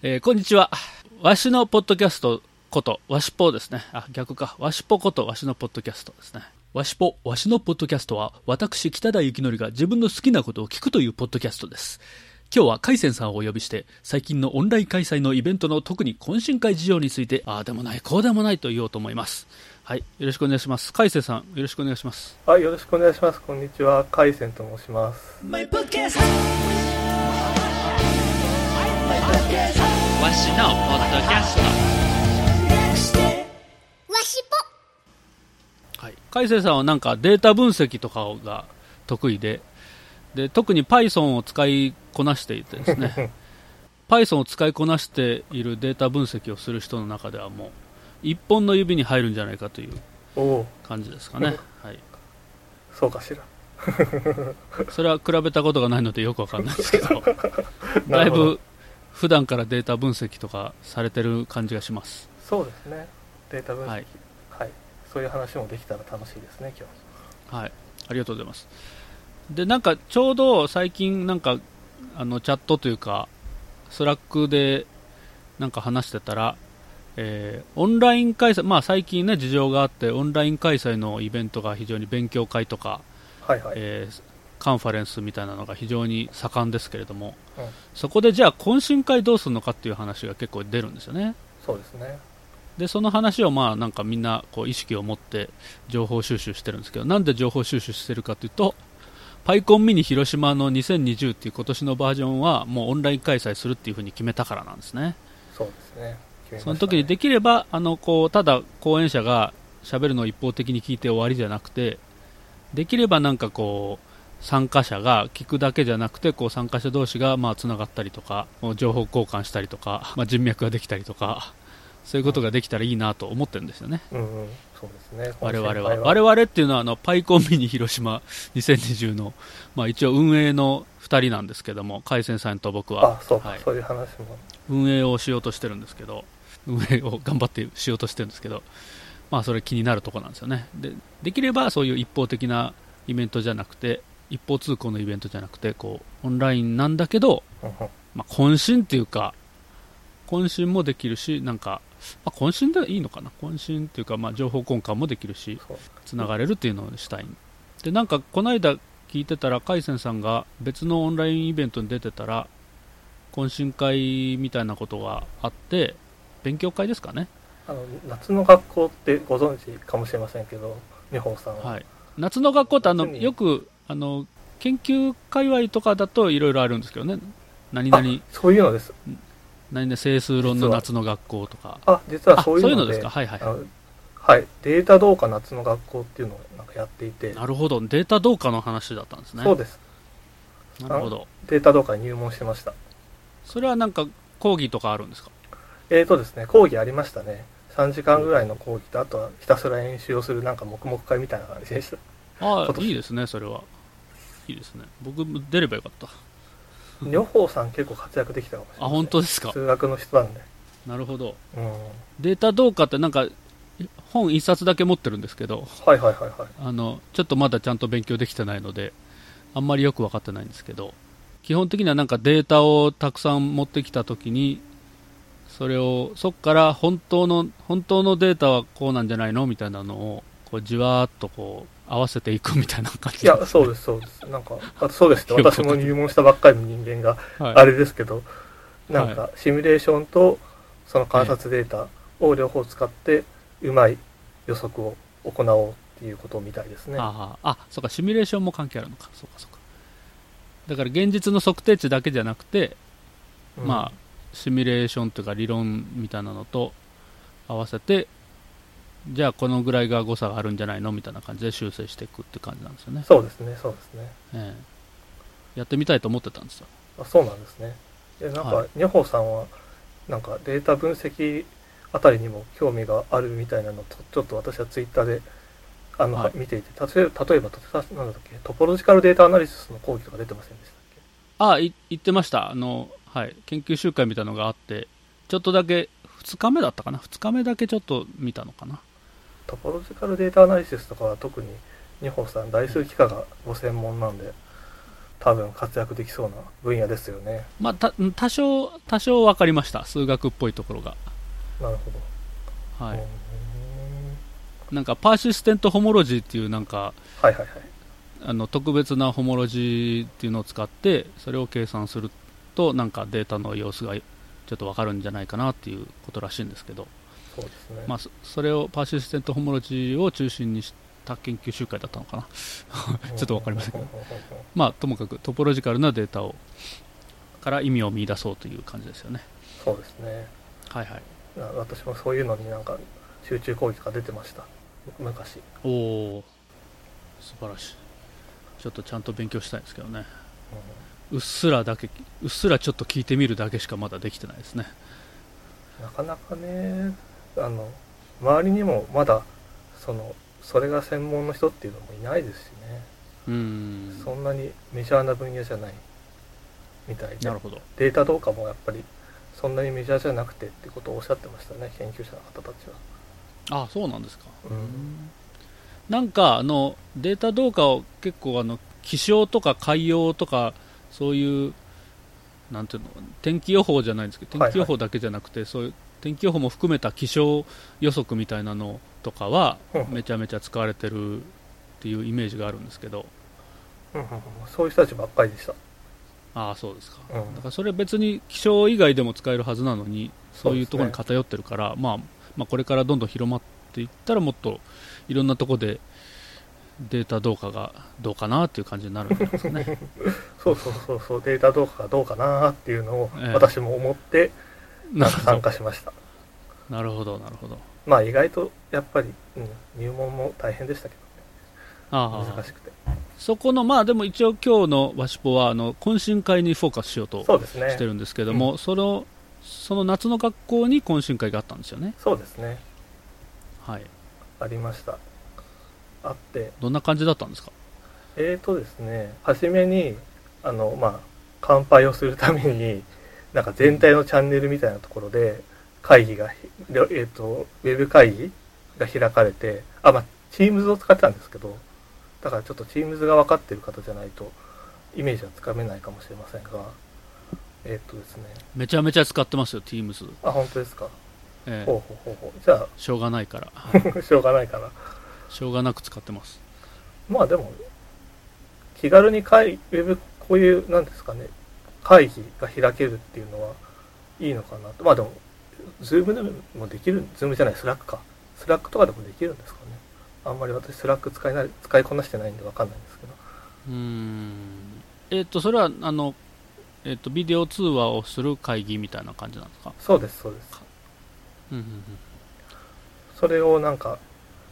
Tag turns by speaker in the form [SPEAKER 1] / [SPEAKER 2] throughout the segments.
[SPEAKER 1] えーこんにちは。わしのポッドキャストこと、わしぽですね。あ、逆か。わしぽこと、わしのポッドキャストですね。わしぽ、わしのポッドキャストは、私、北田幸則が自分の好きなことを聞くというポッドキャストです。今日は海鮮さんをお呼びして、最近のオンライン開催のイベントの特に懇親会事情について、ああでもない、こうでもないと言おうと思います。はい。よろしくお願いします。海鮮さん、よろしくお願いします。
[SPEAKER 2] はい、よろしくお願いします。こんにちは、海鮮と申します。
[SPEAKER 3] わしのポッドキャスト
[SPEAKER 4] わし
[SPEAKER 1] はい。海星さんはなんかデータ分析とかが得意で、で、特に Python を使いこなしていてですね、Python を使いこなしているデータ分析をする人の中ではもう、一本の指に入るんじゃないかという感じですかね。はい。
[SPEAKER 2] そうかしら。
[SPEAKER 1] それは比べたことがないのでよくわかんないですけど、だいぶ普段からデータ分析とかされてる感じがします。
[SPEAKER 2] そうですね。データ分析。
[SPEAKER 1] は
[SPEAKER 2] はいい。そういう話もできたら楽しいですね、今
[SPEAKER 1] はい、ありがとうございます。で、なんかちょうど最近、なんかあのチャットというか、 Slack でなんか話してたら、えーオンライン開催、まあ最近ね、事情があって、オンライン開催のイベントが非常に勉強会とか、
[SPEAKER 2] 日。はいはい。
[SPEAKER 1] えーカンファレンスみたいなのが非常に盛んですけれども、
[SPEAKER 2] うん
[SPEAKER 1] そこでじゃあ懇親会どうするのかっていう話が結構出るんですよね。
[SPEAKER 2] そうですね。
[SPEAKER 1] でその話をまあなんかみんなこう意識を持って情報収集してるんですけどなんで情報収集してるかというとパイコンミニ広島の2020っていう今年のバージョンはもうオンライン開催するっていうふうに決めたからなんですね
[SPEAKER 2] そうですね。ね
[SPEAKER 1] その時にできればあのこうただ講演者が喋るのを一方的に聞いて終わりじゃなくてできればなんかこう参加者が聞くだけじゃなくてこう参加者同士がまあつながったりとか情報交換したりとか、まあ、人脈ができたりとかそういうことができたらいいなと思ってるんですよね。
[SPEAKER 2] うんうん。そうですね。
[SPEAKER 1] 我々は。我々っていうのはあのパイコンミニ広島2020の、まあ、一応運営の2人なんですけども海鮮さんと僕は。
[SPEAKER 2] あ、そうか、
[SPEAKER 1] はい。
[SPEAKER 2] そういう話も。
[SPEAKER 1] 運営をしようとしてるんですけど運営を頑張ってしようとしてるんですけどまあそれ気になるところなんですよね。でできればそういう一方的なイベントじゃなくて一方通行のイベントじゃなくてこうオンラインなんだけど、まあ、懇親っていうか懇親もできるしなんか、まあ、懇親でいいのかな？懇親っていうか、まあ、情報交換もできるしつながれるっていうのをしたい。でなんかこの間聞いてたら海鮮さんが別のオンラインイベントに出てたら懇親会みたいなことがあって勉強会ですかね？
[SPEAKER 2] あの、夏の学校ってご存知かもしれませんけど、美穂さんは。
[SPEAKER 1] はい。夏の学校ってあのよくあの研究界隈とかだといろいろあるんですけどね何々
[SPEAKER 2] あ、そういうのです。
[SPEAKER 1] 何々整数論の夏の学校とか
[SPEAKER 2] あ、実は
[SPEAKER 1] あ
[SPEAKER 2] そういうので。
[SPEAKER 1] ですか？はいはい
[SPEAKER 2] はい。データ同化夏の学校っていうのをなんかやっていて。
[SPEAKER 1] なるほどデータ同化の話だったんですね
[SPEAKER 2] そうです。
[SPEAKER 1] なるほど
[SPEAKER 2] データ同化に入門してました。
[SPEAKER 1] それはなんか講義とかあるんですか？
[SPEAKER 2] えーとですね、講義ありましたね。3時間ぐらいの講義と、あとはひたすら演習をするなんか黙々会みたいな感じでした。
[SPEAKER 1] ああいいですねそれはいいですね僕も出ればよかった
[SPEAKER 2] 女宝さん結構活躍できたかもしれない、
[SPEAKER 1] あ本当ですか？
[SPEAKER 2] 数学の人なんで。
[SPEAKER 1] なるほど
[SPEAKER 2] うん。
[SPEAKER 1] データ同化ってなんか本一冊だけ持ってるんですけど
[SPEAKER 2] はいはいはいはい。
[SPEAKER 1] あのちょっとまだちゃんと勉強できてないのであんまりよく分かってないんですけど基本的にはなんかデータをたくさん持ってきたときにそれをそこから本当の本当のデータはこうなんじゃないの？みたいなのをこうじわーっとこう合わせていくみたいな感じ
[SPEAKER 2] いや、そうですそうです。なんか、あそうですね。私も入門したばっかりの人間が
[SPEAKER 1] はい、
[SPEAKER 2] あれですけど、なんかシミュレーションとその観察データを両方使って、うまい予測を行おうっていうことみたいですね。
[SPEAKER 1] ああ、あ、そうか、シミュレーションも関係あるのか。そうか、そうか。だから現実の測定値だけじゃなくて、
[SPEAKER 2] うん
[SPEAKER 1] まあ、シミュレーションというか理論みたいなのと合わせて、じゃあこのぐらいが誤差があるんじゃないのみたいな感じで修正していくって感じなんですよね。
[SPEAKER 2] そうですね、そうですね。
[SPEAKER 1] ええやってみたいと思ってたんですよ。
[SPEAKER 2] あそうなんですね。でなんか、
[SPEAKER 1] はい
[SPEAKER 2] ニョホさんは、なんかデータ分析あたりにも興味があるみたいなのと、ちょっと私はツイッターであの、
[SPEAKER 1] はい
[SPEAKER 2] 見ていて、例えば、例えば、たなんだっけ、トポロジカルデータアナリシスの講義とか出てませんでしたっけ？
[SPEAKER 1] ああ、い言ってました。あの、はい。研究集会みたいなのがあって、ちょっとだけ、2日目だったかな ?2 日目だけちょっと見たのかな？
[SPEAKER 2] トポロジカルデータアナリシスとかは特に、ニホさん、大数幾何がご専門なんで、多分活躍できそうな分野ですよね。
[SPEAKER 1] まあ、た多少、多少分かりました。数学っぽいところが。
[SPEAKER 2] なるほど。
[SPEAKER 1] はい。
[SPEAKER 2] うん
[SPEAKER 1] なんか、 persistent homology っていうなんか、
[SPEAKER 2] はいはいはい。
[SPEAKER 1] あの特別なホモロジーっていうのを使ってそれを計算するとなんかデータの様子がちょっと分かるんじゃないかなっていうことらしいんですけど、
[SPEAKER 2] そうですね。
[SPEAKER 1] まあ、そそれを persistent homology を中心にした研究集会だったのかな。ちょっと分かりませんけど。まあともかくトポロジカルなデータをから意味を見出そうという感じですよね。
[SPEAKER 2] そうですね。
[SPEAKER 1] はいはい。
[SPEAKER 2] な私もそういうのになんか集中攻撃が出てました。昔。
[SPEAKER 1] おお素晴らしい。ちょっとちゃんと勉強したいんですけどね。うっすらだけうっすらちょっと聞いてみるだけしかまだできてないですね。
[SPEAKER 2] なかなかね、あの、周りにもまだ、その、それが専門の人っていうのもいないですしね。
[SPEAKER 1] うーん。
[SPEAKER 2] そんなにメジャーな分野じゃないみたいで。
[SPEAKER 1] なるほど。
[SPEAKER 2] データどうかもやっぱりそんなにメジャーじゃなくてってことをおっしゃってましたね研究者の方たちは。
[SPEAKER 1] あそうなんですか。
[SPEAKER 2] うん。
[SPEAKER 1] なんかあのデータ動画を結構あの気象とか海洋とかそういうなんていうの天気予報じゃないんですけど
[SPEAKER 2] はいはい。
[SPEAKER 1] 天気予報だけじゃなくて、そういう天気予報も含めた気象予測みたいなのとかは
[SPEAKER 2] うん。
[SPEAKER 1] めちゃめちゃ使われてるっていうイメージがあるんですけど。
[SPEAKER 2] うんうんうん。そういう人たちばっかりでした。
[SPEAKER 1] ああそうですか。
[SPEAKER 2] うん。
[SPEAKER 1] だからそれ別に気象以外でも使えるはずなのにそういうところに偏ってるから、まあ、まあこれからどんどん広まっていったらもっといろんなところでデータどうかがどうかなっていう感じになるんじゃないですかね。
[SPEAKER 2] そうそうそうそう。データどうかがどうかなっていうのを
[SPEAKER 1] ええ。
[SPEAKER 2] 私も思って
[SPEAKER 1] なるほ
[SPEAKER 2] 参
[SPEAKER 1] ど
[SPEAKER 2] 加しました。
[SPEAKER 1] なるほどなるほど
[SPEAKER 2] まあ意外とやっぱり、うん、入門も大変でしたけ
[SPEAKER 1] ああ
[SPEAKER 2] どね難しくて。
[SPEAKER 1] そこのまあでも一応今日のワシポはあの懇親会にフォーカスしようとして。るんですけども、そのその夏の学校に懇親会があったんですよね
[SPEAKER 2] そうですね。
[SPEAKER 1] はい
[SPEAKER 2] ありました。あって、
[SPEAKER 1] どんな感じだったんですか？
[SPEAKER 2] えーとですね、初めに、あの、まあ、乾杯をするために、なんか全体のチャンネルみたいなところで、会議が、えーと、ウェブ会議が開かれて、あ、まあ、Teams を使ってたんですけど、だからちょっと Teams が分かってる方じゃないと、イメージはつかめないかもしれませんが、えーっとですね、
[SPEAKER 1] めちゃめちゃ使ってますよ Teams、
[SPEAKER 2] あ、本当ですか？
[SPEAKER 1] ええ
[SPEAKER 2] ほうほうほうほう。じゃ
[SPEAKER 1] しょうがないから
[SPEAKER 2] あ、しょうがないか な。
[SPEAKER 1] しょうがなく使ってます
[SPEAKER 2] まあでも、気軽に会ウェブ、こういう、なんですかね、会議が開けるっていうのはいいのかなと。まあでも、 Zoom でもできる、 Zoom じゃない、 Slack か。 Slack とかでもできるんですかね。あんまり私、 Slack 使いない、使いこなしてないんでわかんないんですけど。
[SPEAKER 1] うーんえっ、とそれはあの、えっとビデオ通話をする会議みたいな感じなんですか、
[SPEAKER 2] そうです、そうです。
[SPEAKER 1] うんうん
[SPEAKER 2] それをなんか、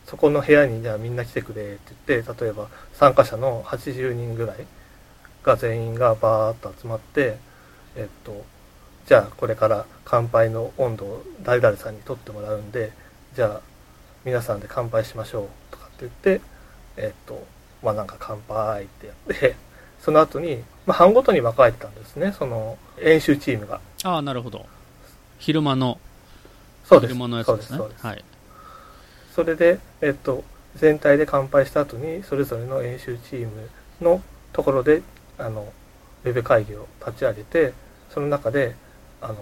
[SPEAKER 2] そこの部屋にじゃあみんな来てくれって言って、例えば参加者の80人ぐらいが全員がバーッと集まって、えっと、じゃあこれから乾杯の温度を誰々さんに取ってもらうんで、じゃあ皆さんで乾杯しましょうとかって言って、えっと、まあなんか乾杯ってやって、その後に、まあ班ごとに分かれてたんですね、その演習チームが。
[SPEAKER 1] ああなるほど昼間の
[SPEAKER 2] そうです。
[SPEAKER 1] 昼間のやつ
[SPEAKER 2] です
[SPEAKER 1] ね
[SPEAKER 2] そうです。
[SPEAKER 1] はい
[SPEAKER 2] それで、えっと、全体で乾杯した後に、それぞれの演習チームのところで、あの、ウェブ会議を立ち上げて、その中で、あの、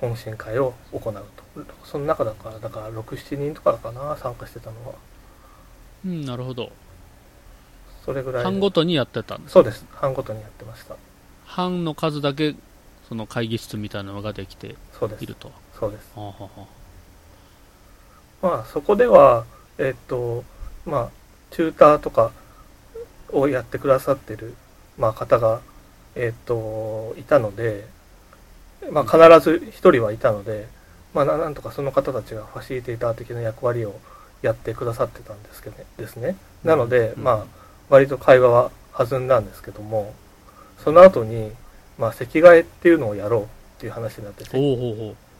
[SPEAKER 2] 懇親会を行うと。その中だから、だから6、7人とかかな、参加してたのは。
[SPEAKER 1] うんなるほど
[SPEAKER 2] それぐらい。
[SPEAKER 1] 班ごとにやってたんです
[SPEAKER 2] そうです。班ごとにやってました。
[SPEAKER 1] 班の数だけその会議室みたいなのができてい。ると
[SPEAKER 2] そうです。まあ、そこでは、えっと、まあ、チューターとかをやってくださってる、まあ、方が、えっと、いたので、まあ、必ず一人はいたので、まあ、ななんとかその方たちがファシリテーター的な役割をやってくださってたんですけどね、ですね。なので、
[SPEAKER 1] うん。
[SPEAKER 2] まあ、割と会話は弾んだんですけども、その後に、まあ、席替えっていうのをやろうっていう話になってて、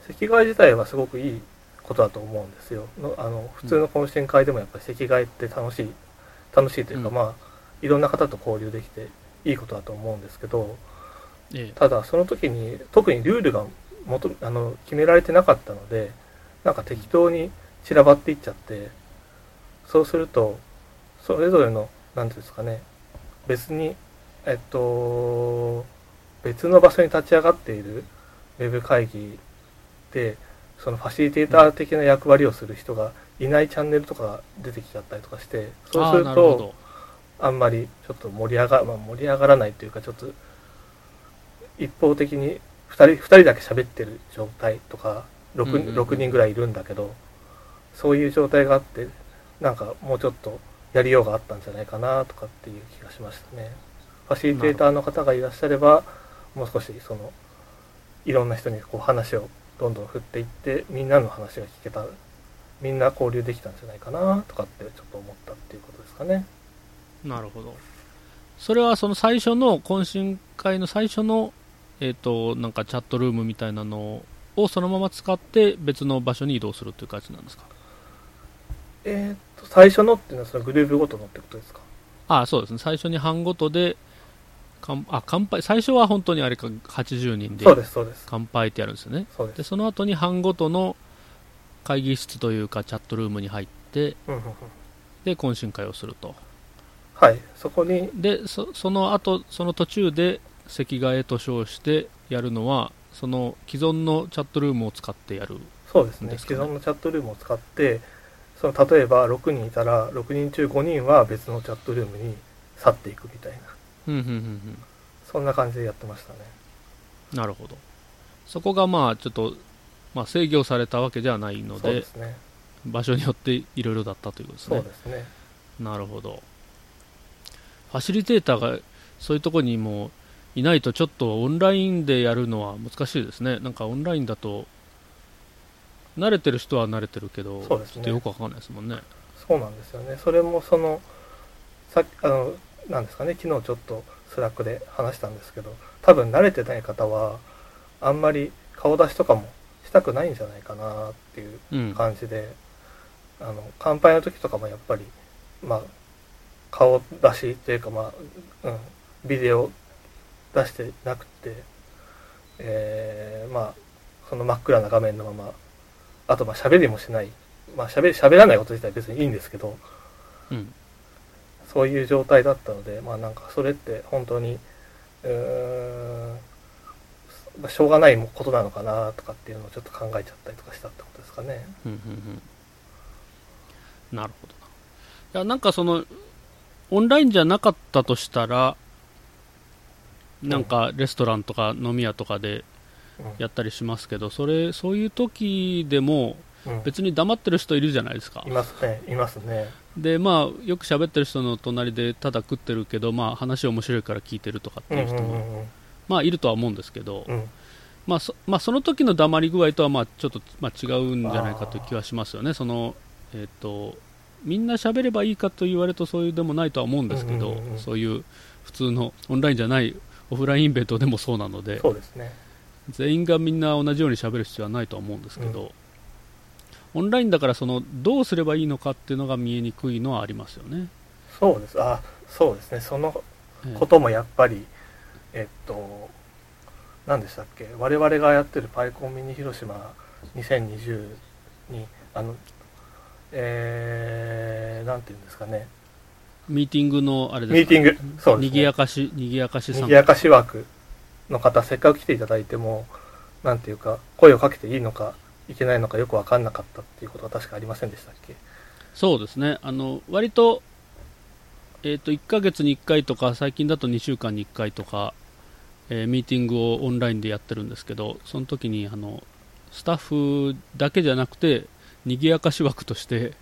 [SPEAKER 2] 席替え自体はすごくいいことだと思うんですよ。のあの普通の懇親会でもやっぱり席替えって楽しい、楽しいというか、
[SPEAKER 1] うん。
[SPEAKER 2] まあ、いろんな方と交流できていいことだと思うんですけど、ただその時に特にルールが元あの決められてなかったので、なんか適当に散らばっていっちゃって、そうすると、それぞれの、なんていうんですかね、別にえっと、別の場所に立ち上がっているウェブ会議で、そのファシリテーター的な役割をする人がいないチャンネルとかが出てきちゃったりとかして、そうすると、
[SPEAKER 1] あ
[SPEAKER 2] んまりちょっと盛り上が、まあ、盛り上がらないというか、ちょっと一方的に2人 ,2 人だけ喋ってる状態とか 6,、
[SPEAKER 1] うんうんうん
[SPEAKER 2] 6人ぐらいいるんだけど、そういう状態があって、なんかもうちょっとやりようがあったんじゃないかなとかっていう気がしましたね。ファシリテーターの方がいらっしゃれば、もう少しそのいろんな人にこう話をどんどん振っていって、みんなの話が聞けた、みんな交流できたんじゃないかなとかってちょっと思ったっていうことですかね。
[SPEAKER 1] なるほど。それはその最初の懇親会の最初の、えっ、と、なんかチャットルームみたいなのをそのまま使って別の場所に移動するという感じなんですか？
[SPEAKER 2] えーっと、最初のっていうのはそのグループごとのってことですか？
[SPEAKER 1] ああ、そうですね。最初に班ごとで、かんあ、乾杯、最初は本当にあれか、80人で。乾杯ってやるんですよね。
[SPEAKER 2] そうで。
[SPEAKER 1] その後に班ごとの会議室というかチャットルームに入って、
[SPEAKER 2] うんうんうん
[SPEAKER 1] で、懇親会をすると。
[SPEAKER 2] はい、そこに、
[SPEAKER 1] で、そその後、その途中で席替えと称してやるのは、その既存のチャットルームを使ってやる。
[SPEAKER 2] そうですね、既存のチャットルームを使って、その例えば6人いたら、6人中5人は別のチャットルームに去っていくみたいな、
[SPEAKER 1] うん、うん、うん、うん。
[SPEAKER 2] そんな感じでやってましたね。
[SPEAKER 1] なるほど。そこがまあ、ちょっと、まあ、制御されたわけではないので
[SPEAKER 2] そうで、すね。
[SPEAKER 1] 場所によっていろいろだったということですね。
[SPEAKER 2] そうですね。
[SPEAKER 1] なるほど。ファシリテーターがそういうところにもいないとちょっとオンラインでやるのは難しいですね。なんかオンラインだと、慣れてる人は慣れてるけど、
[SPEAKER 2] そうですね
[SPEAKER 1] ちょっとよくわかんないですもんね。
[SPEAKER 2] そうなんですよね。それもその、さっき、あの、なんですかね、昨日ちょっと Slack で話したんですけど、多分慣れてない方は、あんまり顔出しとかもしたくないんじゃないかなっていう
[SPEAKER 1] うん。
[SPEAKER 2] 感じで、あの乾杯の時とかもやっぱり、まあ、顔出しっていうか、まあうん、ビデオ出してなくて、えーまあ、その真っ暗な画面のまま、あとまあ喋りもしない、まあ喋り喋らないこと自体別にいいんですけど、
[SPEAKER 1] うん。
[SPEAKER 2] そういう状態だったので、まあなんかそれって本当に、うーん、まあしょうがないことなのかなとかっていうのをちょっと考えちゃったりとかしたってことですかね。
[SPEAKER 1] うんうんうんなるほどな。いや、なんかその、オンラインじゃなかったとしたら、なんかレストランとか飲み屋とかで
[SPEAKER 2] うん
[SPEAKER 1] やったりしますけど、それ、そういう時でも
[SPEAKER 2] うん。
[SPEAKER 1] 別に黙ってる人いるじゃないですか。
[SPEAKER 2] い。ますね、いますね。
[SPEAKER 1] で、まあ、よく喋ってる人の隣でただ食ってるけど、まあ話面白いから聞いてるとかっていう人も、
[SPEAKER 2] うん
[SPEAKER 1] まあいるとは思うんですけど、
[SPEAKER 2] うん。うん
[SPEAKER 1] まあそまあ、その時の黙り具合とはまあちょっと、まあ、違うんじゃないかという気はしますよね、そのえー、とみんな喋ればいいかと言われるとそういうでもないとは思うんですけど、
[SPEAKER 2] うんうんうん
[SPEAKER 1] そういう普通のオンラインじゃないオフラインイベントでもそうなので、
[SPEAKER 2] そうですね。
[SPEAKER 1] 全員がみんな同じように喋る必要はないとは思うんですけど、オンラインだからそのどうすればいいのかっていうのが見えにくいのはありますよね。
[SPEAKER 2] そうです。あ、そうですね。その
[SPEAKER 1] ええ
[SPEAKER 2] こともやっぱり、えっと、何でしたっけ？我々がやってるパイコンミニ広島2020に、あの、えー、なんていうんですかね。
[SPEAKER 1] ミーティングのあれです
[SPEAKER 2] ミーティング、そうです
[SPEAKER 1] にぎや
[SPEAKER 2] ね。
[SPEAKER 1] かし、にぎやかし
[SPEAKER 2] にぎやかし枠の方、せっかく来ていただいても、なんていうか、声をかけていいのか、いけないのかよくわかんなかったっていうことは確かありませんでしたっけ？
[SPEAKER 1] そうですね、あの割と,、えー、と1ヶ月に1回とか、最近だと2週間に1回とか、えーミーティングをオンラインでやってるんですけど、その時にあのスタッフだけじゃなくて、賑やかし枠として、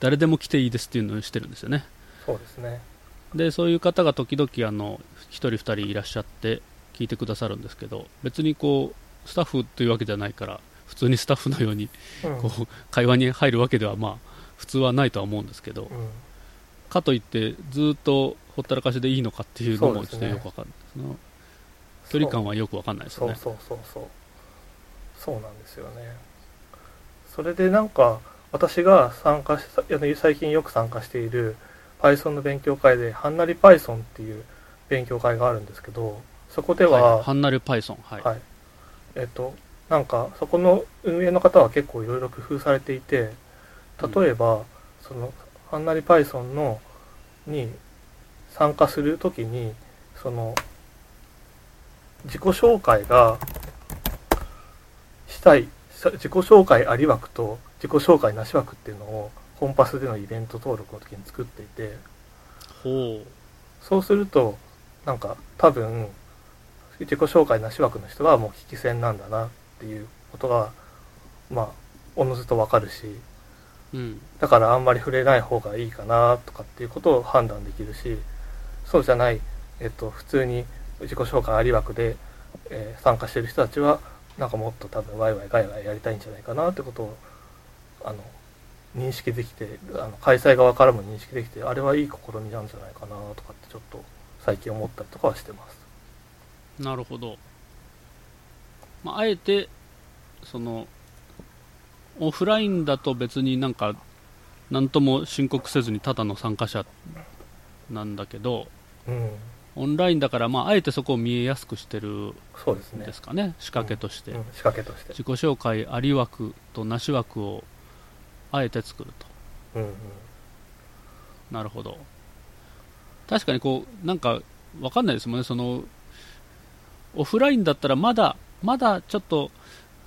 [SPEAKER 1] 誰でも来ていいですっていうのをしてるんですよね。
[SPEAKER 2] そうですね。
[SPEAKER 1] でそういう方が時々あの1人、2人いらっしゃって聞いてくださるんですけど、別にこうスタッフというわけじゃないから、普通にスタッフのように
[SPEAKER 2] うん。
[SPEAKER 1] こう会話に入るわけでは、まあ、普通はないとは思うんですけど。
[SPEAKER 2] うん
[SPEAKER 1] かといってずっとほったらかしでいいのかっていうのもちょっとよくわかんないですね距離感はよくわかんないですよね
[SPEAKER 2] そうそうそうそうそうなんですよねそれでなんか私が参加し最近よく参加している Python の勉強会でハンナリ Python っていう勉強会があるんですけどそこでは、
[SPEAKER 1] はい、ハンナル Python はい、
[SPEAKER 2] はい。えっとなんかそこの運営の方は結構いろいろ工夫されていて例えば、そのハンナリ Python のに参加するときにその自己紹介がしたいさ自己紹介あり枠と自己紹介なし枠っていうのをコンパスでのイベント登録の時に作っていて
[SPEAKER 1] ほ
[SPEAKER 2] そうするとなんか多分自己紹介なし枠の人はもう聞き戦なんだなっていうことがまあおのずとわかるし
[SPEAKER 1] う。うん。
[SPEAKER 2] だからあんまり触れない方がいいかなとかっていうことを判断できるしそうじゃない、えっと、普通に自己紹介あり枠で、えー参加してる人たちはなんかもっと多分ワイワイガイガイやりたいんじゃないかなってことをあの認識できてあの開催側からも認識できてあれはいい試みなんじゃないかなとかってちょっと最近思ったりとかはしてます。
[SPEAKER 1] なるほど。まあ、あえて、その、オフラインだと別になんか、なんとも申告せずにただの参加者なんだけど、
[SPEAKER 2] うん、
[SPEAKER 1] オンラインだから、まあ、あえてそこを見えやすくしてるん
[SPEAKER 2] そうですね
[SPEAKER 1] ですかね、仕掛けとして。
[SPEAKER 2] うん、仕掛けとして。
[SPEAKER 1] 自己紹介あり枠となし枠をあえて作ると。
[SPEAKER 2] うんうん
[SPEAKER 1] なるほど。確かにこう、なんか、わかんないですもんね、その、オフラインだったらまだ、まだちょっと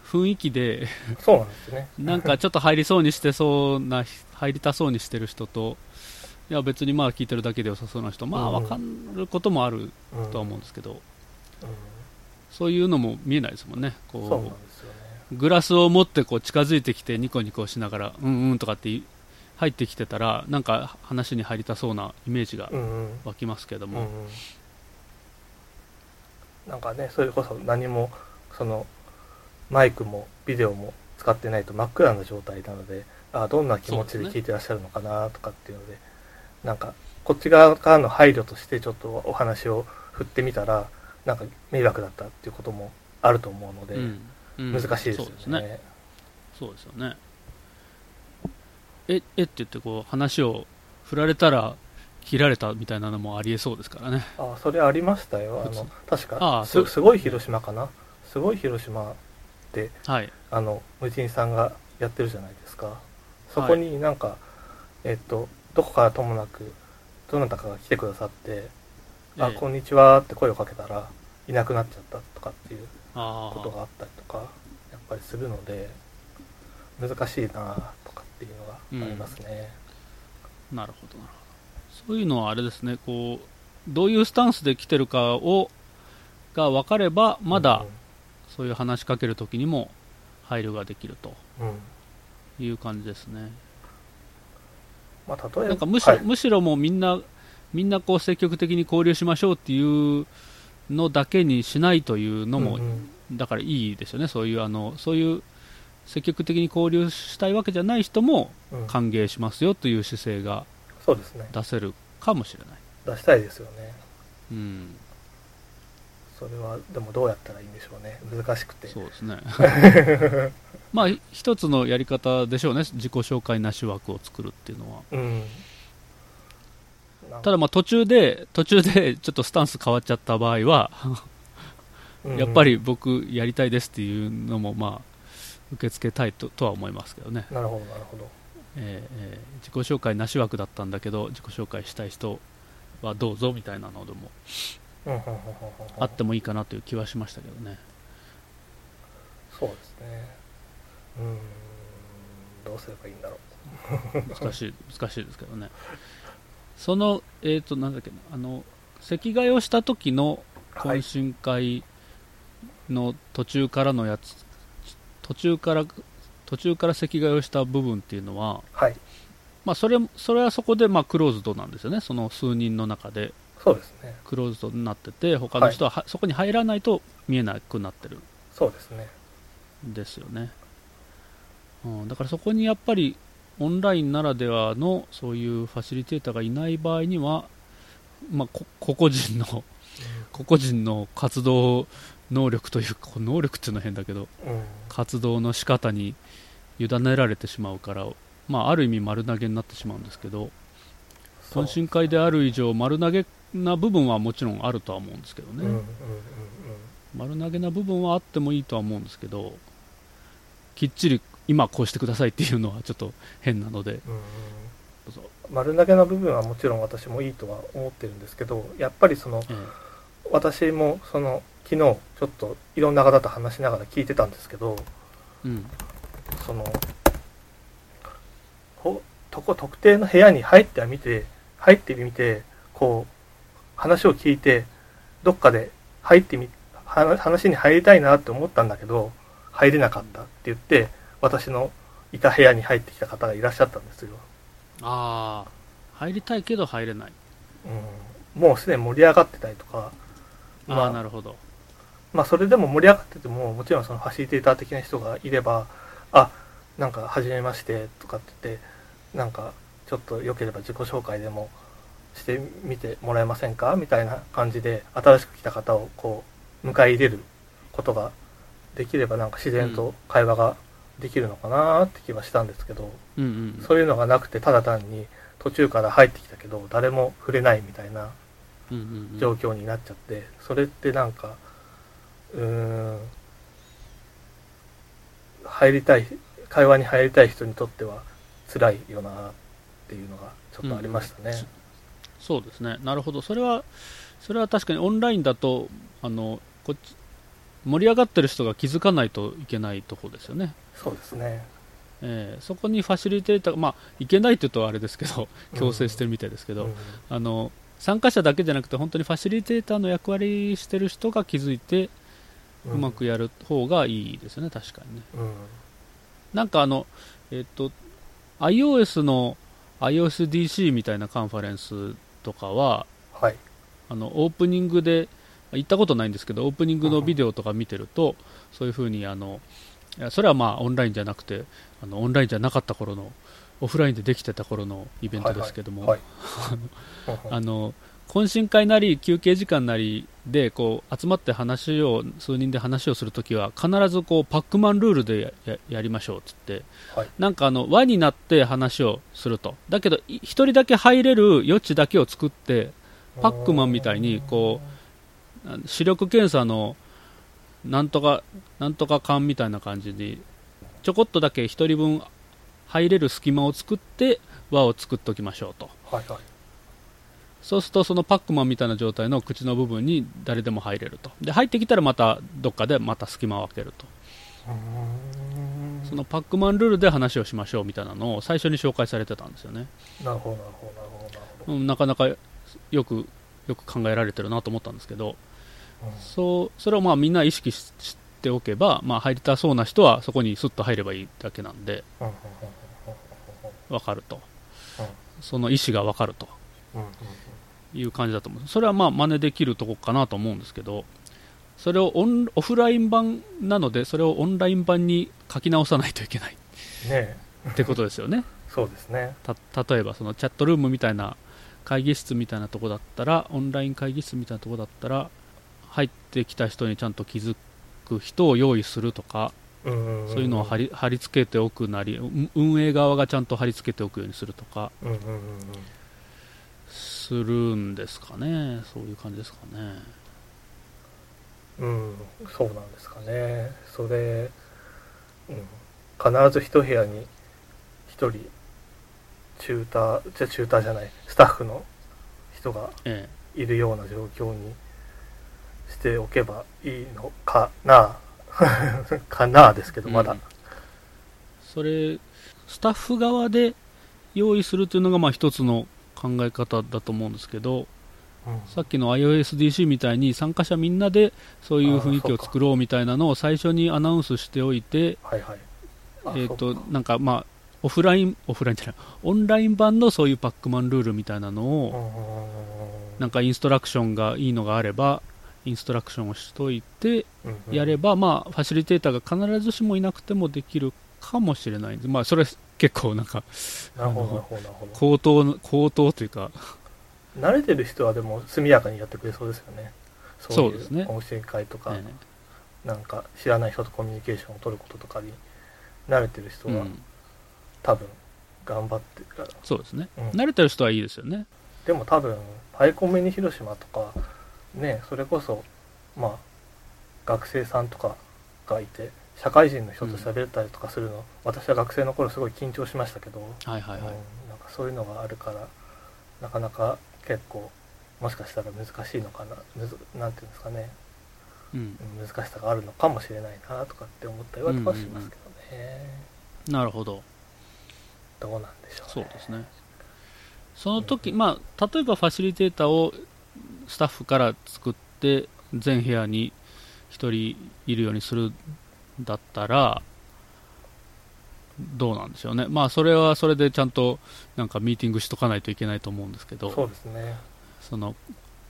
[SPEAKER 1] 雰囲気で、
[SPEAKER 2] そうなんですよね。
[SPEAKER 1] なんかちょっと入りそうにしてそうな、入りたそうにしてる人と、いや別にまあ聞いてるだけで良さそうな人、まあ
[SPEAKER 2] うん。
[SPEAKER 1] わかることもある
[SPEAKER 2] うん
[SPEAKER 1] とは思うんですけど、
[SPEAKER 2] うん。
[SPEAKER 1] そういうのも見えないですもんね。こ。う、グラスを持ってこう近づいてきてニコニコしながら、うんうんとかって入ってきてたら、なんか話に入りたそうなイメージが
[SPEAKER 2] うんうん。
[SPEAKER 1] 湧きますけども、
[SPEAKER 2] うんうん。なんかねそれこそ何もそのマイクもビデオも使ってないと真っ暗な状態なのであどんな気持ちで聞いてらっしゃるのかなとかっていうのでなんかこっち側からの配慮としてちょっとお話を振ってみたらなんか迷惑だったっていうこともあると思うので、
[SPEAKER 1] うんうん
[SPEAKER 2] 難しいですよ
[SPEAKER 1] そうです
[SPEAKER 2] ね
[SPEAKER 1] ね。そうですよね。え、えって言ってこう話を振られたら切られたみたいなのもありえそうですからね。
[SPEAKER 2] あそれありましたよあの確か
[SPEAKER 1] あす
[SPEAKER 2] すすごい広島かな？すごい広島って
[SPEAKER 1] はい。
[SPEAKER 2] あの無人さんがやってるじゃないですかそこになんか、えっとどこからともなくどなたかが来てくださって「あ
[SPEAKER 1] え。え
[SPEAKER 2] こんにちは」って声をかけたらいなくなっちゃったとかっていう
[SPEAKER 1] あ
[SPEAKER 2] ことがあったりとかやっぱりするので難しいなとかっていうのがありますね、
[SPEAKER 1] あ、なるほど、なるほど。そういうのはあれですね、こう、どういうスタンスで来てるかを、が分かれば、まだそういう話しかけるときにも配慮ができると
[SPEAKER 2] うん、うん。
[SPEAKER 1] いう感じですね。
[SPEAKER 2] まあ、例えば
[SPEAKER 1] なんかむしろ、
[SPEAKER 2] はい。
[SPEAKER 1] むしろもうみんな、みんなこう積極的に交流しましょうっていうのだけにしないというのも、
[SPEAKER 2] うんうん。
[SPEAKER 1] だからいいですよね、そういうあのそういう積極的に交流したいわけじゃない人も
[SPEAKER 2] うん。
[SPEAKER 1] 歓迎しますよという姿勢が出せるかもしれない。
[SPEAKER 2] 出したいですよね。
[SPEAKER 1] うん、
[SPEAKER 2] それはでもどうやったらいいんでしょうね。難しくて。
[SPEAKER 1] そうですね。まあ、一つのやり方でしょうね、自己紹介なし枠を作るっていうのは。
[SPEAKER 2] うん。
[SPEAKER 1] ただ、まあ途中で、途中で ちょっとスタンス変わっちゃった場合は、
[SPEAKER 2] うん。
[SPEAKER 1] やっぱり僕、やりたいですっていうのも、まあ、受け付けたいととは思いますけどね、
[SPEAKER 2] なるほどなるほど。
[SPEAKER 1] えーえー自己紹介なし枠だったんだけど、自己紹介したい人はどうぞみたいなのでもあってもいいかなという気はしましたけどね。
[SPEAKER 2] そうですねうんどうすればいいんだろ
[SPEAKER 1] 難しい、難しいですけどね。その、えっ、と、なんだっけな、あの、席替えをした時の
[SPEAKER 2] うはい
[SPEAKER 1] 懇親会の途中からのやつ、途中から、途中から席替えをした部分っていうのは、
[SPEAKER 2] はい
[SPEAKER 1] まあ、それ、それはそこで、まあ、クローズドなんですよね。その数人の中で、
[SPEAKER 2] そうですね。
[SPEAKER 1] クローズドになってて、他の人ははそこに入らないと見えなくなってる。
[SPEAKER 2] そうですね。
[SPEAKER 1] んですよね。うん、だからそこにやっぱり、オンラインならではのそういうファシリテーターがいない場合には、まあ、こ個々人の個々人の活動能力というか能力っていうのは変だけど
[SPEAKER 2] うん、うん
[SPEAKER 1] 活動の仕方に委ねられてしまうから、まあ、ある意味丸投げになってしまうんですけど懇親会である以上丸投げな部分はもちろんあるとは思うんですけどね、
[SPEAKER 2] うんうんうんうん。
[SPEAKER 1] 丸投げな部分はあってもいいとは思うんですけどきっちり今こうしてくださいっていうのはちょっと変なので。
[SPEAKER 2] うんうん。丸投げの部分はもちろん私もいいとは思ってるんですけどやっぱりその
[SPEAKER 1] え
[SPEAKER 2] 私もその昨日ちょっといろんな方と話しながら聞いてたんですけど
[SPEAKER 1] うん。
[SPEAKER 2] そのほとこ特定の部屋に入ってはみて入ってみてこう話を聞いてどっかで入ってみは話に入りたいなって思ったんだけど入れなかったって言って私のいた部屋に入ってきた方がいらっしゃったんですよ、
[SPEAKER 1] ああ、入りたいけど入れない。
[SPEAKER 2] うん、もうすでに盛り上がってたりとか
[SPEAKER 1] ああ、
[SPEAKER 2] まあ
[SPEAKER 1] なるほど。
[SPEAKER 2] まあそれでも盛り上がっててももちろんそのファシリテーター的な人がいればあなんか初めましてとかって言ってなんかちょっと良ければ自己紹介でもしてみてもらえませんか？みたいな感じで新しく来た方をこう迎え入れることができればなんか自然と会話ができるのかなって気はしたんですけど、
[SPEAKER 1] うんうん。
[SPEAKER 2] そういうのがなくてただ単に途中から入ってきたけど誰も触れないみたいな
[SPEAKER 1] うんうんうん
[SPEAKER 2] 状況になっちゃって、それってなんかうーん入りたい会話に入りたい人にとっては辛いよなっていうのがちょっとありましたね。
[SPEAKER 1] そうですね。なるほど。それは、それは確かにオンラインだと、あの、こっち、盛り上がってる人が気づかないといけないとこですよね。
[SPEAKER 2] そうですね。
[SPEAKER 1] えーそこにファシリテーターが、まあ、いけないって言うとあれですけど、
[SPEAKER 2] うん
[SPEAKER 1] 強制してるみたいですけど、
[SPEAKER 2] うん
[SPEAKER 1] あの、参加者だけじゃなくて、本当にファシリテーターの役割してる人が気づいて、うまくやる方がいいですよね、確かにね。
[SPEAKER 2] うん
[SPEAKER 1] なんかあの、えっと、iOS の iOSDC みたいなカンファレンスとかは、
[SPEAKER 2] はい。
[SPEAKER 1] あのオープニングで行ったことないんですけどオープニングのビデオとか見てるとそういうふうにあのそれはまあオンラインじゃなくてあのオンラインじゃなかった頃のオフラインでできてた頃のイベントですけども、
[SPEAKER 2] はい。
[SPEAKER 1] あの懇親会なり休憩時間なりでこう集まって話を数人で話をするときは必ずこうパックマンルールでやりましょうって言って、
[SPEAKER 2] はい。
[SPEAKER 1] なんかあの輪になって話をすると。だけどい一人だけ入れる余地だけを作ってパックマンみたいにこあの視力検査のなんとかなんとか缶みたいな感じでちょこっとだけ1人分入れる隙間を作って輪を作っておきましょうと。
[SPEAKER 2] はいはい。
[SPEAKER 1] そうするとそのパックマンみたいな状態の口の部分に誰でも入れると。で入ってきたらまたどっかでまた隙間を空けると。そのパックマンルールで話をしましょうみたいなのを最初に紹介されてたんですよね、
[SPEAKER 2] なるほど、なるほど、なるほど、なるほど。
[SPEAKER 1] うん、なかなかよくよく考えられてるなと思ったんですけど。そうそれをまあみんな意識ししておけば、まあ、入りたそうな人はそこにスッと入ればいいだけなんで。
[SPEAKER 2] うんうん
[SPEAKER 1] 分かると。
[SPEAKER 2] うん。
[SPEAKER 1] その意思が分かると。
[SPEAKER 2] うんうん
[SPEAKER 1] いう感じだと思う。それはまあ真似できるとこかなと思うんですけどそれをオンオフライン版なのでそれをオンライン版に書き直さないといけない。
[SPEAKER 2] うんねえ。
[SPEAKER 1] ってことですよね。
[SPEAKER 2] そうですね。
[SPEAKER 1] た例えばそのチャットルームみたいな会議室みたいなとこだったらオンライン会議室みたいなとこだったら入ってきた人にちゃんと気づく人を用意するとかそういうのを貼り貼り付けておくなりうん運営側がちゃんと貼り付けておくようにするとか。
[SPEAKER 2] うんうんうん
[SPEAKER 1] するんですかねそういう感じですかね
[SPEAKER 2] うん、うん、そうなんですかね。それ、うん、必ず一部屋に一人、チューター、じゃチューターじゃない、スタッフの人が
[SPEAKER 1] え
[SPEAKER 2] いるような状況にしておけばいいのかな かなですけど、まだ。
[SPEAKER 1] うんそれスタッフ側で用意するというのがまあ一つの考え方だと思うんですけど
[SPEAKER 2] うん。
[SPEAKER 1] さっきの iOSDC みたいに参加者みんなでそういう雰囲気を作ろうみたいなのを最初にアナウンスしておいて、
[SPEAKER 2] はいはい。あ
[SPEAKER 1] えー、となんかまあオフラインオフラインじゃないオンライン版のそういうパックマンルールみたいなの
[SPEAKER 2] うん
[SPEAKER 1] を
[SPEAKER 2] うんうん
[SPEAKER 1] なんかインストラクションがいいのがあればインストラクションをしといて
[SPEAKER 2] うんうん
[SPEAKER 1] やれば、まあ、ファシリテーターが必ずしもいなくてもできるかもしれない。んで、まあ、それ結構なんか
[SPEAKER 2] なるほど、なるほど、なるほど。
[SPEAKER 1] 高等の高等というか。
[SPEAKER 2] 慣れてる人はでも速やかにやってくれそうですよね。
[SPEAKER 1] そうですね。
[SPEAKER 2] い懇親会とか、
[SPEAKER 1] え
[SPEAKER 2] なんか知らない人とコミュニケーションを取ることとかに慣れてる人は、
[SPEAKER 1] えうん、
[SPEAKER 2] 多分頑張ってるから。
[SPEAKER 1] そうですね、
[SPEAKER 2] うん。
[SPEAKER 1] 慣れてる人はいいですよね。
[SPEAKER 2] でも多分、パイコンミニ広島とか、ね、それこそ、まあ、学生さんとかがいて、社会人の人と喋ったりとかするの、私は学生の頃すごい緊張しましたけど、
[SPEAKER 1] はいはいはい、
[SPEAKER 2] うんなんかそういうのがあるからなかなか結構もしかしたら難しいのかなむずなんていうんですかね。
[SPEAKER 1] うん、
[SPEAKER 2] うん難しさがあるのかもしれないなとかって思ったりはしますけどね、
[SPEAKER 1] なるほど。
[SPEAKER 2] どうなんでしょうね。
[SPEAKER 1] そうですね。その時、まあ、例えばファシリテーターをスタッフから作って全部屋に1人いるようにするんだったらどうなんでしょうね、まあ、それはそれでちゃんとなんかミーティングしとかないといけないと思うんですけど
[SPEAKER 2] そうですね。
[SPEAKER 1] その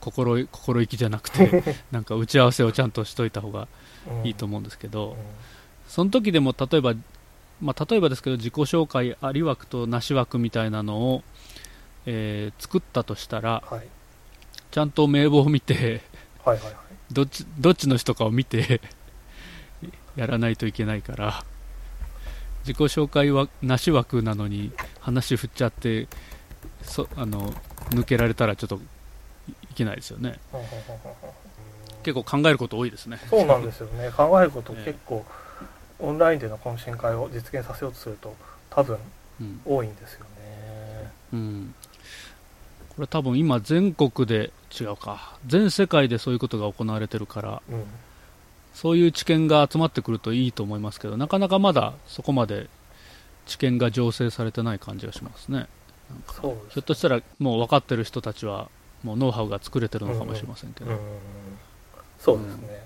[SPEAKER 1] 心い心意気じゃなくて なんか打ち合わせをちゃんとしといた方がいいと思うんですけど、
[SPEAKER 2] うん。
[SPEAKER 1] その時でも例えば、まあ、例えばですけど自己紹介あり枠となし枠みたいなのを、えー作ったとしたら
[SPEAKER 2] はい。
[SPEAKER 1] ちゃんと名簿を見て
[SPEAKER 2] はいはいはい。
[SPEAKER 1] どっちどっちの人かを見てやらないといけないから。自己紹介はなし枠なのに話振っちゃってそあの抜けられたらちょっといいけないですよね。結構考えること多いですね。
[SPEAKER 2] そうなんですよね。考えること結構オンラインでの懇親会を実現させようとすると多分
[SPEAKER 1] うん。
[SPEAKER 2] 多いんですよね。
[SPEAKER 1] うん、これ多分今全国で違うか。全世界でそういうことが行われてるから
[SPEAKER 2] うん
[SPEAKER 1] そういう知見が集まってくるといいと思いますけどなかなかまだそこまで知見が醸成されてない感じがしますね。
[SPEAKER 2] そうです
[SPEAKER 1] ひょっとしたらもう分かってる人たちはもうノウハウが作れてるのかもしれませんけど、
[SPEAKER 2] うん。そうですね、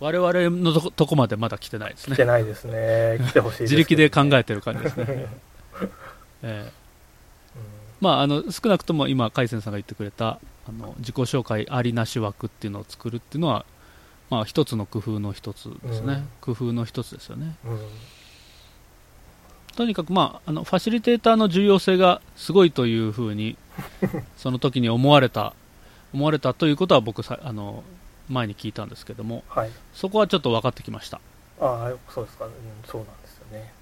[SPEAKER 1] 我々のとこまでまだ来てないですね。
[SPEAKER 2] 来てないですね。来てほしいです
[SPEAKER 1] 自力で考
[SPEAKER 2] え
[SPEAKER 1] えてる感じですね、ええ。まあ、あの少なくとも今、海鮮さんが言ってくれたあの自己紹介ありなし枠っていうのを作るっていうのは、まあ、一つの工夫の一つですね、工夫の一つですよね。
[SPEAKER 2] うん。
[SPEAKER 1] とにかく、まあ、あのファシリテーターの重要性がすごいというふうに その時に思われた思われたということは僕さあの前に聞いたんですけども
[SPEAKER 2] はい。
[SPEAKER 1] そこはちょっと分かってきました。
[SPEAKER 2] ああそうですか、うん、そうなんですよね、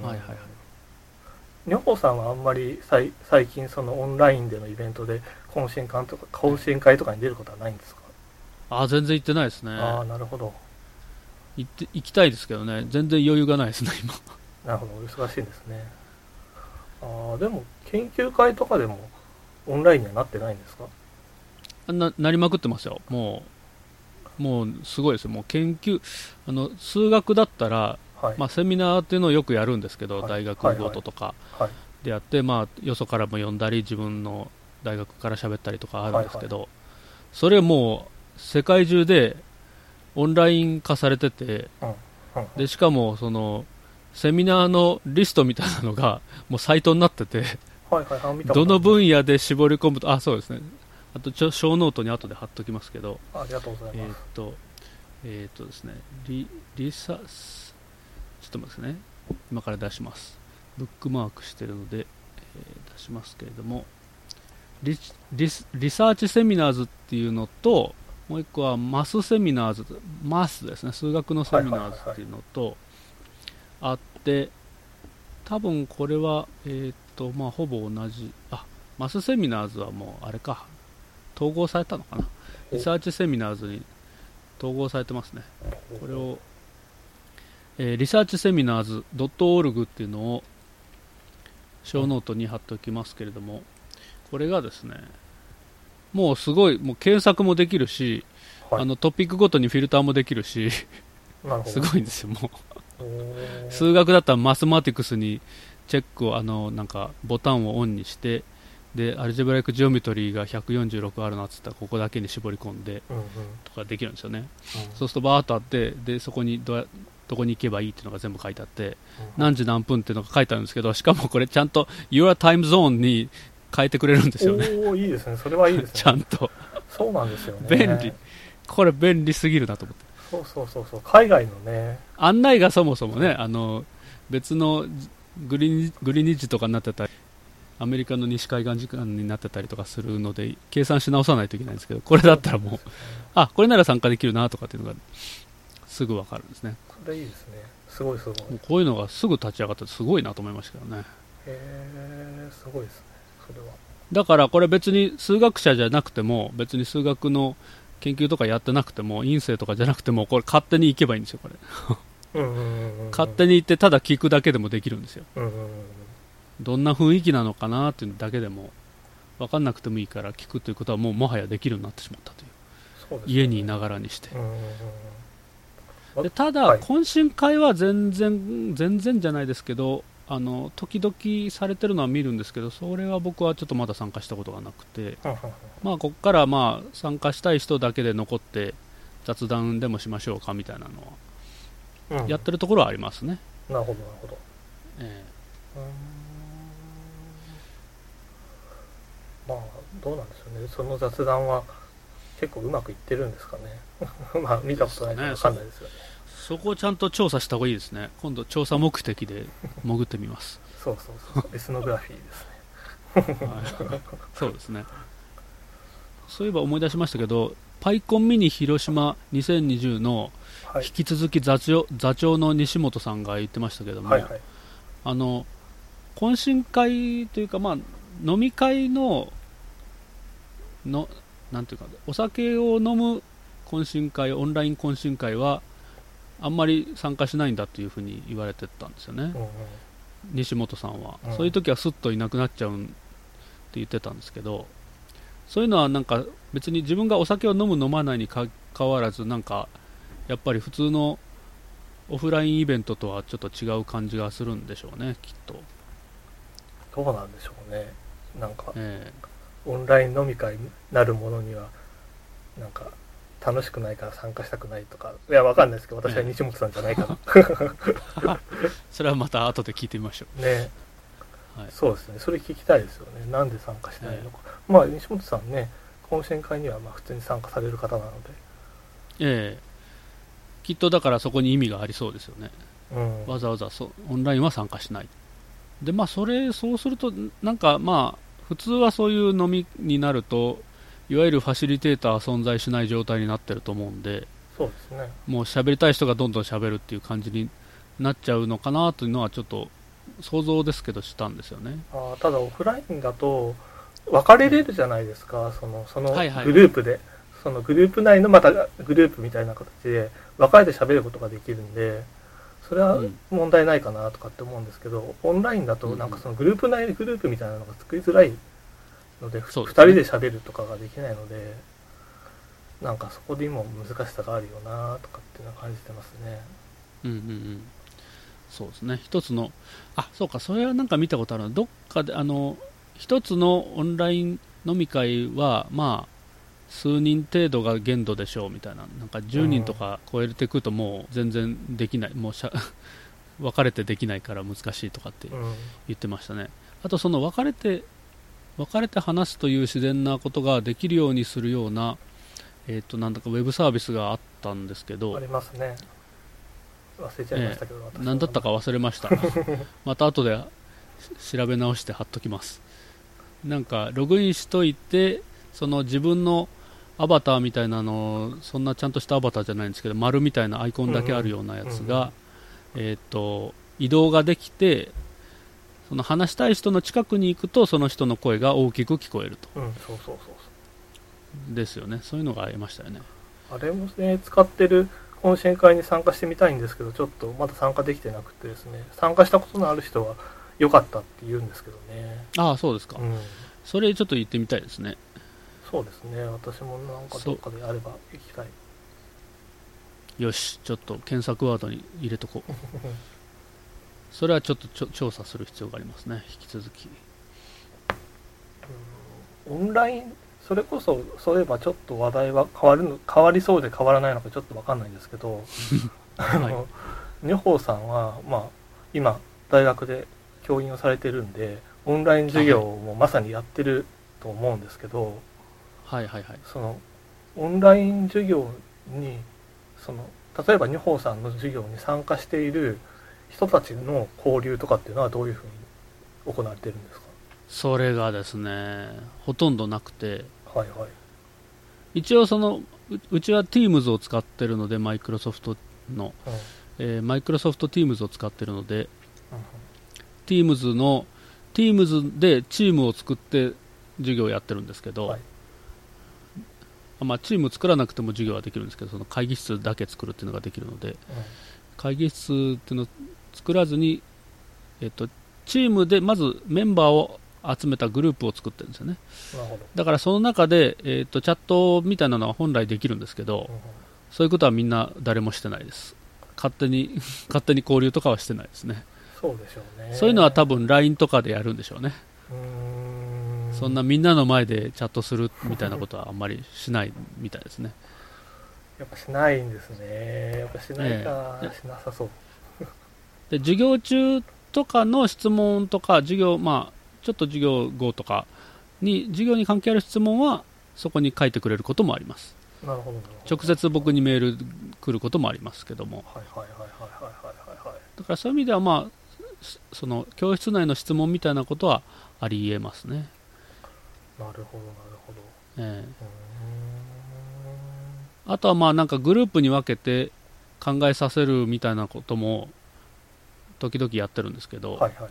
[SPEAKER 2] うん。
[SPEAKER 1] はいはいはい。
[SPEAKER 2] 女房さんはあんまりさい最近そのオンラインでのイベントで懇親会とか懇親会とかに出ることはないんですか、
[SPEAKER 1] あ全然行ってないですね。
[SPEAKER 2] ああなるほど。
[SPEAKER 1] 行って行きたいですけどね。全然余裕がないですね今。
[SPEAKER 2] なるほど。お忙しいんですね。ああでも研究会とかでもオンラインにはなってないんですか？
[SPEAKER 1] ななりまくってますよ。もうもうすごいですよ。もう研究あの数学だったら、
[SPEAKER 2] はい、
[SPEAKER 1] まあ、セミナーっていうのをよくやるんですけど、
[SPEAKER 2] はい。
[SPEAKER 1] 大学ごととか
[SPEAKER 2] はい
[SPEAKER 1] でやって、まあ、よそからも呼んだり自分の大学から喋ったりとかあるんですけど、それもう世界中でオンライン化されててでしかもそのセミナーのリストみたいなのがもうサイトになっててどの分野で絞り込むとあそうですね。あとちょ show note に後で貼っときますけど。
[SPEAKER 2] ありがとうござい
[SPEAKER 1] えーっ
[SPEAKER 2] ます、
[SPEAKER 1] と、えーっとですね、リ、リサ、ちょっと待ってね。今から出します。ブックマークしてるので、えー出しますけれども、リリス Research Seminars っていうのと、もう一個は Math Seminars、math ですね、数学の seminars っていうのと、あって、多分これは、えーっと、まあ、ほぼ同じ、あ、 Math Seminars はもう、あれか、統合されたのかな？ Research Seminars に統合されてますね。これを、えーリサーチセミナーズ .org っていうのを show note に貼っておきますけれども、これがですね、もうすごい、もう検索もできるし、
[SPEAKER 2] はい。
[SPEAKER 1] あのトピックごとにフィルターもできるし、
[SPEAKER 2] なる
[SPEAKER 1] すごいんですよ、もう。数学だったら Mathematics にチェックを、あの、なんかボタンをオンにして、で、 Algebraic Geometry が146あるなっつったら、ここだけに絞り込んで、
[SPEAKER 2] うんうん。
[SPEAKER 1] とかできるんですよね。
[SPEAKER 2] うん。
[SPEAKER 1] そうするとバーっとあって、で、そこにどうどこに行けばいいっていうのが全部書いてあって、
[SPEAKER 2] うん。
[SPEAKER 1] 何時何分っていうのが書いてあるんですけど、しかもこれちゃんと Your Time Zone に変えてくれるんですよね。
[SPEAKER 2] おおいいですねそれはいいですね
[SPEAKER 1] ちゃんと。
[SPEAKER 2] そうなんですよね
[SPEAKER 1] 便利これ便利すぎるなと思って。
[SPEAKER 2] そうそうそうそう海外のね
[SPEAKER 1] 案内がそもそもね、あの、別のグリニグリニッジとかになってたり、アメリカの西海岸時間になってたりとかするので、計算し直さないといけないんですけど、これだったらもう、あ、これなら参加できるなとかっていうのが、すぐわかるんですね。
[SPEAKER 2] これいいですねすごいすごい
[SPEAKER 1] こういうのがすぐ立ち上がってすごいなと思いましたけどね。
[SPEAKER 2] えすごいですねそれは。
[SPEAKER 1] だからこれ別に数学者じゃなくても、別に数学の研究とかやってなくても、院生とかじゃなくても、これ勝手に行けばいいんですよ、これ。勝手に行ってただ聞くだけでもできるんですよ。どんな雰囲気なのかなっていうだけでも分かんなくてもいいから聞くということはもうもはやできるようになってしまったという。
[SPEAKER 2] ね。
[SPEAKER 1] 家にいながらにして。でただ、
[SPEAKER 2] はい。
[SPEAKER 1] 懇親会は全然全然じゃないですけどあの時々されてるのは見るんですけどそれは僕はちょっとまだ参加したことがなくて。まあここからまあ参加したい人だけで残って雑談でもしましょうかみたいなのはやってるところはありますね、
[SPEAKER 2] なるほどなるほど。
[SPEAKER 1] え
[SPEAKER 2] うーん。まあどうなんでしょうね。その雑談は結構うまくいってるんですかね。まあ見たことないから分かんないですよね。
[SPEAKER 1] えそこをちゃんと調査した方がいいですね。今度調査目的で潜ってみます、
[SPEAKER 2] そうそうそう。エスノグラフィーですね。
[SPEAKER 1] はい、そうですね。そういえば思い出しましたけどパイコンミニ広島2020の
[SPEAKER 2] はい。
[SPEAKER 1] 引き続き座長座長の西本さんが言ってましたけども、
[SPEAKER 2] はいはい。
[SPEAKER 1] あの懇親会というか、まあ、飲み会ののなんていうかお酒を飲む懇親会オンライン懇親会はあんまり参加しないんだというふうに言われてたんですよね、
[SPEAKER 2] うんうん。
[SPEAKER 1] 西本さんは、
[SPEAKER 2] うん。
[SPEAKER 1] そういう時はすっといなくなっちゃうんって言ってたんですけどそういうのはなんか別に自分がお酒を飲む飲まないにかかわらずなんかやっぱり普通のオフラインイベントとはちょっと違う感じがするんでしょうねきっと、
[SPEAKER 2] どうなんでしょうね。なんか
[SPEAKER 1] え。
[SPEAKER 2] オンライン飲み会なるものにはなんか楽しくないから参加したくないとか。いやわかんないですけど私は西本さんじゃないから、
[SPEAKER 1] え それはまた後で聞いてみましょ
[SPEAKER 2] ね。
[SPEAKER 1] う、はい、
[SPEAKER 2] そうですね。それ聞きたいですよね。なんで参加しないのか、まあ西本さんね懇親会にはまあ普通に参加される方なので。
[SPEAKER 1] ええ。きっとだからそこに意味がありそうですよね。
[SPEAKER 2] うん。
[SPEAKER 1] わざわざそオンラインは参加しない。でまあそれそうするとなんかまあ普通はそういう飲みになるといわゆるファシリテーターは存在しない状態になってると思うんで
[SPEAKER 2] そうですね。
[SPEAKER 1] もう喋りたい人がどんどん喋るっていう感じになっちゃうのかなというのはちょっと想像ですけどしたんですよね。
[SPEAKER 2] あーただオフラインだと別れれるじゃないですか。そのその
[SPEAKER 1] はいはい
[SPEAKER 2] グループで、そのグループ内のまたグループみたいな形で別れて喋ることができるんでそれは
[SPEAKER 1] うん。
[SPEAKER 2] 問題ないかなとかって思うんですけど、オンラインだとなんかそのグループ内でグループみたいなのが作りづらいので、ふ2
[SPEAKER 1] ですね。
[SPEAKER 2] 人で喋るとかができないのでなんかそこで今難しさがあるよなとかっていうのは感じてますね。
[SPEAKER 1] うんうんうん。そうですね。一つのあそうかそれはなんか見たことあるのどっかであの一つのオンライン飲み会はまあ数人程度が限度でしょうみたいな。なんか10人とか超えてくるともう全然できない。もうしゃ 分かれてできないから難しいとかって
[SPEAKER 2] うん。
[SPEAKER 1] 言ってましたね。あとその別れて別れて話すという自然なことができるようにするようなえっ、となんだかウェブサービスがあったんですけど
[SPEAKER 2] ありますね。忘れちゃいましたけど、私は。
[SPEAKER 1] 何だったか忘れました。また後でし調べ直して貼っときます。なんかログインしといてその自分のアバターみたいなのそんなちゃんとしたアバターじゃないんですけど丸みたいなアイコンだけあるようなやつが、えっ、と移動ができてその話したい人の近くに行くとその人の声が大きく聞こえると。
[SPEAKER 2] うんそうそうそうそう。
[SPEAKER 1] ですよね。そういうのがありましたよね。
[SPEAKER 2] あれもね、使ってる懇親会に参加してみたいんですけど、ちょっとまだ参加できてなくてですね、参加したことのある人は良かったって言うんですけどね。
[SPEAKER 1] ああそうですか、
[SPEAKER 2] うん。
[SPEAKER 1] それちょっと言ってみたいですね。
[SPEAKER 2] そうですね、私もなんかどっかであれば行きたい。
[SPEAKER 1] よしちょっと検索ワードに入れとこう それはちょっと調査する必要がありますね。引き続き。
[SPEAKER 2] オンライン、それこそ、そういえばちょっと話題は変わるの、変わりそうで変わらないのかちょっとわかんないんですけど、あ
[SPEAKER 1] はい。
[SPEAKER 2] の、女宝さんは、まあ、今、大学で教員をされてるんで、オンライン授業もまさにやってると思うんですけど、
[SPEAKER 1] はいはいはい。
[SPEAKER 2] そのオンライン授業にその例えば女宝さんの授業に参加している人たちの交流とかっていうのはどういうふうに行われてるんです
[SPEAKER 1] それがですねほとんどなくて。
[SPEAKER 2] かはいはい。
[SPEAKER 1] 一応そのううちは Teams を使ってるのでマイクロソフトの、マイクロソフト Teams を使ってるので。
[SPEAKER 2] うん。
[SPEAKER 1] Teams の Teams でチームを作って授業をやってるんですけど、
[SPEAKER 2] はい。
[SPEAKER 1] あまあ、チーム作らなくても授業はできるんですけどその会議室だけ作るっていうのができるので。会議室っていうのを作らずに、えっと、チームでまずメンバーを集めたグループを作ってるんですよね。
[SPEAKER 2] なるほど。
[SPEAKER 1] だからその中で、えー、とチャットみたいなのは本来できるんですけど
[SPEAKER 2] うん
[SPEAKER 1] そういうことはみんな誰もしてないです。勝手に 勝手に交流とかはしてないですね。
[SPEAKER 2] そうでしょうね。
[SPEAKER 1] そういうのは多分 LINE とかでやるんでしょうね。
[SPEAKER 2] うーん。
[SPEAKER 1] そんなみんなの前でチャットするみたいなことはあんまりしないみたいですね。
[SPEAKER 2] やっぱしないんですね。やっぱしないか、
[SPEAKER 1] ええ。
[SPEAKER 2] しなさそう。
[SPEAKER 1] で授業中とかの質問とか授業まあちょっと授業後とかに授業に関係ある質問はそこに書いてくれることもあります
[SPEAKER 2] なるほど。
[SPEAKER 1] 直接僕にメール来ることもありますけども
[SPEAKER 2] はいはいはいはいはいはいはい。
[SPEAKER 1] だからそういう意味ではまあすその教室内の質問みたいなことはありえますね、
[SPEAKER 2] なるほど、なるほど。
[SPEAKER 1] ええ
[SPEAKER 2] う
[SPEAKER 1] あとはまあなんかグループに分けて考えさせるみたいなことも時々やってるんですけど、
[SPEAKER 2] はいはい。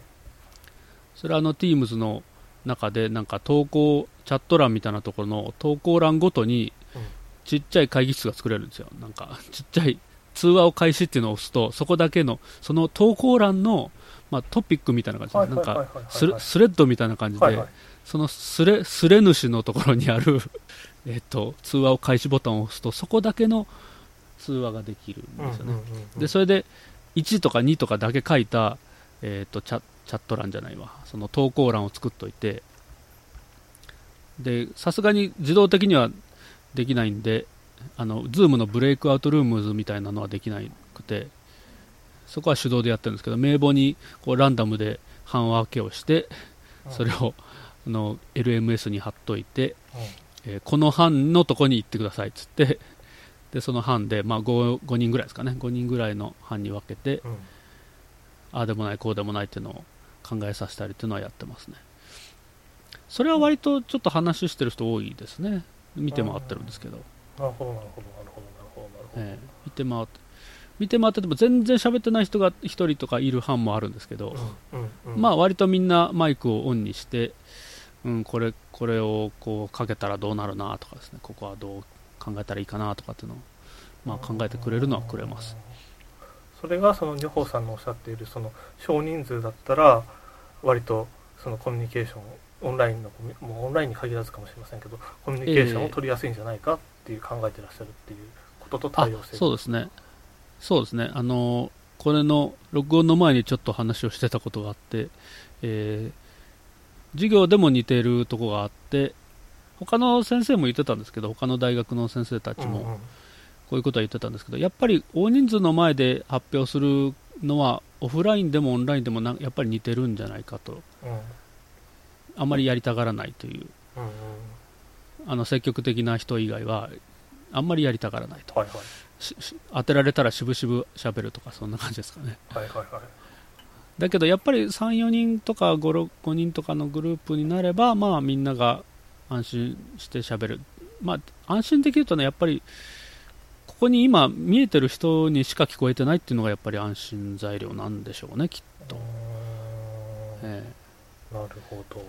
[SPEAKER 1] それはあの Teams の中でなんか投稿チャット欄みたいなところの投稿欄ごとに
[SPEAKER 2] うん。
[SPEAKER 1] ちっちゃい会議室が作れるんですよ。なんかちっちゃい通話を開始っていうのを押すとそこだけのその投稿欄の、まあ、トピックみたいな感じでなんかスレスレッドみたいな感じで、
[SPEAKER 2] はいはい。
[SPEAKER 1] そのスレスレ主のところにある えっと通話を開始ボタンを押すとそこだけの通話ができるんですよね、
[SPEAKER 2] うんうんうんうん。
[SPEAKER 1] でそれで1とか2とかだけ書いた、えー、とチャチャット欄じゃないわ。その投稿欄を作っといて。でさすがに自動的にはできないんであの Zoom のブレイクアウトルームズみたいなのはできなくてそこは手動でやってるんですけど名簿にこうランダムで半分けをしてそれをあの LMS に貼っといて、えーこの班のとこに行ってくださいっつってでその班で、まあ、5, 5人ぐらいですかね。5人ぐらいの班に分けて
[SPEAKER 2] うん。うん
[SPEAKER 1] ああでもないこうでもないっていうのを考えさせたりっていうのはやってますね。それは割とちょっと話してる人多いですね。見て回ってるんですけど、
[SPEAKER 2] なるほどなるほどなるほどなるほど。
[SPEAKER 1] ええ見て回って見て回ってても全然喋ってない人が1人とかいる班もあるんですけど、
[SPEAKER 2] うんうんうん。
[SPEAKER 1] まあ割とみんなマイクをオンにして、うん、これこれをこうかけたらどうなるなとかですね。ここはどう考えたらいいかなとかっていうのを、まあ、考えてくれるのはくれます。
[SPEAKER 2] それがその女宝さんのおっしゃっているその少人数だったら割とそのコミュニケーションオンラインのコミュもうオンラインに限らずかもしれませんけどコミュニケーションを取りやすいんじゃないかっていう考えてらっしゃるっていうことと
[SPEAKER 1] あ
[SPEAKER 2] 対応して
[SPEAKER 1] そうですね。そうですね。あのこれの録音の前にちょっと話をしてたことがあって、えー授業でも似ているとこがあって他の先生も言ってたんですけど他の大学の先生たちも、こういうことは言ってたんですけど、やっぱり大人数の前で発表するのは、オフラインでもオンラインでもなやっぱり似てるんじゃないかと、
[SPEAKER 2] うん。
[SPEAKER 1] あまりやりたがらないという、あの積極的な人以外は、あんまりやりたがらないと、
[SPEAKER 2] はいはい。
[SPEAKER 1] しし当てられたらしぶしぶ喋るとか、そんな感じですかね。
[SPEAKER 2] はいはいはい。
[SPEAKER 1] だけどやっぱり3、4人とか 5, 6 5人とかのグループになれば、まあ、みんなが安心して喋る、まあ、安心できるというのはやっぱり、ここに今見えてる人にしか聞こえてないっていうのがやっぱり安心材料なんでしょうね、きっと。
[SPEAKER 2] うー。ん
[SPEAKER 1] え。
[SPEAKER 2] なるほど。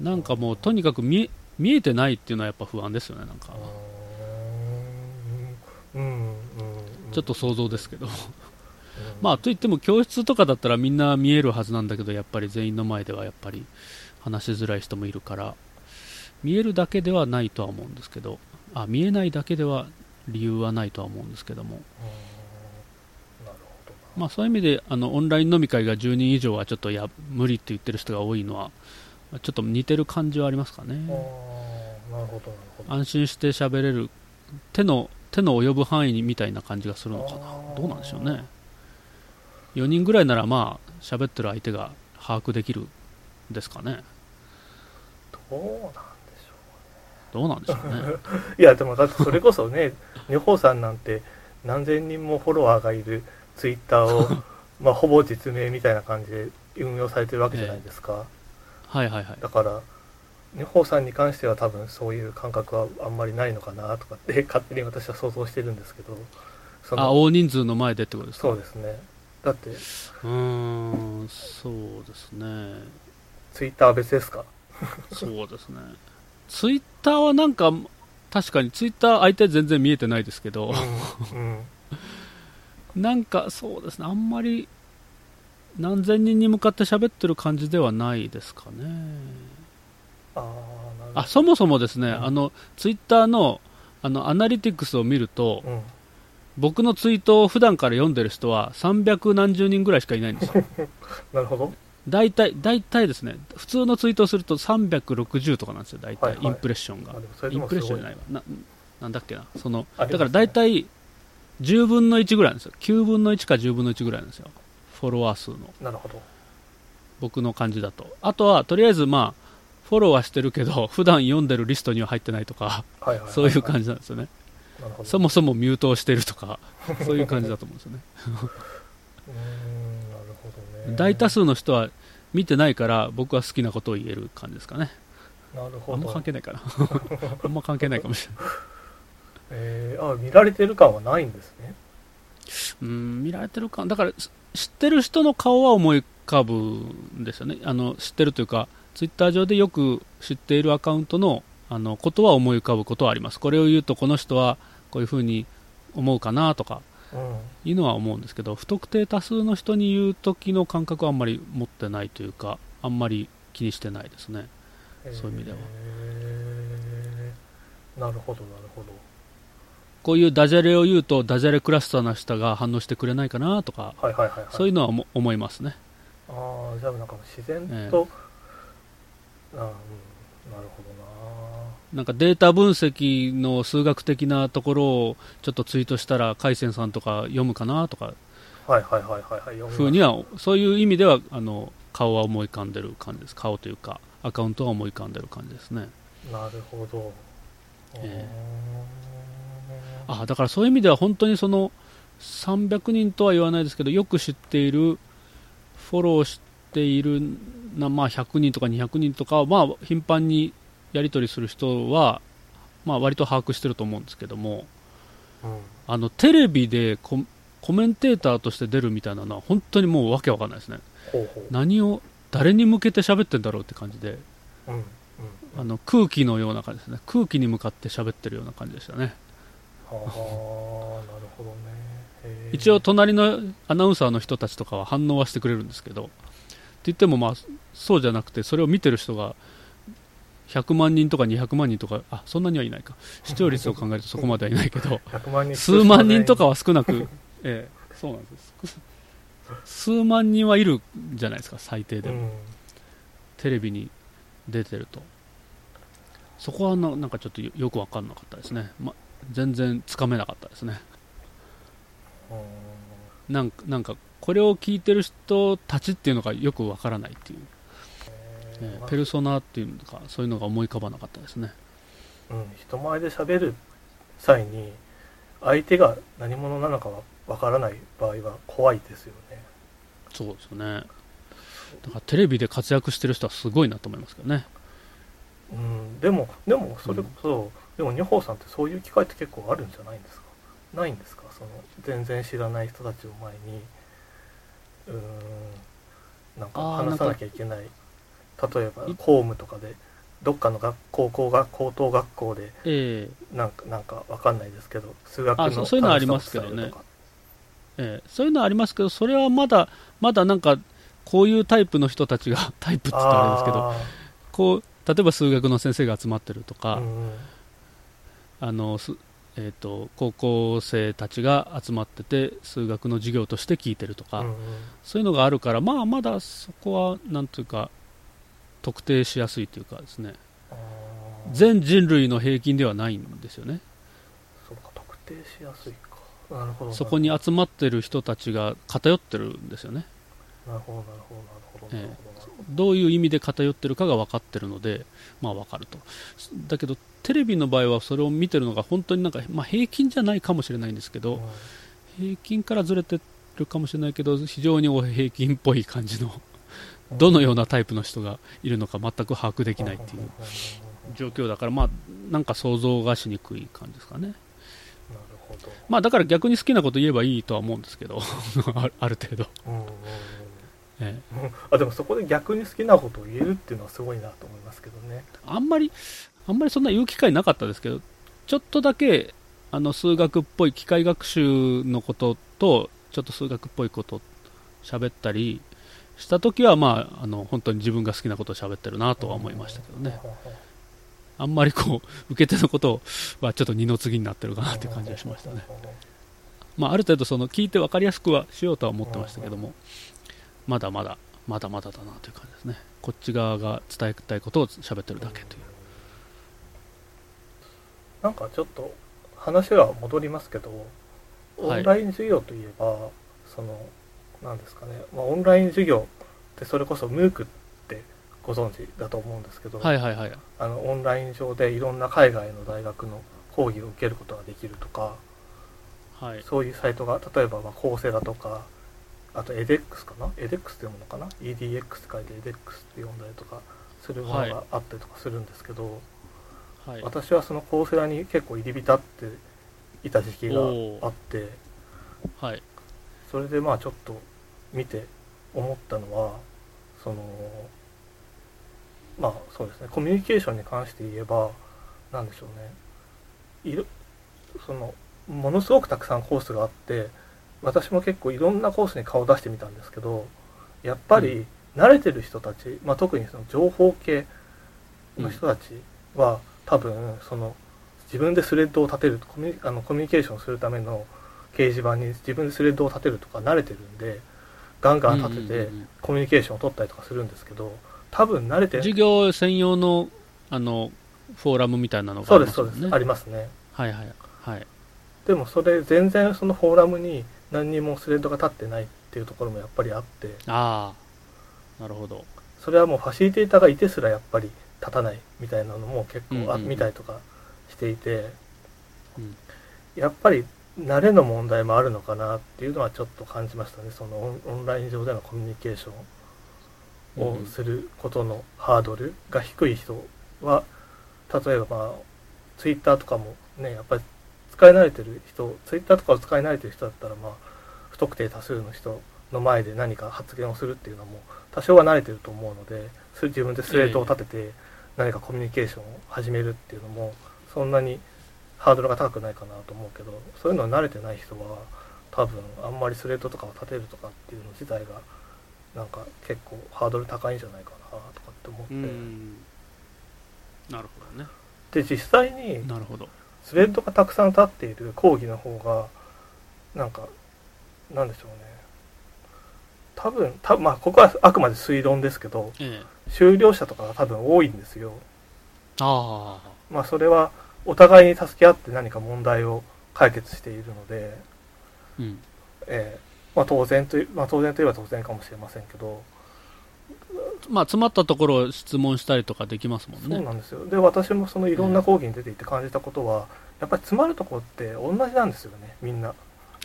[SPEAKER 1] えなんかもうとにかく見え見えてないっていうのはやっぱ不安ですよね、なんか、
[SPEAKER 2] うー。んうんうん。
[SPEAKER 1] ちょっと想像ですけど、
[SPEAKER 2] うん。
[SPEAKER 1] まあといっても教室とかだったらみんな見えるはずなんだけど、やっぱり全員の前ではやっぱり話しづらい人もいるから、見えるだけではないとは思うんですけど、あ見えないだけでは理由はないとは思うんですけども、まあ、そういう意味であのオンライン飲み会が10人以上はちょっとや無理って言ってる人が多いのは、ちょっと似てる感じはありますかね。安心して喋れる手の手の及ぶ範囲にみたいな感じがするのかな。どうなんでしょうね。4人ぐらいならまあ喋ってる相手が把握できるんですかね。
[SPEAKER 2] どうなん
[SPEAKER 1] どうなんでしょうね。
[SPEAKER 2] う いやでもだってそれこそね 女宝さんなんて何千人もフォロワーがいるツイッターを まあほぼ実名みたいな感じで運用されてるわけじゃないですか、
[SPEAKER 1] はいはいはい。
[SPEAKER 2] だから女宝さんに関しては多分そういう感覚はあんまりないのかなとかって勝手に私は想像してるんですけど。そ
[SPEAKER 1] あ大人数の前でってことですか？
[SPEAKER 2] そうですね。だって
[SPEAKER 1] うーんそうですね。
[SPEAKER 2] ツイッターは別ですか？
[SPEAKER 1] そうですねツイッターはなんか確かにツイッター相手全然見えてないですけど、
[SPEAKER 2] うん、うん。
[SPEAKER 1] なんかそうですね、あんまり何千人に向かって喋ってる感じではないですかね。
[SPEAKER 2] あ
[SPEAKER 1] そもそもですね、
[SPEAKER 2] うん。
[SPEAKER 1] あの、ツイッターの、あの、アナリティクスを見ると、
[SPEAKER 2] うん。
[SPEAKER 1] 僕のツイートを普段から読んでる人は300何十人ぐらいしかいないんですよ。
[SPEAKER 2] なるほど
[SPEAKER 1] 大体、大体ですね、普通のツイートをすると360とかなんですよ、大体、
[SPEAKER 2] はいはい
[SPEAKER 1] インプレッションがインプレッションじゃないわ。な、なんだっけな。その、だから大体、10分の1ぐらいなんですよ。9分の1か10分の1ぐらいなんですよ。フォロワー数の。
[SPEAKER 2] なるほど
[SPEAKER 1] 僕の感じだと。あとは、とりあえずまあ、フォローはしてるけど、普段読んでるリストには入ってないとか、
[SPEAKER 2] はいはいはいはい
[SPEAKER 1] そういう感じなんですよね。そもそもミュートをしてるとか、そういう感じだと思うんですよね。大多数の人は見てないから、僕は好きなことを言える感じですかね。
[SPEAKER 2] なるほど
[SPEAKER 1] あんま関係ないかな。あんま関係ないかもしれない。
[SPEAKER 2] えー、あ見られてる感はないんですね
[SPEAKER 1] うん、見られてるか。だから、す知ってる人の顔は思い浮かぶんですよね。あの、知ってるというか、ツイッター上でよく知っているアカウントの、あの、ことは思い浮かぶことはあります。これを言うと、この人はこういうふうに思うかなとか、
[SPEAKER 2] うん
[SPEAKER 1] いうのは思うんですけど、不特定多数の人に言う時の感覚はあんまり持ってないというか、あんまり気にしてないですね。そういう意味では。
[SPEAKER 2] えーなるほどなるほど。
[SPEAKER 1] こういうダジャレを言うと、ダジャレクラスターな人が反応してくれないかなとか、
[SPEAKER 2] はいはいはいはい。
[SPEAKER 1] そういうのは思思いますね。
[SPEAKER 2] ああじゃあなんか自然
[SPEAKER 1] ええ。
[SPEAKER 2] と、あーうん。なるほ
[SPEAKER 1] なんかデータ分析の数学的なところをちょっとツイートしたら、海鮮さんとか読むかなとか、
[SPEAKER 2] はいはいはいはい。はい
[SPEAKER 1] ふうには、そういう意味では、あの、顔は思い浮かんでる感じです。顔というか、アカウントは思い浮かんでる感じですね。
[SPEAKER 2] なるほど。
[SPEAKER 1] え
[SPEAKER 2] うー。ん
[SPEAKER 1] あ、だからそういう意味では本当にその、300人とは言わないですけど、よく知っている、フォローしているな、まあ100人とか200人とかは、まあ頻繁にやり取りする人は、まあ割と把握してると思うんですけども、
[SPEAKER 2] うん
[SPEAKER 1] あの、テレビでココメンテーターとして出るみたいなのは本当にもうわけわかんないですね。
[SPEAKER 2] ほうほう
[SPEAKER 1] 何を、誰に向けて喋ってんだろうって感じで、
[SPEAKER 2] うんうん
[SPEAKER 1] あの空気のような感じですね。空気に向かって喋ってるような感じでしたね。
[SPEAKER 2] はあなるほどね
[SPEAKER 1] 一応隣のアナウンサーの人たちとかは反応はしてくれるんですけど、って言ってもまあそうじゃなくて、それを見てる人が100万人とか200万人とか、あそんなにはいないか、視聴率を考えるとそこまではいないけど、
[SPEAKER 2] 100万人
[SPEAKER 1] 数万人とかは少なく、ええ、そうなんです。数万人はいるんじゃないですか、最低でも。
[SPEAKER 2] うん
[SPEAKER 1] テレビに出てると。そこはななんかちょっとよよくわかんなかったですね。ま、全然つかめなかったですね。
[SPEAKER 2] うん
[SPEAKER 1] なんか、なんかこれを聞いてる人たちっていうのがよくわからないっていう、
[SPEAKER 2] え
[SPEAKER 1] ええ
[SPEAKER 2] ーまあ
[SPEAKER 1] ペルソナっていうのか、そういうのが思い浮かばなかったですね。
[SPEAKER 2] うん、人前で喋る際に相手が何者なのかはわからない場合は怖いですよね。
[SPEAKER 1] そうですよね。だからテレビで活躍してる人はすごいなと思いますけどね。
[SPEAKER 2] うん、でもでもそれこそ、でも二宝さんってそういう機会って結構あるんじゃないんですか？ないんですか？その全然知らない人たちを前にうーんなんか話さなきゃいけない例えば
[SPEAKER 1] い
[SPEAKER 2] 公務とかでどっかの学高校が高等学校で
[SPEAKER 1] ええ。
[SPEAKER 2] なんかなんかわかんないですけど数学の
[SPEAKER 1] あそうそういうのはありますけどね。
[SPEAKER 2] えるとか。
[SPEAKER 1] ええ。そういうのはありますけど、それはまだ、まだなんか、こういうタイプの人たちが、タイプって言ったらあれですけど、
[SPEAKER 2] あ
[SPEAKER 1] こう、例えば数学の先生が集まってるとか、
[SPEAKER 2] ーうん。
[SPEAKER 1] あの、すえっ、と、高校生たちが集まってて、数学の授業として聞いてるとか、
[SPEAKER 2] うんうん。
[SPEAKER 1] そういうのがあるから、まあ、まだそこは、なんというか、特定しやすいというかですね、全人類の平均ではないんですよね。
[SPEAKER 2] そうか特定しやすいか。なるほど
[SPEAKER 1] そこに集まってる人たちが偏ってるんですよね。
[SPEAKER 2] なるほどなるほどなるほどなるほど。なるほど
[SPEAKER 1] どういう意味で偏ってるかが分かってるので、まあ分かると。だけど、テレビの場合はそれを見てるのが本当になんか、まあ平均じゃないかもしれないんですけど、
[SPEAKER 2] うん。
[SPEAKER 1] 平均からずれてるかもしれないけど、非常に平均っぽい感じの、どのようなタイプの人がいるのか全く把握できないっていう。状況だから、まあ、なんか想像がしにくい感じですかね。まあだから逆に好きなこと言えばいいとは思うんですけど、あある程度。
[SPEAKER 2] あでもそこで逆に好きなことを言えるっていうのはすごいなと思いますけどね。
[SPEAKER 1] あんまり、あんまりそんな言う機会なかったですけど、ちょっとだけ、あの、数学っぽい機械学習のことと、ちょっと数学っぽいこと喋ったり、した時は、まあ、あの本当に自分が好きなことを喋ってるなとは思いましたけどね、あんまりこう 受け手のことはちょっと二の次になってるかなっていう感じがしましたね、まあ、ある程度その聞いて分かりやすくはしようとは思ってましたけども、まだまだ、まだまだだなという感じですね、こっち側が伝えたいことを喋ってるだけという。
[SPEAKER 2] なんかちょっと話は戻りますけど、オ
[SPEAKER 1] はい。
[SPEAKER 2] ンライン授業といえば、そのなんですかね、まあ、オンライン授業ってそれこそ MOOC ってご存知だと思うんですけど、
[SPEAKER 1] はいはいはい、
[SPEAKER 2] あのオンライン上でいろんな海外の大学の講義を受けることができるとか
[SPEAKER 1] はい、
[SPEAKER 2] そういうサイトが例えばまあコーセラとかあと edX かな？edX って読むのかな？EDX って書いて edX って読んだりとかするものがあったりとかするんですけど、
[SPEAKER 1] はい、
[SPEAKER 2] 私はそのコーセラに結構入り浸っていた時期があって
[SPEAKER 1] はい、
[SPEAKER 2] それでまあちょっと見て思ったのはそのまあそうですね。コミュニケーションに関して言えばなんでしょうね。いろそのものすごくたくさんコースがあって私も結構いろんなコースに顔を出してみたんですけどやっぱ
[SPEAKER 1] う
[SPEAKER 2] り慣れてる人たち、まあ、特にその情報系の人たちは、多分その自分でスレッドを立てるあのコミュニケーションするための掲示板に自分でスレッドを立てるとか慣れてるんでガンガン立ててコミュニケーションを取ったりとかするんですけど多分慣れて
[SPEAKER 1] 授業専用のあのフォーラムみたいなのが
[SPEAKER 2] そう
[SPEAKER 1] ありますもんね。
[SPEAKER 2] ですそうです。ありますね。
[SPEAKER 1] はいはいはい。
[SPEAKER 2] でもそれ全然そのフォーラムに何にもスレッドが立ってないっていうところもやっぱりあって。
[SPEAKER 1] ああ、なるほど。
[SPEAKER 2] それはもうファシリテーターがいてすらやっぱり立たないみたいなのも結構あ、
[SPEAKER 1] うんうんうん。
[SPEAKER 2] 見たりとかしていて。
[SPEAKER 1] うん。
[SPEAKER 2] やっぱり慣れの問題もあるのかなっていうのはちょっと感じましたね。そのオンライン上でのコミュニケーションをすることのハードルが低い人は例えばまあツイッターとかもねやっぱり使い慣れてる人ツイッターとかを使い慣れてる人だったらまあ不特定多数の人の前で何か発言をするっていうのも多少は慣れてると思うので自分でスレートを立てて何かコミュニケーションを始めるっていうのもそんなにハードルが高くないかなと思うけどそういうの慣れてない人は多分あんまりスレートとかを立てるとかっていうの自体がなんか結構ハードル高いんじゃないかなとかって思って、
[SPEAKER 1] うん。なるほどね。
[SPEAKER 2] で実際に
[SPEAKER 1] なるほど。
[SPEAKER 2] スレッドがたくさん立っている講義の方がなんかなんでしょうね多分たまあここはあくまで推論ですけど
[SPEAKER 1] ええ。
[SPEAKER 2] 修了者とかが多分多いんですよ
[SPEAKER 1] ああ、
[SPEAKER 2] まあそれはお互いに助け合って何か問題を解決しているので、
[SPEAKER 1] うん。
[SPEAKER 2] ええまあ、当然といまあ、当然といえば当然かもしれませんけど、
[SPEAKER 1] まあ、詰まったところを質問したりとかできますもん
[SPEAKER 2] そう
[SPEAKER 1] ね。
[SPEAKER 2] なんですよで私もそのいろんな講義に出ていて感じたことは、やっぱり詰まるところって同じなんですよねみんな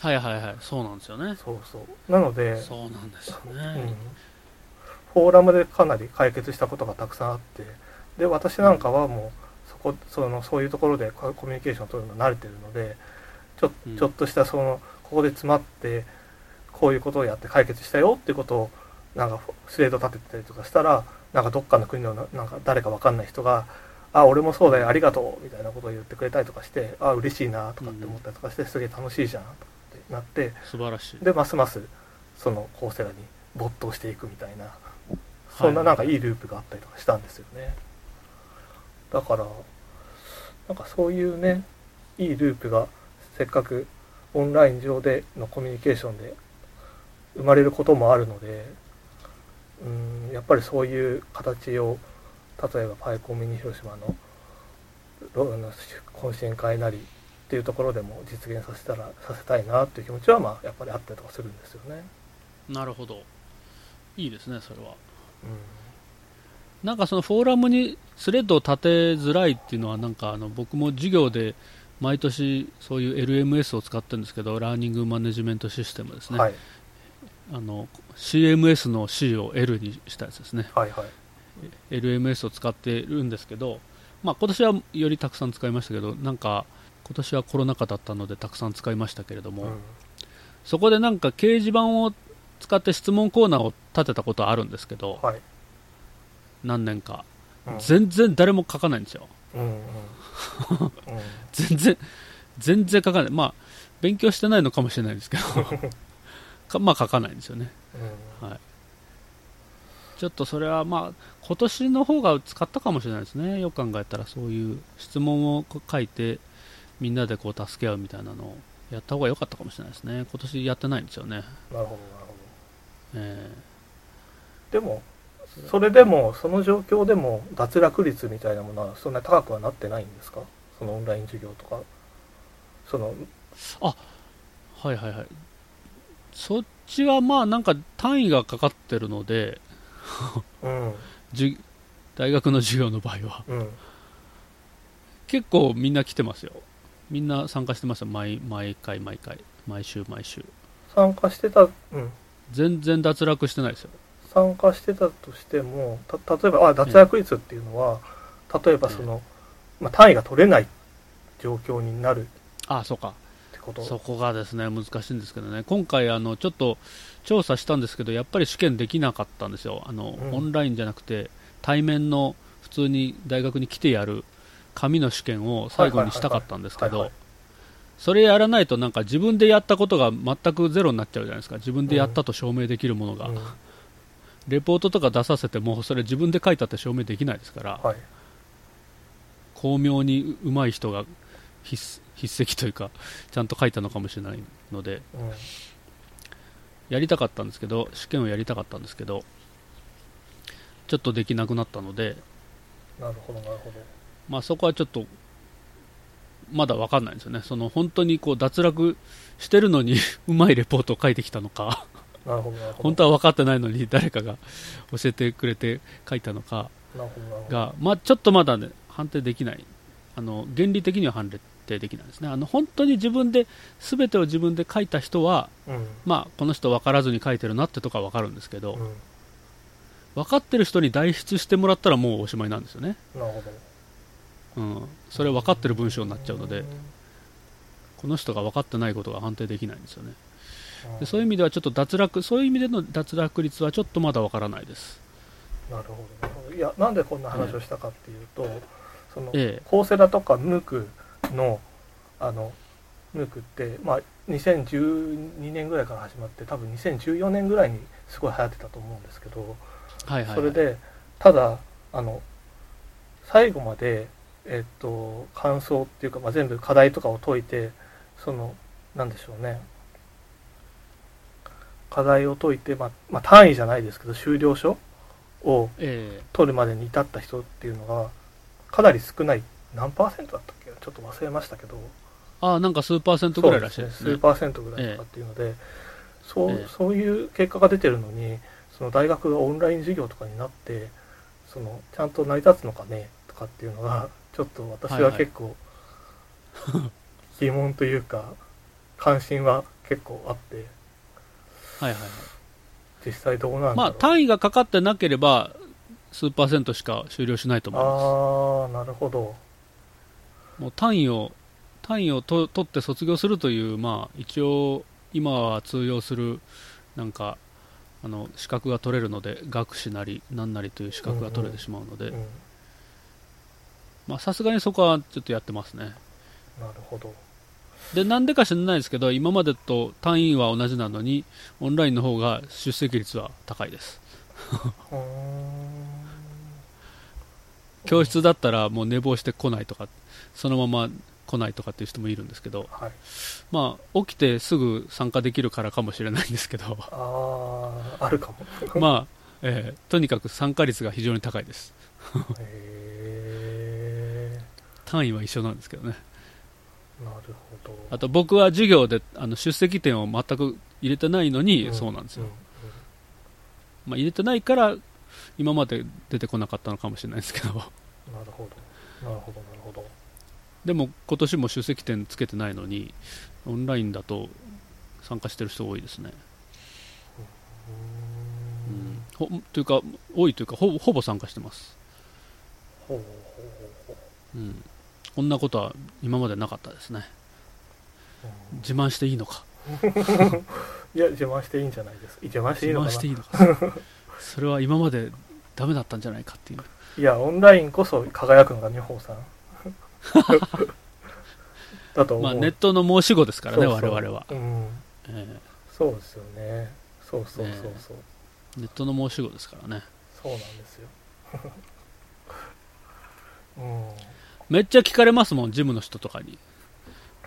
[SPEAKER 1] はいはいはい。そうなんですよね。
[SPEAKER 2] そうそうなので
[SPEAKER 1] そうなんですよ
[SPEAKER 2] うん
[SPEAKER 1] ね。
[SPEAKER 2] フォーラムでかなり解決したことがたくさんあってで私なんかはもうそこそのそういうところでココミュニケーションを取るの慣れてるのでちょ
[SPEAKER 1] うん。
[SPEAKER 2] ちょっとしたそのここで詰まってこういうことをやって解決したよっていうことをなんかスレード立ててたりとかしたらなんかどっかの国のななんか誰かわかんない人が「あ俺もそうだよありがとう」みたいなことを言ってくれたりとかして「あ嬉しいな」とかって思ったりとかしてすげえ楽しいじゃんってなって。
[SPEAKER 1] 素晴らしい。
[SPEAKER 2] でますますそのコーセラに没頭していくみたいな。そんななんかいいループがあったりとかしたんですよねだからなんかそういうねいいループがせっかくオンライン上でのコミュニケーションで生まれることもあるのでうんやっぱりそういう形を例えばパイコンミニ広島のロあの懇親会なりっていうところでも実現させたらさせたいなっていう気持ちはまあやっぱりあったりとかするんですよね。
[SPEAKER 1] なるほど。いいですね、それは。
[SPEAKER 2] うん
[SPEAKER 1] なんかそのフォーラムにスレッドを立てづらいっていうのは、なんかあの僕も授業で毎年そういう LMS を使ってるんですけど、ラーニングマネジメントシステムですね。
[SPEAKER 2] はい
[SPEAKER 1] あの CMS の C を L にしたやつですね。
[SPEAKER 2] はいはい
[SPEAKER 1] LMS を使ってるんですけど、まあ、今年はよりたくさん使いましたけど、なんか今年はコロナ禍だったのでたくさん使いましたけれども、
[SPEAKER 2] うん
[SPEAKER 1] そこでなんか掲示板を使って質問コーナーを立てたことはあるんですけど、
[SPEAKER 2] はい
[SPEAKER 1] 何年か、
[SPEAKER 2] うん。
[SPEAKER 1] 全然誰も書かないんですよ。
[SPEAKER 2] うんうん。うん。
[SPEAKER 1] 全然、全然書かない。まあ、勉強してないのかもしれないですけど、かまあ書かないんですよね。
[SPEAKER 2] うん。
[SPEAKER 1] はい。ちょっとそれはまあ今年の方が使ったかもしれないですね。よく考えたらそういう質問を書いてみんなでこう助け合うみたいなのをやった方が良かったかもしれないですね。今年やってないんですよね、
[SPEAKER 2] なるほどなるほ
[SPEAKER 1] え
[SPEAKER 2] どでもそれでもその状況でも脱落率みたいなものはそんなに高くはなってないんですか？そのオンライン授業とか。その
[SPEAKER 1] ーはいはいはい。そっちはまあなんか単位がかかってるので
[SPEAKER 2] うん。
[SPEAKER 1] 大学の授業の場合は。
[SPEAKER 2] うん。
[SPEAKER 1] 結構みんな来てますよ。みんな参加してますよ。毎毎回毎回。毎週毎週。
[SPEAKER 2] 参加してた、うん、
[SPEAKER 1] 全然脱落してないですよ
[SPEAKER 2] 参加してたとしてもた例えばあ脱落率っていうのは、例えばその、まあ、単位が取れない状況になるっ
[SPEAKER 1] ああそうか。
[SPEAKER 2] てこと。
[SPEAKER 1] そこがですね難しいんですけどね。今回あのちょっと調査したんですけどやっぱり試験できなかったんですよ。あの、
[SPEAKER 2] うん。
[SPEAKER 1] オンラインじゃなくて対面の普通に大学に来てやる紙の試験を最後にしたかったんですけどそれやらないとなんか自分でやったことが全くゼロになっちゃうじゃないですか。自分でやったと証明できるものが、
[SPEAKER 2] うん
[SPEAKER 1] レポートとか出させてもそれ自分で書いたって証明できないですから、
[SPEAKER 2] はい。
[SPEAKER 1] 巧妙に上手い人が筆筆跡というかちゃんと書いたのかもしれないので
[SPEAKER 2] うん
[SPEAKER 1] やりたかったんですけど試験をやりたかったんですけどちょっとできなくなったので、
[SPEAKER 2] なるほどなるほど。
[SPEAKER 1] まあ、そこはちょっとまだ分かんないんですよね。その本当にこう脱落してるのに うまいレポートを書いてきたのか
[SPEAKER 2] なるほど
[SPEAKER 1] 本当は分かってないのに誰かが教えてくれて書いたのか。が、まあ、ちょっとまだね判定できない。あの原理的には判定できないですね。あの本当に自分で全てを自分で書いた人は、
[SPEAKER 2] うん。
[SPEAKER 1] まあ、この人分からずに書いてるなってとか分かるんですけど、
[SPEAKER 2] うん。
[SPEAKER 1] 分かってる人に代筆してもらったらもうおしまいなんですよね、うん、それ分かってる文章になっちゃうので
[SPEAKER 2] ん
[SPEAKER 1] この人が分かってないことが判定できないんですよね。
[SPEAKER 2] うん
[SPEAKER 1] でそういう意味ではちょっと脱落そういう意味での脱落率はちょっとまだ分からないです。
[SPEAKER 2] なるほど。なるほどいやなんでこんな話をしたかっていうと、その
[SPEAKER 1] ええ。
[SPEAKER 2] コーセラとかムークのあのムークって、まあ、2012年ぐらいから始まって多分2014年ぐらいにすごい流行ってたと思うんですけど、
[SPEAKER 1] はいはい、はい、
[SPEAKER 2] それでただあの最後まで、えっと感想っていうか、まあ、全部課題とかを解いてそのなんでしょうね課題を解いて、まあまあ、単位じゃないですけど終了書を
[SPEAKER 1] ええ。
[SPEAKER 2] 取るまでに至った人っていうのがかなり少ない。何パーセントだったっけ？ちょっと忘れましたけど。
[SPEAKER 1] ああなんか数パーセントぐらいらしいですね。
[SPEAKER 2] そう数パーセントぐらいとかっていうので、そう
[SPEAKER 1] ええ。
[SPEAKER 2] そういう結果が出てるのにその大学がオンライン授業とかになってそのちゃんと成り立つのかね？とかっていうのがちょっと私
[SPEAKER 1] は
[SPEAKER 2] 結構疑問というか関心は結構あって
[SPEAKER 1] はいはいはい。
[SPEAKER 2] 実際どうなん
[SPEAKER 1] まあ単位がかかってなければ数パーセントしか終了しないと思います。
[SPEAKER 2] ああなるほど。
[SPEAKER 1] もう単位を単位をと取って卒業するという、まあ、一応今は通用するなんかあの資格が取れるので学士なり何なりという資格が取れてしまうので。さすがにそこはちょっとやってますね。
[SPEAKER 2] なるほど
[SPEAKER 1] でなんでか知らないですけど今までと単位は同じなのにオンラインの方が出席率は高いです。教室だったらもう寝坊して来ないとかそのまま来ないとかっていう人もいるんですけど
[SPEAKER 2] はい。
[SPEAKER 1] まあ起きてすぐ参加できるからかもしれないんですけど
[SPEAKER 2] あああるかも。
[SPEAKER 1] まあ、えーとにかく参加率が非常に高いです。
[SPEAKER 2] へ
[SPEAKER 1] 単位は一緒なんですけどねあと僕は授業であの出席点を全く入れてないのに、
[SPEAKER 2] ん
[SPEAKER 1] そうなんですよ、
[SPEAKER 2] ん
[SPEAKER 1] まあ、入れてないから今まで出てこなかったのかもしれないですけど。
[SPEAKER 2] うんなるほど。なるほどなるほど。
[SPEAKER 1] でも今年も出席点つけてないのにオンラインだと参加してる人多いですね、
[SPEAKER 2] う
[SPEAKER 1] ん。ん、ほというか多いというかほぼほぼ参加してます、
[SPEAKER 2] ほうほうほう。
[SPEAKER 1] うん、こんなことは今までなかったですね。自慢していいのか。
[SPEAKER 2] いや自慢していいんじゃないです。か自慢していいのかな。
[SPEAKER 1] 自慢していいのか。それは今までダメだったんじゃないかっていう。
[SPEAKER 2] いやオンラインこそ輝くのが女宝さん。だと思う、
[SPEAKER 1] まあネットの申し子ですからね
[SPEAKER 2] そうそう。
[SPEAKER 1] 我々は、
[SPEAKER 2] うん。
[SPEAKER 1] え
[SPEAKER 2] そうですよね。そうそうそうそう、
[SPEAKER 1] え。ネットの申し子ですからね。
[SPEAKER 2] そうなんですよ。うん
[SPEAKER 1] めっちゃ聞かれますもん、ジムの人とかに。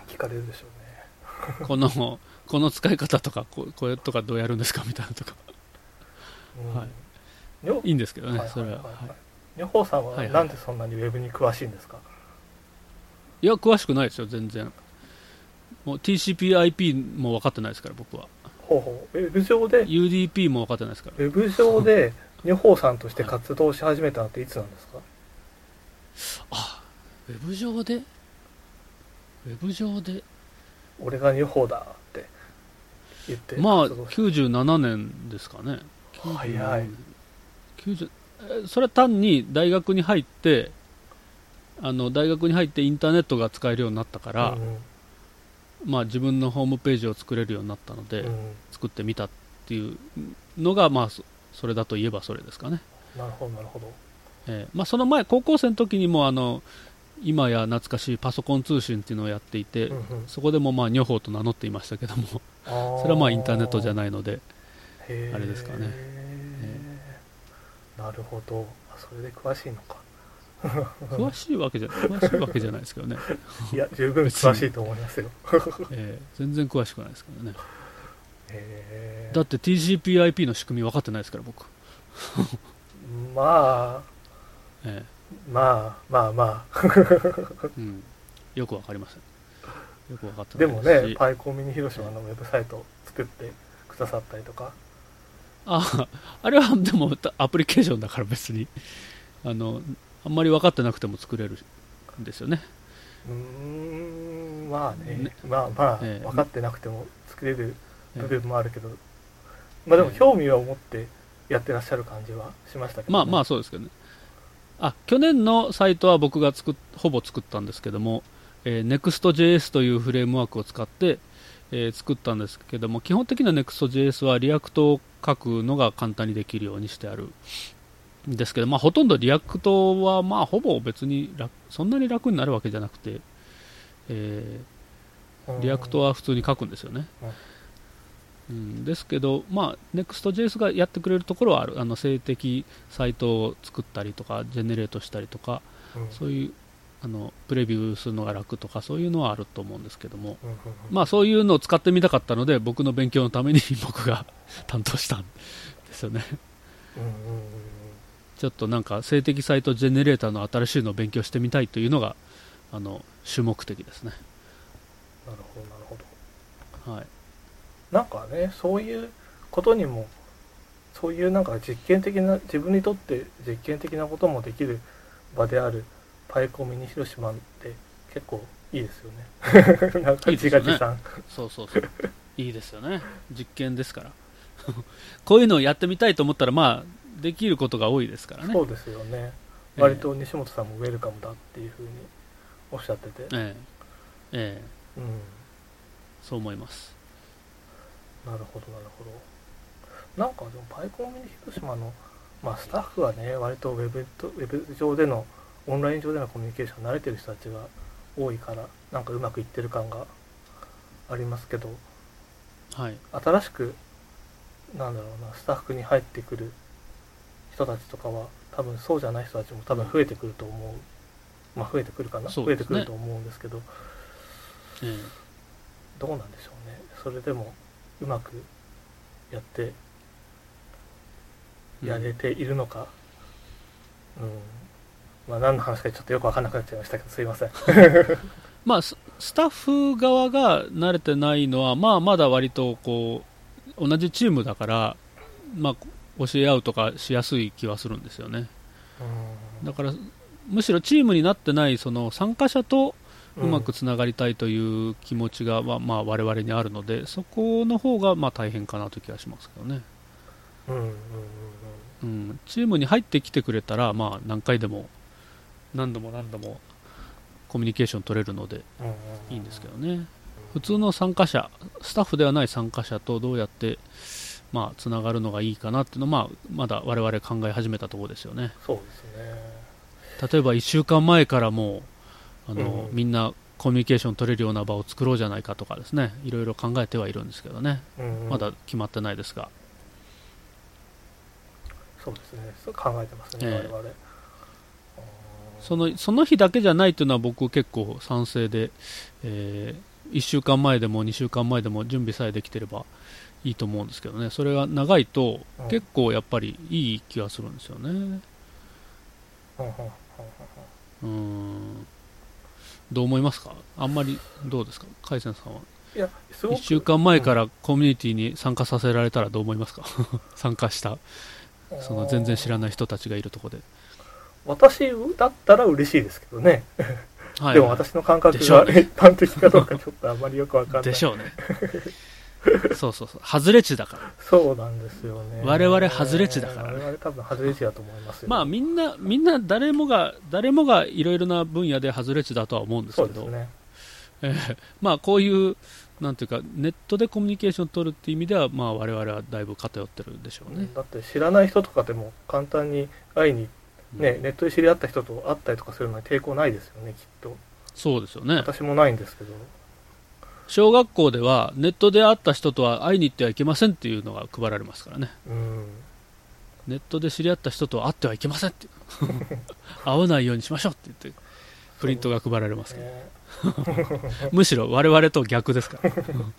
[SPEAKER 2] 聞かれるでしょうね
[SPEAKER 1] この、この使い方とか、ここれとかどうやるんですかみたいなとか。
[SPEAKER 2] うん
[SPEAKER 1] はいいいんですけどね、
[SPEAKER 2] はい
[SPEAKER 1] それは。
[SPEAKER 2] はいはい
[SPEAKER 1] はい
[SPEAKER 2] 女宝さん
[SPEAKER 1] はいは
[SPEAKER 2] はいなんでそんなにウェブに詳しいんですか、
[SPEAKER 1] いや、詳しくないですよ、全然。もう TCP/IP も分かってないですから、僕は。
[SPEAKER 2] ほうほうウェブ上で
[SPEAKER 1] ？UDP も分かってないですから。
[SPEAKER 2] ウェブ上で女宝さんとして活動し始めたのっていつなんですか、
[SPEAKER 1] あ、ウェブ上で？ウェブ上で？
[SPEAKER 2] 俺が女宝だって言って
[SPEAKER 1] まあ、
[SPEAKER 2] 活動し
[SPEAKER 1] 97年ですかね。
[SPEAKER 2] 早い。
[SPEAKER 1] 97年90えそれは単に大学に入って、あの大学に入ってインターネットが使えるようになったから、
[SPEAKER 2] うん
[SPEAKER 1] まあ、自分のホームページを作れるようになったので、
[SPEAKER 2] うん。
[SPEAKER 1] 作ってみたっていうのが、まあ、そそれだといえばそれですかね。
[SPEAKER 2] なるほどなるほど。
[SPEAKER 1] えーまあ、その前、高校生の時にもあの今や懐かしいパソコン通信っていうのをやっていて、
[SPEAKER 2] うんうん。
[SPEAKER 1] そこでもまあ女宝と名乗っていましたけども、それはまあインターネットじゃないので、あれですかね。
[SPEAKER 2] なるほど。あそれで詳しいのか。
[SPEAKER 1] 詳しいわけじゃ詳しいわけじゃないですけどね、
[SPEAKER 2] いや十分詳しいと思いますよ。
[SPEAKER 1] えー全然詳しくないですけどね、だって TCP/IP の仕組み分かってないですから、僕、
[SPEAKER 2] まあ。
[SPEAKER 1] え
[SPEAKER 2] まあまあまあ。
[SPEAKER 1] ーうん、よく分かりません、よく分かって
[SPEAKER 2] でもねパイコンミニ広島のウェブサイト作ってくださったりとか。
[SPEAKER 1] ああれはでもアプリケーションだから別に。あのあんまり分かってなくても作れるんですよね。
[SPEAKER 2] うーんまあね。
[SPEAKER 1] ね。
[SPEAKER 2] まあまあ、
[SPEAKER 1] ええ。
[SPEAKER 2] 分かってなくても作れる
[SPEAKER 1] ええ。
[SPEAKER 2] 部分もあるけど、まあでも興味を持ってやってらっしゃる感じはしましたけど、ね、
[SPEAKER 1] まあまあそうですけどねあ去年のサイトは僕が作っほぼ作ったんですけども、えー Next.js というフレームワークを使って、えー作ったんですけども基本的な Next.js は React を書くのが簡単にできるようにしてあるんですけど、まあ、ほとんど React はまあほぼ別に楽そんなに楽になるわけじゃなくて、えー React
[SPEAKER 2] は
[SPEAKER 1] は普通に書くんですよね。うん、ですけど、まあ、Next.js がやってくれるところはある。あの、静的サイトを作ったりとか、ジェネレートしたりとか、そういう、あの、プレビューするのが楽とか、そういうのはあると思うんですけども、まあ、そういうのを使ってみたかったので、僕の勉強のために 僕が 担当したん ですよね。ちょっとなんか、静的サイトジェネレーターの新しいのを勉強してみたいというのが、あの、主目的ですね。
[SPEAKER 2] なるほどなるほど
[SPEAKER 1] はい。
[SPEAKER 2] なんかねそういうことにもそういうなんか実験的な自分にとって実験的なこともできる場であるパイコンミニ広島って結構いいですよね なんか自画自賛
[SPEAKER 1] そうそうそう。いいですよね。実験ですから。こういうのをやってみたいと思ったら、まあ、できることが多いですからね。
[SPEAKER 2] そうですよね
[SPEAKER 1] ええ
[SPEAKER 2] 割と西本さんもウェルカムだっていうふうにおっしゃってて、
[SPEAKER 1] ええええ
[SPEAKER 2] うん
[SPEAKER 1] そう思います。
[SPEAKER 2] なるほどなるほど。なんかでもパイコンミニ広島の、まあ、スタッフはね割とウェブとウェブ上でのオンライン上でのコミュニケーション慣れてる人たちが多いからなんかうまくいってる感がありますけど。
[SPEAKER 1] はい。
[SPEAKER 2] 新しくなんだろうなスタッフに入ってくる人たちとかは多分そうじゃない人たちも多分増えてくると思う。まあ増えてくるかな、増えてくると思うんですけど。
[SPEAKER 1] ええ。
[SPEAKER 2] どうなんでしょうね。それでもうまくやってやれているのか。うん、まあ何の話かちょっとよく分かんなくなっちゃいましたけどすいません。
[SPEAKER 1] まあ、ススタッフ側が慣れてないのは、まあ、まだ割とこう同じチームだから、まあ、教え合うとかしやすい気はするんですよね。だからむしろチームになってないその参加者とうまくつながりたいという気持ちが、まあ、まあ我々にあるのでそこの方がまあ大変かなという気がしますけどね、
[SPEAKER 2] うんうんうん
[SPEAKER 1] うん、チームに入ってきてくれたら、まあ、何回でも何度も何度もコミュニケーション取れるのでいいんですけどね。普通の参加者スタッフではない参加者とどうやってまあつながるのがいいかなっていうのは、まあ、まだ我々考え始めたところですよね。
[SPEAKER 2] そうですね。
[SPEAKER 1] 例えば1週間前からもうあの、
[SPEAKER 2] うん。
[SPEAKER 1] みんなコミュニケーション取れるような場を作ろうじゃないかとかですね。いろいろ考えてはいるんですけどね。
[SPEAKER 2] うん。うん
[SPEAKER 1] まだ決まってないですが、
[SPEAKER 2] そうですね。そう考えてますね、
[SPEAKER 1] ええ。
[SPEAKER 2] 我々。
[SPEAKER 1] そのその日だけじゃないというのは僕結構賛成で、え1週間前でも2週間前でも準備さえできてればいいと思うんですけどね。それが長いと
[SPEAKER 2] うん。
[SPEAKER 1] 結構やっぱりいい気がするんですよね。
[SPEAKER 2] うん
[SPEAKER 1] どう思いますか？あんまりどうですか？海鮮さんは。い
[SPEAKER 2] やすご
[SPEAKER 1] 1
[SPEAKER 2] く
[SPEAKER 1] 週間前からコミュニティに参加させられたらどう思いますか？参加した。その全然知らない人たちがいるところで、
[SPEAKER 2] 私だったら嬉しいですけどね、
[SPEAKER 1] はい。
[SPEAKER 2] でも私の感覚が一般的かどうかちょっとあまりよくわかんない。
[SPEAKER 1] でしょうね そうそうそう。外れ値だから。
[SPEAKER 2] そうなんですよね。
[SPEAKER 1] 我々外れ値だからね。
[SPEAKER 2] 我々多分外れ値だと思いますよ。
[SPEAKER 1] まあみんなみんな誰もが誰もがいろいろな分野で外れ値だとは思うんですけど。
[SPEAKER 2] ね。
[SPEAKER 1] えーまあこういうなんていうかネットでコミュニケーションを取るっていう意味ではまあ我々はだいぶ偏ってるんでしょうね、
[SPEAKER 2] だって知らない人とかでも簡単に会いに、ね、ネットで知り合った人と会ったりとかするのに抵抗ないですよねきっと。
[SPEAKER 1] そうですよね。
[SPEAKER 2] 私もないんですけど
[SPEAKER 1] 小学校ではネットで会った人とは会いに行ってはいけませんっていうのが配られますからね。
[SPEAKER 2] うん。
[SPEAKER 1] ネットで知り合った人とは会ってはいけませんって 会わないようにしましょうって言ってプリントが配られますけど。
[SPEAKER 2] ね。
[SPEAKER 1] むしろ我々と逆ですから。う ん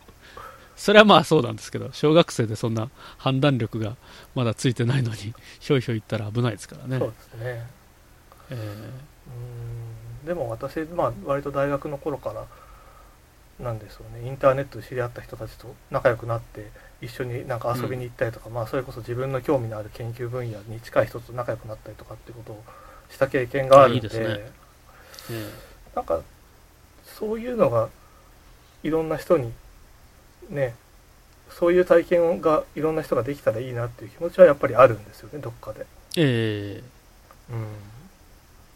[SPEAKER 1] それはまあそうなんですけど小学生でそんな判断力がまだついてないのにひょいひょい言ったら危ないですからね。
[SPEAKER 2] そうですね。
[SPEAKER 1] え。
[SPEAKER 2] うん。でも私、まあ、割と大学の頃からなんでしょうね。インターネットで知り合った人たちと仲良くなって一緒になんか遊びに行ったりとか、まあ、それこそ自分の興味のある研究分野に近い人と仲良くなったりとかってことをした経験があるんで
[SPEAKER 1] あいね。え
[SPEAKER 2] なんかそういうのがいろんな人にねそういう体験がいろんな人ができたらいいなっていう気持ちはやっぱりあるんですよねどっかで。
[SPEAKER 1] ええ。
[SPEAKER 2] うん、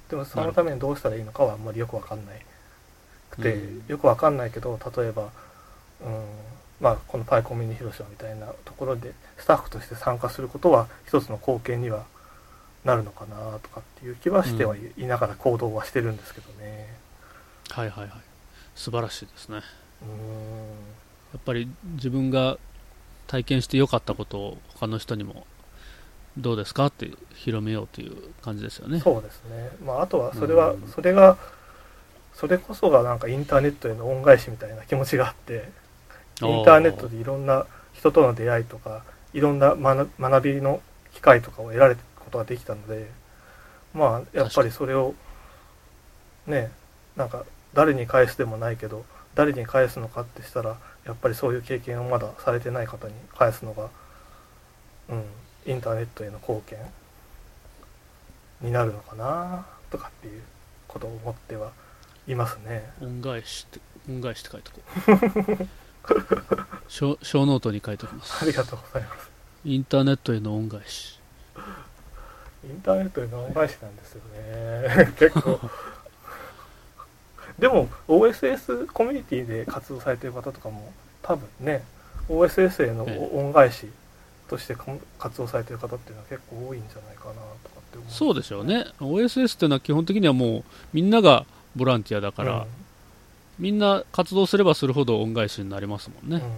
[SPEAKER 2] でもそのためにどうしたらいいのかはあんまりよくわかんないくて、
[SPEAKER 1] うん。
[SPEAKER 2] よくわかんないけど例えば、うんまあ、このパイコミュニ広島みたいなところでスタッフとして参加することは一つの貢献にはなるのかなとかっていう気はしてはい,、ながら行動はしてるんですけどね。
[SPEAKER 1] はいはいはい。素晴らしいですね。や
[SPEAKER 2] うん。
[SPEAKER 1] っぱり自分が体験して良かったことを他の人にもどうですかって広めようという感じですよね。
[SPEAKER 2] そうですね、まあ、あとはそれは、
[SPEAKER 1] うん。
[SPEAKER 2] それがそれこそがなんかインターネットへの恩返しみたいな気持ちがあってインターネットでいろんな人との出会いとかいろんな学学びの機会とかを得られることができたのでまあやっぱりそれをねなんか誰に返すでもないけど誰に返すのかってしたらやっぱりそういう経験をまだされてない方に返すのが、うん、インターネットへの貢献になるのかなとかっていうことを思ってはいますね。
[SPEAKER 1] 恩返しって恩返しって書いておこう ショー show note に書いておきます
[SPEAKER 2] ありがとうございます。
[SPEAKER 1] インターネットへの恩返し
[SPEAKER 2] インターネットへの恩返しなんですよね。結構。でも OSS コミュニティで活動されてる方とかも多分ね OSS への
[SPEAKER 1] ええ
[SPEAKER 2] 恩返しとして活動されてる方っていうのは結構多いんじゃないかなとかって思う
[SPEAKER 1] そうでしょうね OSS っていうのは基本的にはもうみんながボランティアだから、みんな活動すればするほど恩返しになりますもんね、
[SPEAKER 2] うん。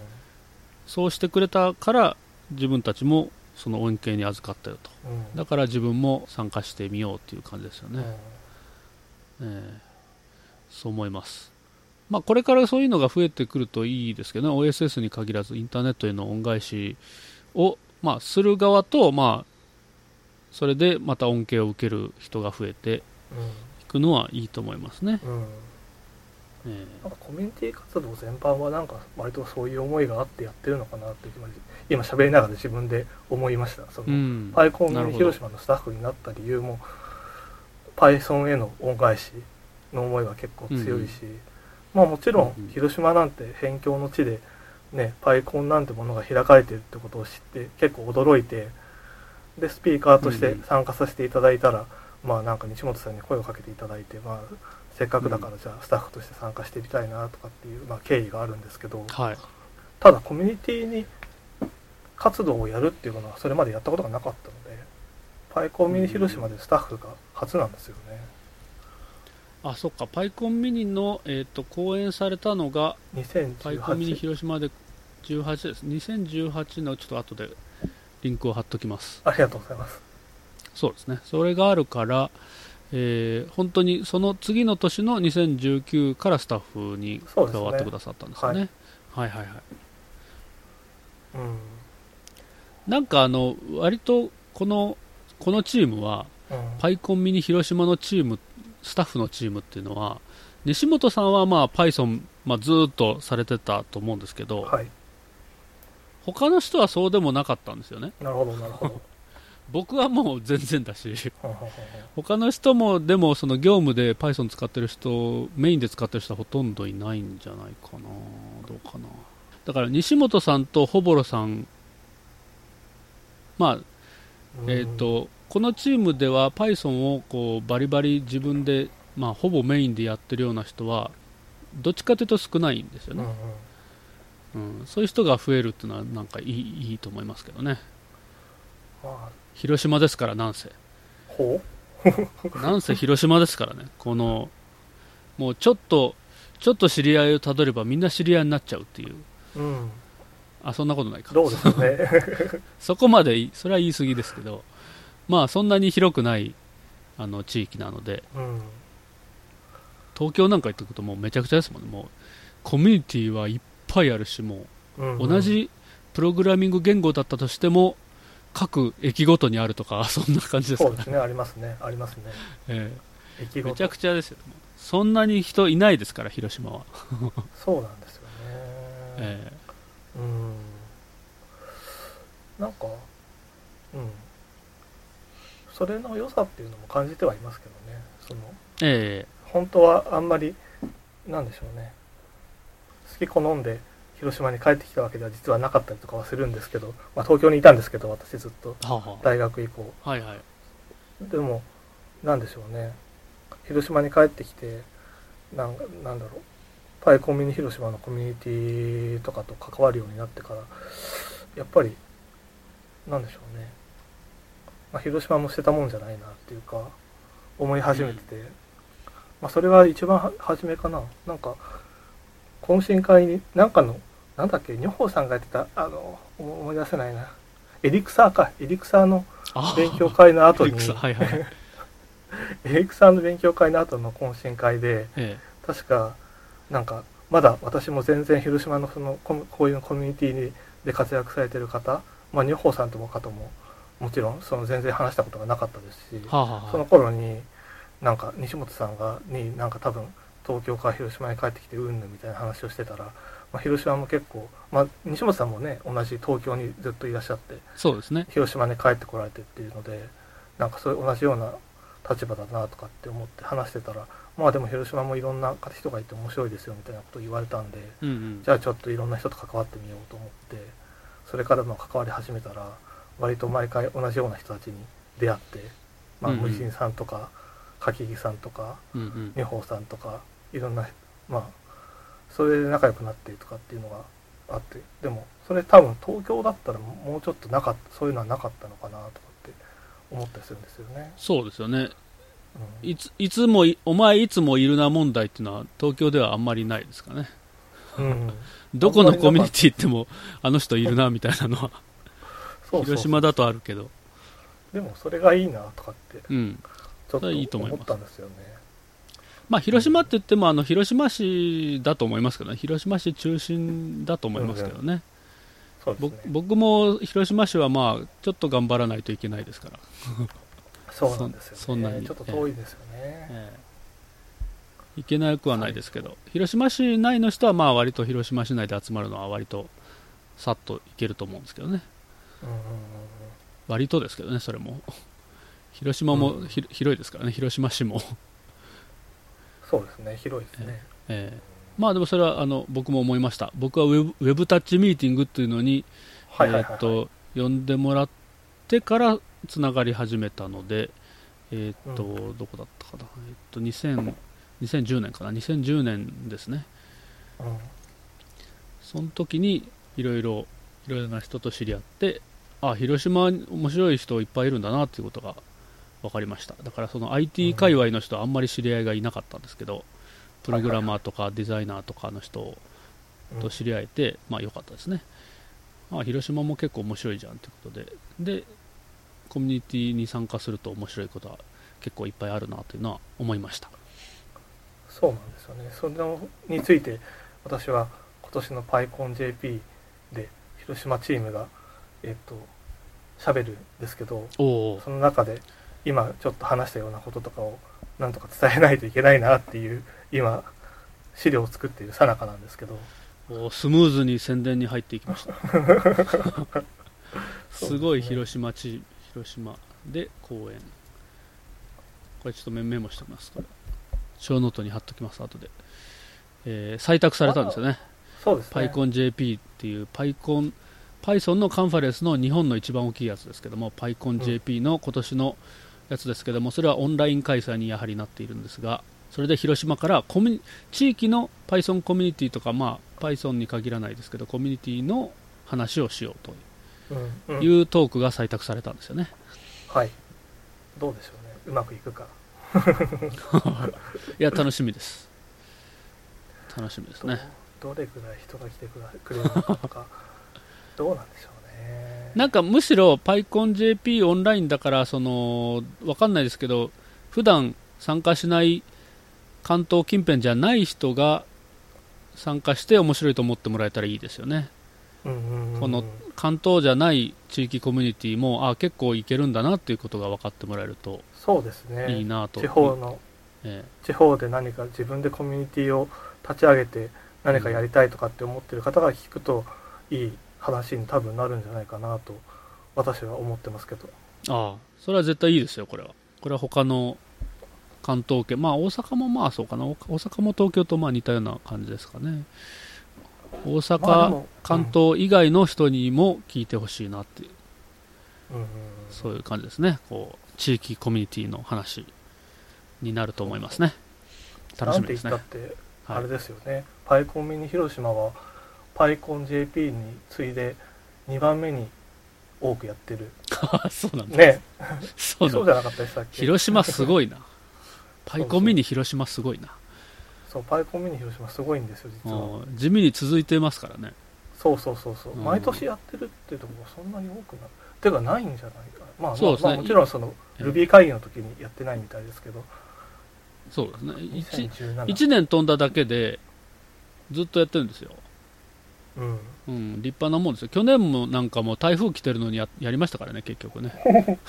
[SPEAKER 1] そうしてくれたから自分たちもその恩恵に預かったよと。
[SPEAKER 2] うん。
[SPEAKER 1] だから自分も参加してみようっていう感じですよね、
[SPEAKER 2] うん。
[SPEAKER 1] ええ。そう思います。まあこれからそういうのが増えてくるといいですけどね。OSS に限らずインターネットへの恩返しを、まあ、する側と、まあ、それでまた恩恵を受ける人が増えていくのはいいと思いますね、
[SPEAKER 2] うん。なんかコミュニティ活動全般はなんか割とそういう思いがあってやってるのかなっていう気も今喋りながら自分で思いました。その、
[SPEAKER 1] えうん。
[SPEAKER 2] パイコン広島のスタッフになった理由も Python への恩返しの思いは結構強いし、まあもちろ
[SPEAKER 1] うんうん。
[SPEAKER 2] ん広島なんて辺境の地でねパイコンなんてものが開かれてるってことを知って結構驚いてでスピーカーとして参加させていただいたら、まあなんか西本さんに声をかけていただいてまあせっかくだからじゃあスタッフとして参加してみたいなとかっていう、まあ、経緯があるんですけど
[SPEAKER 1] はい。
[SPEAKER 2] ただコミュニティに活動をやるっていうのはそれまでやったことがなかったのでパイコンミニ広島でスタッフが初なんですよね。
[SPEAKER 1] あそっか。パイコンミニの、えー、と講演されたのがパイコンミニ
[SPEAKER 2] 2018
[SPEAKER 1] 広島で18です。2018のちょっと後でリンクを貼っときます。
[SPEAKER 2] ありがとうございます
[SPEAKER 1] そうですね。それがあるから、えー本当にその次の年の2019からスタッフに加わってくださったんですよね。はい、はいはいはい。
[SPEAKER 2] うん。
[SPEAKER 1] なんかあの、割とこの、このチームは、
[SPEAKER 2] うん。
[SPEAKER 1] パイコンミニ広島のチーム、スタッフのチームっていうのは、西本さんはまあ Python、まあ、ずーっとされてたと思うんですけど、
[SPEAKER 2] はい。
[SPEAKER 1] 他の人はそうでもなかったんですよね。
[SPEAKER 2] なるほどなるほど
[SPEAKER 1] 僕はもう全然だし、他の人もでもその業務で Python 使ってる人、メインで使ってる人はほとんどいないんじゃないかな、どうかな。だから西本さんとほぼろさん、まあ、
[SPEAKER 2] うん。
[SPEAKER 1] えー、とこのチームでは Python をこうバリバリ自分で、まあ、ほぼメインでやってるような人はどっちかというと少ないんですよ
[SPEAKER 2] うんう
[SPEAKER 1] ね、
[SPEAKER 2] ん。
[SPEAKER 1] うんそういう人が増えるっていうのはなんかいいいいと思いますけどね。
[SPEAKER 2] まあ
[SPEAKER 1] 広島ですからなんせ。
[SPEAKER 2] ほ
[SPEAKER 1] なんせ広島ですからね。このもうちょっとちょっと知り合いをたどればみんな知り合いになっちゃうっていう。
[SPEAKER 2] ううん。
[SPEAKER 1] あそんなことないか。
[SPEAKER 2] どうですかね。
[SPEAKER 1] そこまでいそれは言い過ぎですけど。まあそんなに広くないあの地域なので。
[SPEAKER 2] うん。
[SPEAKER 1] 東京なんか行ってくるともうめちゃくちゃですもんね。もうコミュニティはいっぱいあるしも
[SPEAKER 2] うん
[SPEAKER 1] う同じプログラミング言語だったとしても各駅ごとにあるとか そんな感じですから
[SPEAKER 2] そうですね。ありますね。ありますね。
[SPEAKER 1] え
[SPEAKER 2] 駅ごと。
[SPEAKER 1] えめちゃくちゃですよ。そんなに人いないですから広島は、
[SPEAKER 2] そうなんですよね。
[SPEAKER 1] え。
[SPEAKER 2] うん。なんかうん。それの良さっていうのも感じてはいますけどね。その
[SPEAKER 1] ええ。
[SPEAKER 2] 本当はあんまりなんでしょうね。好き好んで広島に帰ってきたわけでは実はなかったりとかはするんですけど、まあ、東京にいたんですけど私ずっと。大学以降。
[SPEAKER 1] あはいはい。
[SPEAKER 2] でもなんでしょうね。広島に帰ってきてなんなんだろう。パイコンビニ広島のコミュニティとかと関わるようになってからやっぱりなんでしょうね、まあ、広島も捨てたもんじゃないなっていうか思い始めてて、まあ、それは一番は初めかな。なんか懇親会になんかのなんだっけ女宝さんがやってたあの思思い出せないな。エリクサーか。エリクサーの
[SPEAKER 1] あ
[SPEAKER 2] 勉強会の後に。
[SPEAKER 1] エリクサはいはい。
[SPEAKER 2] エリクサーの勉強会の後の懇親会で
[SPEAKER 1] え
[SPEAKER 2] 確かなんかまだ私も全然広島のそのこういうコミュニティにで活躍されてる方まあ女宝さんともかとももちろんその全然話したことがなかったですし
[SPEAKER 1] えはあはあ。
[SPEAKER 2] その頃になんか西本さんがになんか多分東京から広島に帰ってきてうんぬんみたいな話をしてたら、まあ、広島も結構、まあ、西本さんもね同じ東京にずっといらっしゃって
[SPEAKER 1] そうですね。
[SPEAKER 2] 広島に帰ってこられてっていうのでなんかそういう同じような立場だなとかって思って話してたらまあでも広島もいろんな人がいて面白いですよみたいなことを言われたんで
[SPEAKER 1] うんうん。
[SPEAKER 2] じゃあちょっといろんな人と関わってみようと思ってそれからの関わり始めたら割と毎回同じような人たちに出会って、まあ、
[SPEAKER 1] うんうん。
[SPEAKER 2] 無人さんとか柿木さんとか
[SPEAKER 1] うんうん。
[SPEAKER 2] 女宝さんとかいろんなまあそれで仲良くなってとかっていうのがあってでもそれ多分東京だったらもうちょっとなかったそういうのはなかったのかなとかって思ったりするんですよね。
[SPEAKER 1] そうですよね。
[SPEAKER 2] うん。
[SPEAKER 1] いついつもいお前いつもいるな問題っていうのは東京ではあんまりないですかね。
[SPEAKER 2] うん、
[SPEAKER 1] どこのコミュニティ行ってもあの人いるなみたいなのは。広島だとあるけど。
[SPEAKER 2] でもそれがいいなとかって
[SPEAKER 1] うん。
[SPEAKER 2] ちょっ
[SPEAKER 1] それはいいと思います
[SPEAKER 2] と思ったんですよね。
[SPEAKER 1] まあ広島って言ってもあの広島市だと思いますけどね。広島市中心だと思いますけどね。
[SPEAKER 2] うですね。
[SPEAKER 1] 僕も広島市はまあちょっと頑張らないといけないですから、
[SPEAKER 2] そうなんですよね。
[SPEAKER 1] そそんなに。
[SPEAKER 2] ちょっと遠いですよね。
[SPEAKER 1] ええ。いけなくはないですけど、広島市内の人はまあ割と広島市内で集まるのは割とさっといけると思うんですけどね。
[SPEAKER 2] うんうんうん。
[SPEAKER 1] 割とですけどねそれも。広島も
[SPEAKER 2] うん。
[SPEAKER 1] ひ、広いですからね。広島市も、
[SPEAKER 2] そうですね。広いですね。
[SPEAKER 1] ええ。まあでもそれはあの僕も思いました。僕はウェブウェブタッチミーティングっていうのに
[SPEAKER 2] はいはいはい、はい。
[SPEAKER 1] えーっと呼んでもらってからつながり始めたので、えーっと
[SPEAKER 2] う
[SPEAKER 1] どこだったかな、えーっと2000 2010年かな。2010年ですね。
[SPEAKER 2] うん。
[SPEAKER 1] その時にいろいろいろいろな人と知り合ってあ広島に面白い人いっぱいいるんだなっていうことが分かりました。だからその IT 界隈の人はあんまり知り合いがいなかったんですけど、プログラマーとかデザイナーとかの人
[SPEAKER 2] うん。
[SPEAKER 1] と知り合えて、まあ良かったですね、まあ、広島も結構面白いじゃんということで。でコミュニティに参加すると面白いことは結構いっぱいあるなというのは思いました。
[SPEAKER 2] そうなんですよね。それのについて私は今年の PyConJP で広島チームがえっと喋るんですけどその中で今ちょっと話したようなこととかをなんとか伝えないといけないなっていう今資料を作っている最中なんですけど。
[SPEAKER 1] おスムーズに宣伝に入っていきました。すごい広島地広島で公演。これちょっとメメモしておきますこれ。 show note に貼っときます後で、えー採択されたんですよね。
[SPEAKER 2] そうですね。
[SPEAKER 1] PyConJP っていう Python, Python のカンファレンスの日本の一番大きいやつですけども PyConJP の今年のやつですけどもそれはオンライン開催にやはりなっているんですがそれで広島からコミ地域の Python コミュニティとか、まあ、Python に限らないですけどコミュニティの話をしようと
[SPEAKER 2] うん。うん。
[SPEAKER 1] いうトークが採択されたんですよね、
[SPEAKER 2] はい。どうでしょうね。うまくいくか。
[SPEAKER 1] いや楽しみです。楽しみですね。
[SPEAKER 2] どれぐらい人が来てくれるのかとかどうなんでしょうね
[SPEAKER 1] なんかむしろ PyConJP オンラインだからそのわかんないですけど普段参加しない関東近辺じゃない人が参加して面白いと思ってもらえたらいいですよね。
[SPEAKER 2] うんうんうん。
[SPEAKER 1] この関東じゃない地域コミュニティもあ結構いけるんだなっていうことが分かってもらえると
[SPEAKER 2] そうですね。
[SPEAKER 1] いいなと、
[SPEAKER 2] 地方の
[SPEAKER 1] え。
[SPEAKER 2] 地方で何か自分でコミュニティを立ち上げて何かやりたいとかって思ってる方が聞くといい話に多分なるんじゃないかなと私は思ってますけど。
[SPEAKER 1] えああそれは絶対いいですよこれは。これは他の関東圏まあ大阪もまあそうかな。大阪も東京とまあ似たような感じですかね。大阪、
[SPEAKER 2] まあでも
[SPEAKER 1] 関東以外の人にも聞いてほしいなっていう、
[SPEAKER 2] うんうんうん。
[SPEAKER 1] そういう感じですね。こう地域コミュニティの話になると思いますね。楽しみですね。
[SPEAKER 2] なんて言ったってあ
[SPEAKER 1] はい。
[SPEAKER 2] れですよね、パイコンミニ広島はパイコン JP に次いで2番目に多くやってる。
[SPEAKER 1] そうなんだ、
[SPEAKER 2] ね。
[SPEAKER 1] そうなんだ。
[SPEAKER 2] そうじゃなかったでしたっけ？
[SPEAKER 1] 広島すごいな。パイコンミニ広島すごいな。
[SPEAKER 2] そうパイコンミニ広島すごいんですよ実は。
[SPEAKER 1] 地味に続いてますからね。
[SPEAKER 2] そうそうそうそう、
[SPEAKER 1] うん。
[SPEAKER 2] 毎年やってるっていうところがそんなに多くないてかないんじゃないかな。まあ、
[SPEAKER 1] そうですね。
[SPEAKER 2] まあ、もちろんその
[SPEAKER 1] ええ
[SPEAKER 2] Ruby 会議の時にやってないみたいですけど。
[SPEAKER 1] そうですね。1,
[SPEAKER 2] 2017
[SPEAKER 1] 1年飛んだだけでずっとやってるんですよ、
[SPEAKER 2] うん。
[SPEAKER 1] うん、立派なもんですよ。去年もなんかもう台風来てるのにややりましたからね結局ね。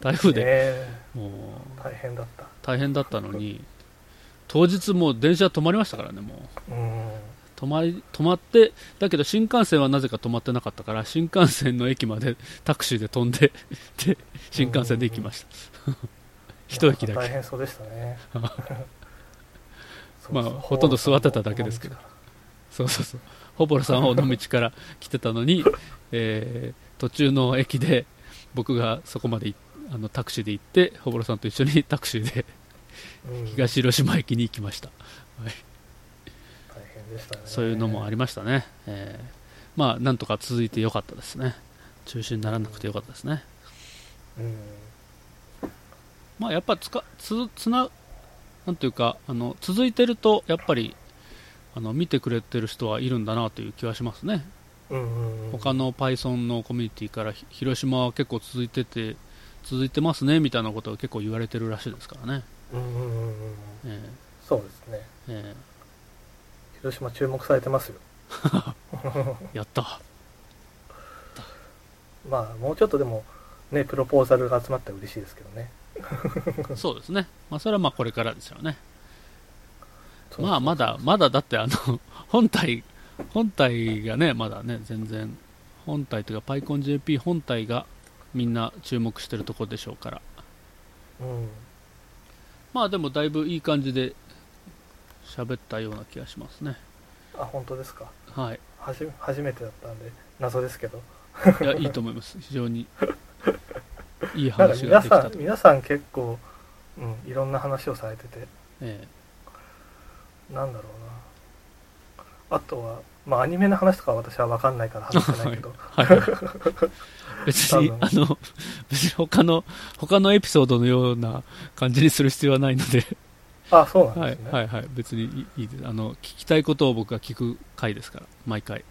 [SPEAKER 1] 台風で。
[SPEAKER 2] ねえ。
[SPEAKER 1] もう。
[SPEAKER 2] 大変だった。
[SPEAKER 1] 大変だったのに。当日もう電車止まりましたからねもう。
[SPEAKER 2] うん。
[SPEAKER 1] 止まり止まってだけど新幹線はなぜか止まってなかったから新幹線の駅まで タクシーで飛んでで新幹線で行きました。一駅だけ。
[SPEAKER 2] 大変そうでしたね。そう。
[SPEAKER 1] まあほとんど座ってただけですけどそうそうそう。ほぼろさんは尾道から来てたのに、えー途中の駅で僕がそこまでいあのタクシーで行ってほぼろさんと一緒にタクシーで
[SPEAKER 2] うん。
[SPEAKER 1] 東広島駅に行きました、はい、
[SPEAKER 2] 大変でしたね。
[SPEAKER 1] そういうのもありましたね、えーまあなんとか続いてよかったですね。中止にならなくてよかったですね。
[SPEAKER 2] うん。
[SPEAKER 1] まあやっぱつかつつななんていうかあの続いてるとやっぱりあの見てくれてる人はいるんだなという気はしますね。
[SPEAKER 2] うんうんうん。
[SPEAKER 1] 他の Python のコミュニティからひ広島は結構続いてて続いてますねみたいなことが結構言われてるらしいですからね、
[SPEAKER 2] うんうんうんうん。
[SPEAKER 1] え
[SPEAKER 2] そうですね。
[SPEAKER 1] ーえ。
[SPEAKER 2] 広島注目されてますよ。
[SPEAKER 1] ー やった。
[SPEAKER 2] まあもうちょっとでもねプロポーザルが集まったら嬉しいですけどね。
[SPEAKER 1] そうですね、まあ、それはまあこれからですよねまあまだまだだってあの 本体本体がねまだね全然本体というか PyConJP 本体がみんな注目してるところでしょうから。
[SPEAKER 2] うん。
[SPEAKER 1] まあでもだいぶいい感じで喋ったような気がしますね。
[SPEAKER 2] あ本当ですか。
[SPEAKER 1] はい。
[SPEAKER 2] はじ初めてだったんで謎ですけど。
[SPEAKER 1] いやいいと思います。非常に いい話が
[SPEAKER 2] 皆さん
[SPEAKER 1] できたと、
[SPEAKER 2] 皆さん結構、うん、いろんな話をされてて。
[SPEAKER 1] え
[SPEAKER 2] なんだろうな。あとはまあアニメの話とかは私は分かんないから話してないけど。
[SPEAKER 1] えはい、別にあの別に他の他のエピソードのような感じにする必要はないので。
[SPEAKER 2] あそうなん
[SPEAKER 1] はい
[SPEAKER 2] ですね、
[SPEAKER 1] はい。はい別にいいいいです。あの聞きたいことを僕が聞く回ですから。毎回。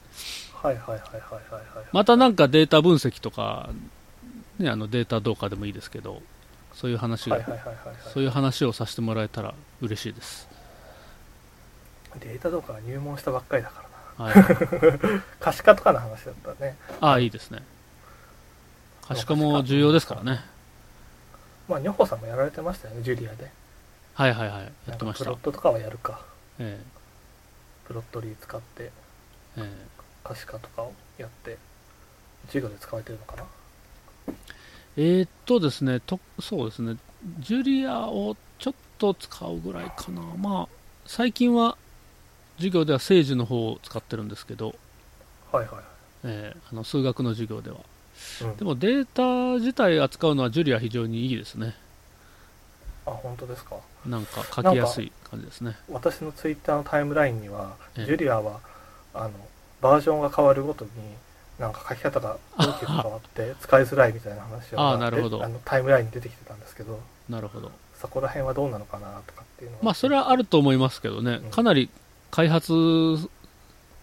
[SPEAKER 2] はいはいはいはいはいはい
[SPEAKER 1] またなんかデータ分析とかね、あのデータどうかでもいいですけど、そういう話が、
[SPEAKER 2] はいはいはいはい、はい、
[SPEAKER 1] そういう話をさせてもらえたら嬉しいです。
[SPEAKER 2] データどうかは入門したばっかりだからな
[SPEAKER 1] はい。
[SPEAKER 2] 可視化とかの話だったらね
[SPEAKER 1] ああ、いいですね。可視化も重要ですからね。
[SPEAKER 2] まあ女房さんもやられてましたよねジュリアで
[SPEAKER 1] はいはいはい。やってました
[SPEAKER 2] プロッ。トとかはやるか
[SPEAKER 1] え
[SPEAKER 2] プロットリー使って
[SPEAKER 1] ええ
[SPEAKER 2] 可視化とかをやって授業で使われてるのかな？
[SPEAKER 1] ええーっとですねと、そうですね、ジュリアをちょっと使うぐらいかな。まあ、最近は授業では政治の方を使ってるんですけど、
[SPEAKER 2] はいはい
[SPEAKER 1] ええあの数学の授業では。
[SPEAKER 2] うん
[SPEAKER 1] でもデータ自体扱うのはジュリア非常にいいですね。
[SPEAKER 2] あ本当ですか？
[SPEAKER 1] なんか書きやすい感じですね。
[SPEAKER 2] 私のツイッターのタイムラインには
[SPEAKER 1] ええ
[SPEAKER 2] ジュリアはあのバージョンが変わるごとになんか書き方が大きく変わって 使いづらいみたいな話
[SPEAKER 1] あ
[SPEAKER 2] が
[SPEAKER 1] なるほど
[SPEAKER 2] あのタイムラインに出てきてたんですけど
[SPEAKER 1] なるほど。
[SPEAKER 2] そこら辺はどうなのかなとかっていうのは
[SPEAKER 1] まあ、それはあると思いますけどね
[SPEAKER 2] うん、
[SPEAKER 1] かなり開発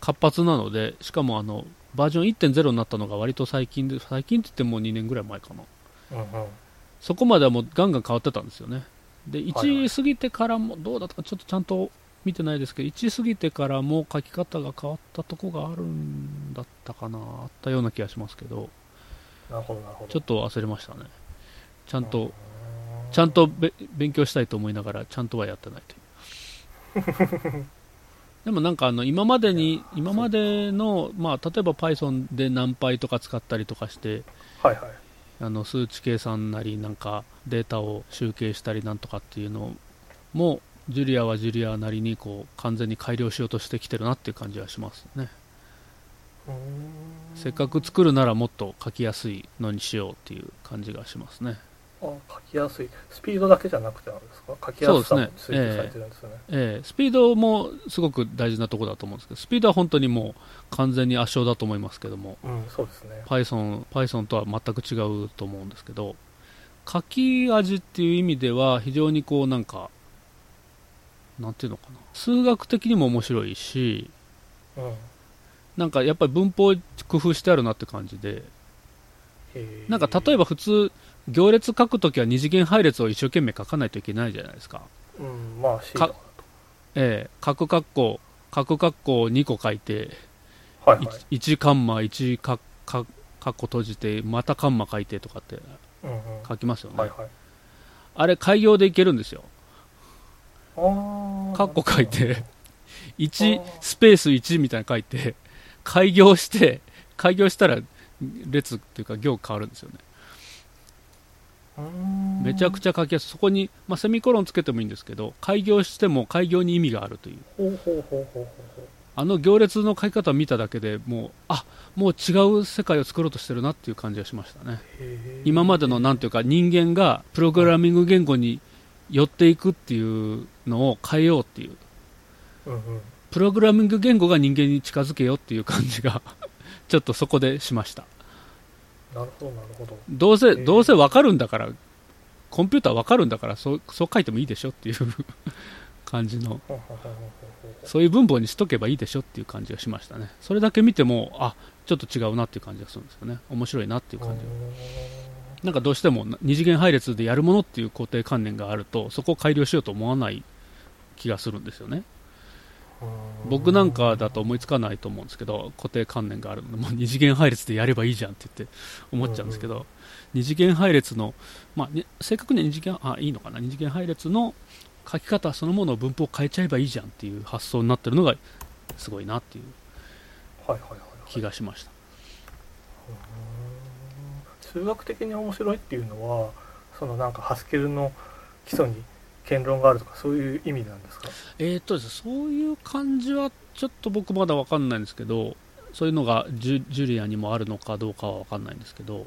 [SPEAKER 1] 活発なので、しかもあのバージョン1.0になったのが割と最近で、最近って言っても2年ぐらい前かな。
[SPEAKER 2] うんうん
[SPEAKER 1] そこまではもうガンガン変わってたんですよね。で、
[SPEAKER 2] はい
[SPEAKER 1] 1過ぎてからも、どうだったかちょっとちゃんと見てないですけど、1過ぎてからも書き方が変わったとこがあるんだったかな、あったような気がしますけど、
[SPEAKER 2] なるほどなるほど
[SPEAKER 1] ちょっと忘れましたね。ちゃんと、
[SPEAKER 2] うん
[SPEAKER 1] ちゃんとべ勉強したいと思いながら、ちゃんとはやってないという。でもなんかあの今までに、今までの、まあ、例えば Python で何倍とか使ったりとかして、
[SPEAKER 2] はいはい。
[SPEAKER 1] あの数値計算なりなんかデータを集計したりなんとかっていうのもジュリアはジュリアなりにこう完全に改良しようとしてきてるなっていう感じはしますね。せっかく作るならもっと書きやすいのにしようっていう感じがしますね
[SPEAKER 2] あ書きやすい。スピードだけじゃなくてなんですか？書きやすさも追
[SPEAKER 1] そうですね。
[SPEAKER 2] 求されてるんですよね。
[SPEAKER 1] ええ。スピードもすごく大事なところだと思うんですけどスピードは本当にもう完全に圧勝だと思いますけども
[SPEAKER 2] うんそうですね。
[SPEAKER 1] Python, Python とは全く違うと思うんですけど書き味っていう意味では非常にこうなんかなんていうのかな。数学的にも面白いし
[SPEAKER 2] うん。
[SPEAKER 1] なんかやっぱり文法工夫してあるなって感じでなんか例え
[SPEAKER 2] ば
[SPEAKER 1] ば普通行列書くときは二次元配列を一生懸命書かないといけないじゃないですか。
[SPEAKER 2] うんまあかだ
[SPEAKER 1] ええ角括弧角括弧2個書いて
[SPEAKER 2] とはいはい。
[SPEAKER 1] 1カンマ1カカカッコ閉じてまたカンマ書いてとかって
[SPEAKER 2] うんうん。
[SPEAKER 1] 書きますよね、
[SPEAKER 2] はいはい。
[SPEAKER 1] あれ開業でいけるんですよ。
[SPEAKER 2] あー。
[SPEAKER 1] カッコ書いて、1
[SPEAKER 2] あー。
[SPEAKER 1] スペース1みたいなの書いて、開業して、開業したら列っていうか行変わるんですよね。めちゃくちゃ書きやすい。そこに、まあ、セミコロンつけてもいいんですけど、開業しても開業に意味があるという。あの行列の書き方を見ただけでもう、あ、もう違う世界を作ろうとしてるなっていう感じがしましたね。今までのなんていうか人間がプログラミング言語に寄っていくっていうのを変えようっていう。
[SPEAKER 2] うんうん
[SPEAKER 1] プログラミング言語が人間に近づけよっていう感じがちょっとそこでしました
[SPEAKER 2] なるほどなるほど。
[SPEAKER 1] どうせ、
[SPEAKER 2] ー。
[SPEAKER 1] どうせわかるんだからコンピューターわかるんだからそうそう書いてもいいでしょっていう 感じの。そういう文法にしとけばいいでしょっていう感じがしましたね。それだけ見てもあちょっと違うなっていう感じがするんですよね。面白いなっていう感じが。なんかどうしても二次元配列でやるものっていう固定観念があるとそこを改良しようと思わない気がするんですよね僕なんかだと思いつかないと思うんですけど固定観念がある。のでもう二次元配列でやればいいじゃんって言って思っちゃうんですけど、
[SPEAKER 2] うん
[SPEAKER 1] 二次元配列の、まあね、正確には二次元あいいのかな？二次元配列の書き方そのものを文法を変えちゃえばいいじゃんっていう発想になってるのがすごいなっていう気がしました。
[SPEAKER 2] 数学的に面白いっていうのはそのなんかハスケルの基礎に剣論があるとかそういう意味なんですか？
[SPEAKER 1] えーっとですねそういう感じはちょっと僕まだ分かんないんですけどそういうのがジュジュリアにもあるのかどうかは分かんないんですけど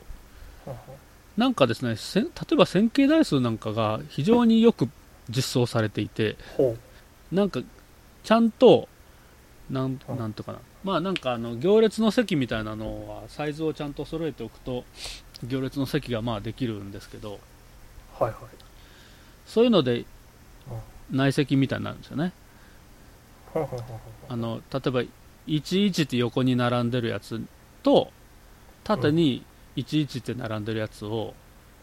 [SPEAKER 1] なんかですね例えば線形代数なんかが非常によく実装されていてなんかちゃんとなん
[SPEAKER 2] うん
[SPEAKER 1] なんとかな。まあなんかあの行列の席みたいなのはサイズをちゃんと揃えておくと行列の席がまあできるんですけど
[SPEAKER 2] うはいはい
[SPEAKER 1] そういうので内積みたいになるんですよね。あの例えば11って横に並んでるやつと縦に11って並んでるやつを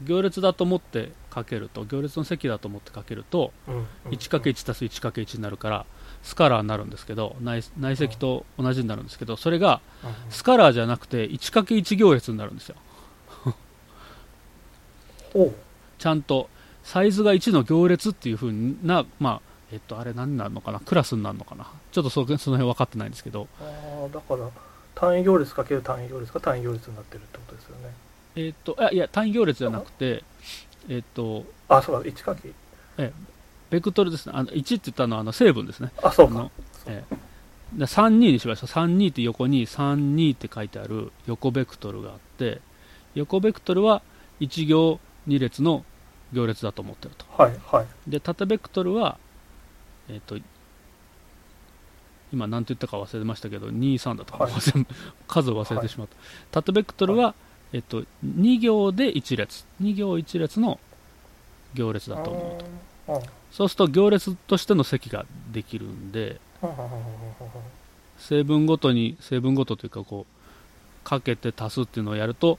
[SPEAKER 1] 行列だと思ってかけると行列の席だと思ってかけると
[SPEAKER 2] うんうん。
[SPEAKER 1] 1×1 足す 1×1 になるからスカラーになるんですけど内内積と同じになるんですけどそれがスカラーじゃなくて 1×1 行列になるんですよ。ちゃんとサイズが1の行列っていう風なまあえっとあれ何になるのかな？クラスになるのかな？ちょっとそその辺分かってないんですけど。
[SPEAKER 2] ああだから単位行列かける単位行列が単位行列になってるってことですよね。
[SPEAKER 1] えっといやいや単位行列じゃなくてえっと
[SPEAKER 2] あそうか1かけ
[SPEAKER 1] ベクトルですね。あの1って言ったのはあの成分ですね。
[SPEAKER 2] あそうか。
[SPEAKER 1] ええ。で32にしました。32って横に32って書いてある横ベクトルがあって横ベクトルは1行2列の行列だと思ってると。
[SPEAKER 2] はいはい。
[SPEAKER 1] で縦ベクトルはえっ、と今何て言ったか忘れましたけど23だとか、
[SPEAKER 2] はい。
[SPEAKER 1] 数を忘れてしまった、縦ベクトルは、えっと2行で1列。2行1列の行列だと思うと。そうすると行列としての積ができるんで成分ごとに成分ごとというかこうかけて足すっていうのをやると,、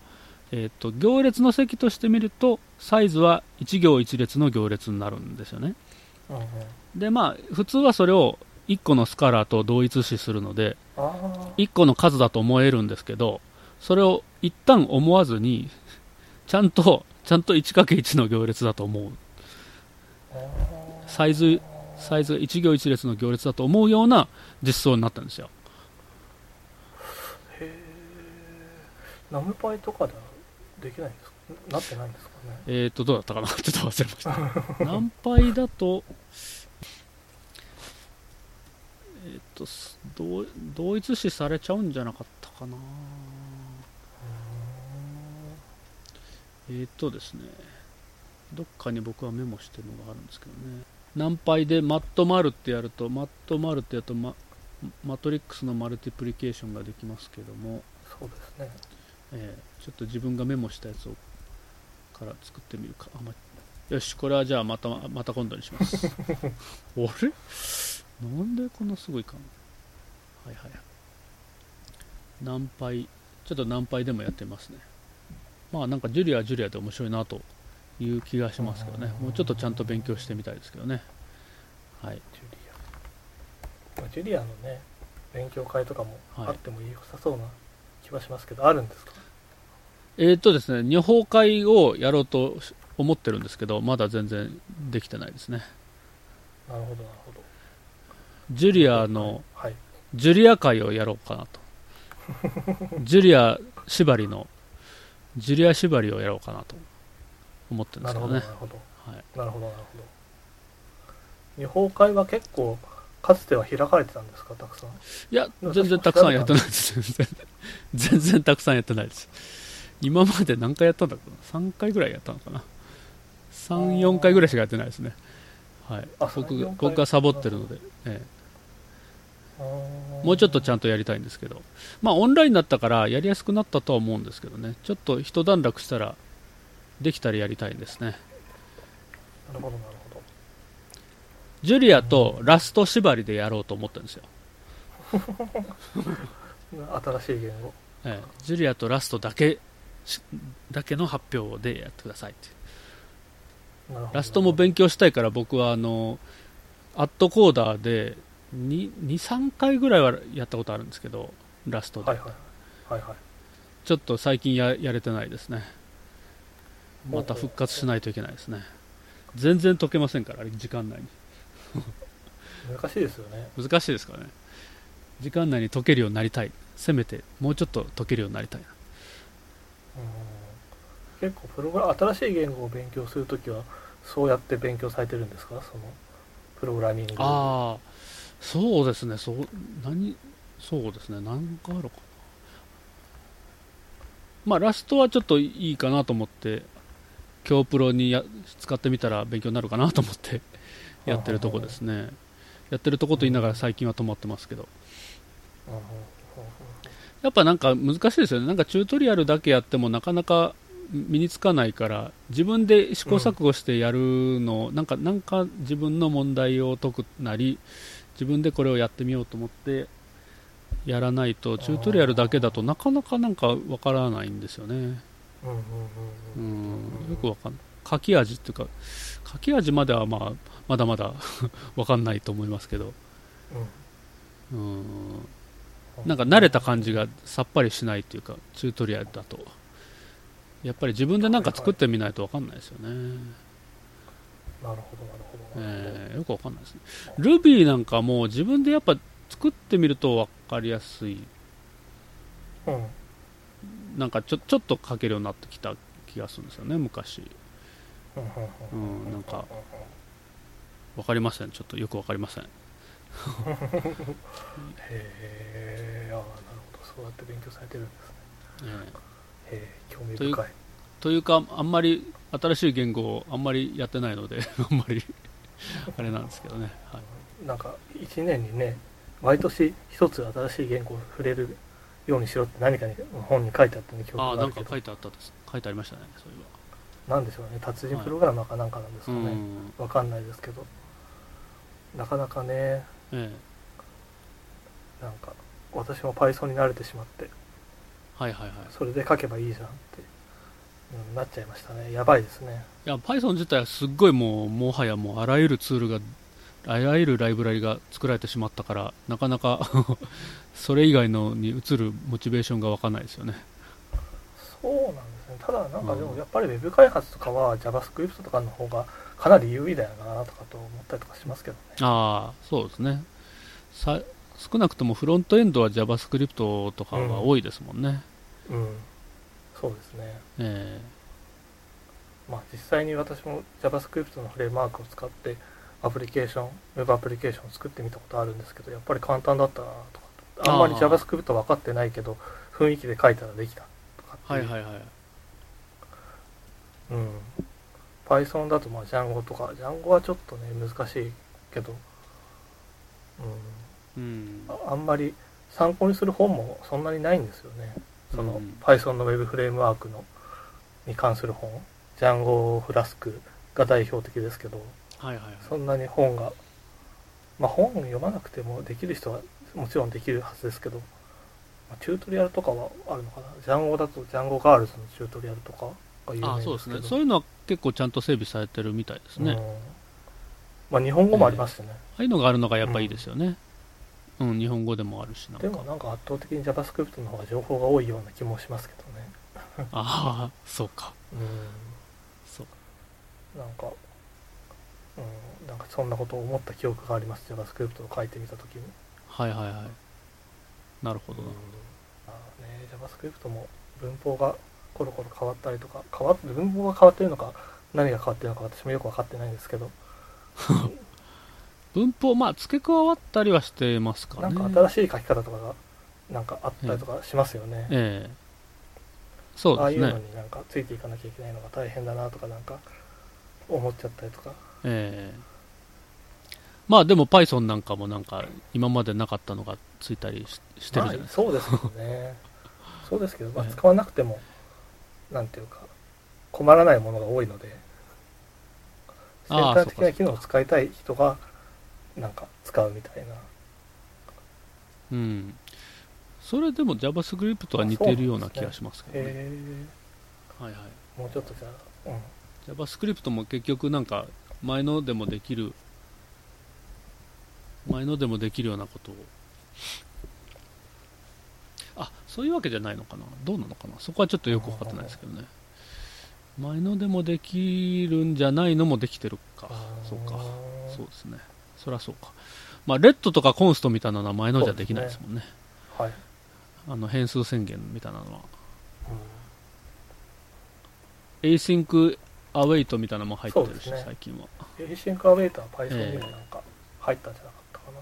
[SPEAKER 1] えー、と行列の積としてみるとサイズは1行1列の行列になるんですよね。
[SPEAKER 2] うんうん。
[SPEAKER 1] でまあ普通はそれを1個のスカラーと同一視するので
[SPEAKER 2] ああ
[SPEAKER 1] 1個の数だと思えるんですけどそれを一旦思わずにちゃんとちゃんと 1×1 の行列だと思う。サイズサイズが1行1列の行列だと思うような実装になったんですよ。
[SPEAKER 2] へえナムパイとかではできないんですか？なってないんですかね？
[SPEAKER 1] えーとどうだったかな？ちょっと忘れました。何杯だとえっ、とす同同一視されちゃうんじゃなかったかな？えーとですねどっかに僕はメモしてるのがあるんですけどね。何杯でマットマルってやるとマットマルってやるとママトリックスのマルティプリケーションができますけども、
[SPEAKER 2] そうですね
[SPEAKER 1] えーちょっと自分がメモしたやつをから作ってみるか。あ、ま、よしこれはじゃあまたまた今度にします。あれ？なんでこんなすぐいかはいはい何杯ちょっと何杯でもやってみますね。まあなんかジュリアはジュリアで面白いなという気がしますけどね。もうちょっとちゃんと勉強してみたいですけどね。はい。
[SPEAKER 2] ジュリア。まあジュリアのね勉強会とかも
[SPEAKER 1] はい
[SPEAKER 2] あっても良さそうな気はしますけど、あるんですか？
[SPEAKER 1] えーとですね、女法会をやろうと思ってるんですけど、まだ全然できてないですね。
[SPEAKER 2] なるほどなるほど
[SPEAKER 1] ジュリアの、
[SPEAKER 2] はい
[SPEAKER 1] ジュリア会をやろうかなと。ジュリア縛りの、ジュリア縛りをやろうかなと思ってるんで
[SPEAKER 2] なる
[SPEAKER 1] すけどね。
[SPEAKER 2] ほどなるほど
[SPEAKER 1] はい、
[SPEAKER 2] なるほどなるほど日本会は結構かつては開かれてたんですかたくさん
[SPEAKER 1] いや、全然たくさんやってないです。全然たくさんやってないです。今まで何回やったんだろうな ?3 回ぐらいやったのかな ?3、4回ぐらいしかやってないですね。はい
[SPEAKER 2] あ。
[SPEAKER 1] 僕
[SPEAKER 2] 3 4回
[SPEAKER 1] 僕がサボってるので、ええもうちょっとちゃんとやりたいんですけど、まあオンラインだったからやりやすくなったとは思うんですけどね、ちょっと一段落したら、できたらやりたいですね。
[SPEAKER 2] なるほどなるほど
[SPEAKER 1] ジュリアとラスト縛りでやろうと思ってるんですよ。
[SPEAKER 2] 新しい言語
[SPEAKER 1] ええジュリアとラストだけしだけの発表でやってくださいってラストも勉強したいから僕はあのアットコーダーで23回ぐらいはやったことあるんですけどラストで、
[SPEAKER 2] はいはいはいはい
[SPEAKER 1] ちょっと最近ややれてないですね。また復活しないといけないですね。全然解けませんから時間内に。
[SPEAKER 2] 難しいですよね。
[SPEAKER 1] 難しいですからね。時間内に解けるようになりたい。せめてもうちょっと解けるようになりたいな。
[SPEAKER 2] うん結構プログラ新しい言語を勉強するときはそうやって勉強されてるんですか？そのプログラミング。
[SPEAKER 1] ああそうですね。そう何そうですね。何かあるかな。まあラストはちょっといいかなと思って今日プロにや使ってみたら勉強になるかなと思ってやってるとこですね。やってるとこと言いながら最近は止まってますけど。
[SPEAKER 2] うん
[SPEAKER 1] やっぱなんか難しいですよね。なんかチュートリアルだけやってもなかなか身につかないから自分で試行錯誤してやるの、なんかなんか自分の問題を解くなり自分でこれをやってみようと思ってやらないとチュートリアルだけだとなかなかなんかわからないんですよね。
[SPEAKER 2] うんうん
[SPEAKER 1] う
[SPEAKER 2] うん。
[SPEAKER 1] ん。よくわかんない。書き味っていうか書き味まではまあまだまだ わかんないと思いますけど。うんなんか慣れた感じがさっぱりしないっていうかチュートリアルだと。やっぱり自分でなんか作ってみないとわかんないですよね、
[SPEAKER 2] なるほどなるほど。
[SPEAKER 1] えーよくわかんないですね。Ruby なんかもう自分でやっぱ作ってみるとわかりやすい。
[SPEAKER 2] うん。
[SPEAKER 1] なんかちょちょっと書けるようになってきた気がするんですよね昔。
[SPEAKER 2] うん
[SPEAKER 1] なんかわかりません。ちょっとよくわかりません
[SPEAKER 2] へえああなるほど。そうやって勉強されてるんですね。
[SPEAKER 1] えー
[SPEAKER 2] へえ興味
[SPEAKER 1] という
[SPEAKER 2] 深い。
[SPEAKER 1] というかあんまり新しい言語をあんまりやってないので あんまりあれなんですけどね、はい、
[SPEAKER 2] なんか1年にね毎年一つ新しい言語を触れるようにしろって何かに本に書いてあったね記憶
[SPEAKER 1] ああなんか書いてあったです書いてありましたねそうい
[SPEAKER 2] なんでしょうね達人プログラマーかなんかなんですかね、
[SPEAKER 1] うん。
[SPEAKER 2] わかんないですけど。なかなかね
[SPEAKER 1] ええ。
[SPEAKER 2] なんか私も Python に慣れてしまって
[SPEAKER 1] はいはいはい。
[SPEAKER 2] それで書けばいいじゃんって、うん、なっちゃいましたね。やばいですね。
[SPEAKER 1] いや Python 自体はすっごいもうもはやもうあらゆるツールがあらゆるライブラリが作られてしまったからなかなか それ以外のに移るモチベーションがわかんないですよね。
[SPEAKER 2] そうなんですね。ただなんかで
[SPEAKER 1] うん。
[SPEAKER 2] もやっぱり Web 開発とかは JavaScript とかの方がかなり優位だよなとかと思ったりとかしますけどね。
[SPEAKER 1] ああそうですね。さ少なくともフロントエンドは JavaScript とかは多いですもんね、
[SPEAKER 2] うん。そうですね。
[SPEAKER 1] え
[SPEAKER 2] まあ実際に私も JavaScript のフレームワークを使ってアプリケーション Web アプリケーションを作ってみたことあるんですけどやっぱり簡単だったなとかあんまり JavaScript 分かってないけど雰囲気で書いたらできたとかって
[SPEAKER 1] えはいはいはい。
[SPEAKER 2] うん、Python だとまあ Django とか Django はちょっとね難しいけど、
[SPEAKER 1] うん。
[SPEAKER 2] うん、ああんまり参考にする本もそんなにないんですよね。その、
[SPEAKER 1] うん。
[SPEAKER 2] Python の Web フレームワークのに関する本。Django フラスクが代表的ですけど。
[SPEAKER 1] はいはいはい。
[SPEAKER 2] そんなに本がまあ本読まなくてもできる人はもちろんできるはずですけど、まあチュートリアルとかはあるのかな。Django だと Django ガールズのチュートリアルとかが有名
[SPEAKER 1] ああ
[SPEAKER 2] ですけど。
[SPEAKER 1] そうですね。そういうのは結構ちゃんと整備されてるみたいですね、あ
[SPEAKER 2] うん。まあ日本語もありますしね、
[SPEAKER 1] あいうのがあるのがやっぱいいですよね。うん、日本語でもあるしなんか。
[SPEAKER 2] でもなんか圧倒的に JavaScript の方が情報が多いような気もしますけどね。
[SPEAKER 1] ああそうか。
[SPEAKER 2] うん。
[SPEAKER 1] そう
[SPEAKER 2] なんかうんなんかそんなことを思った記憶があります。JavaScript を書いてみた時に。
[SPEAKER 1] はいはいはい。なるほどな、
[SPEAKER 2] まあね JavaScript も文法がコロコロ変わったりとか変わっ文法が変わってるのか何が変わってるのか私もよく分かってないんですけど。
[SPEAKER 1] 文法まあ付け加わったりはしてますか
[SPEAKER 2] な
[SPEAKER 1] ね
[SPEAKER 2] んか新しい書き方とかがなんかあったりとかしますよね、
[SPEAKER 1] ええ。そう
[SPEAKER 2] ああいうの
[SPEAKER 1] ですね
[SPEAKER 2] になんかついていかなきゃいけないのが大変だなとかなんか思っちゃったりとか。
[SPEAKER 1] ええ。まあでも Python なんかもなんか今までなかったのがついたりししてるじゃないですか、
[SPEAKER 2] まあそうですけどね。そうですけど、まあ、
[SPEAKER 1] ええ。
[SPEAKER 2] 使わなくても、なんていうか困らないものが多いので先
[SPEAKER 1] ああ
[SPEAKER 2] 端的な機能を使いたい人がなんか使うみたいな。
[SPEAKER 1] うん。それでも JavaScript は似てるような気がしますけどね。
[SPEAKER 2] へ
[SPEAKER 1] はいはい。
[SPEAKER 2] えもうちょっとじゃあ、うん、
[SPEAKER 1] JavaScript も結局なんか前のでもできる前のでもできるようなことをあそういうわけじゃないのかな？どうなのかな？そこはちょっとよく分かってないですけどね。前のでもできるんじゃないのもできてるか。そうか。そうですね。そりゃそうか。まあレッドとかコンストみたいなのは前のじゃできないですもんね。
[SPEAKER 2] はい、
[SPEAKER 1] あの変数宣言みたいなのは。
[SPEAKER 2] う
[SPEAKER 1] Async Await みたいなのも入ってるし、
[SPEAKER 2] ね。
[SPEAKER 1] 最近は。
[SPEAKER 2] ん、エイシンクアウェイター Python にもなんか入ったんじゃなかったかな、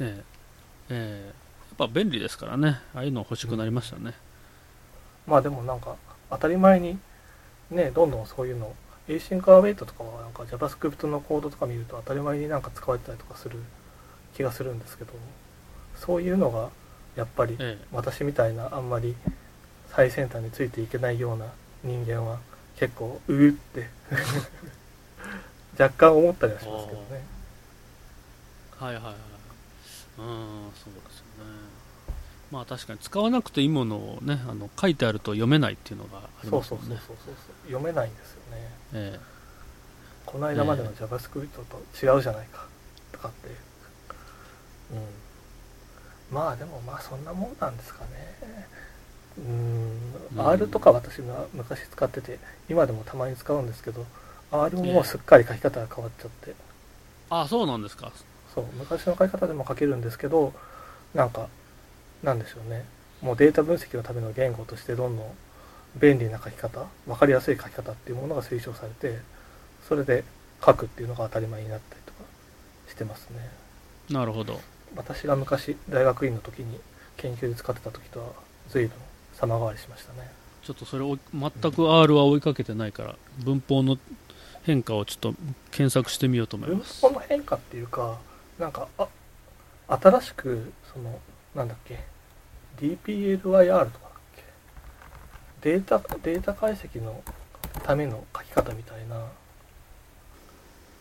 [SPEAKER 1] ええ。ええぱ便利ですからね。ああいうの欲しくなりましたね、
[SPEAKER 2] まあでもなんか当たり前にねどんどんそういうの Async Await とかはなんか JavaScript のコードとか見ると当たり前になんか使われてたりとかする気がするんですけどそういうのがやっぱり
[SPEAKER 1] ええ。
[SPEAKER 2] 私みたいなあんまり最先端についていけないような人間は結構うーって 若干思ったりはしますけどね。
[SPEAKER 1] はいはいはい。うんそうまあ確かに使わなくていいものをねあの書いてあると読めないっていうのがあり
[SPEAKER 2] そう
[SPEAKER 1] ますもね。
[SPEAKER 2] そうんそうそうそう読めないんですよね。
[SPEAKER 1] え
[SPEAKER 2] この間までの JavaScript と違うじゃないか。とかって。うん。まあでもまあそんなもんなんですかね。うん。
[SPEAKER 1] うん。
[SPEAKER 2] R とか私は昔使ってて今でもたまに使うんですけど R ももうすっかり書き方が変わっちゃって。
[SPEAKER 1] えあそうなんですか。
[SPEAKER 2] そう。昔の書き方でも書けるんですけどなんかなんでしょうね。もうデータ分析のための言語としてどんどん便利な書き方分かりやすい書き方っていうものが推奨されてそれで書くっていうのが当たり前になったりとかしてますね。
[SPEAKER 1] なるほど。
[SPEAKER 2] 私が昔大学院の時に研究で使ってた時とは随分様変わりしましたね。
[SPEAKER 1] ちょっとそれを全く R は追いかけてないから文法の変化をちょっと検索してみようと思い
[SPEAKER 2] 文
[SPEAKER 1] ます。
[SPEAKER 2] 法の変化っていうかなんかあ新しくそのなんだっけ DPLYR とかだっけ？データデータ解析のための書き方みたいな、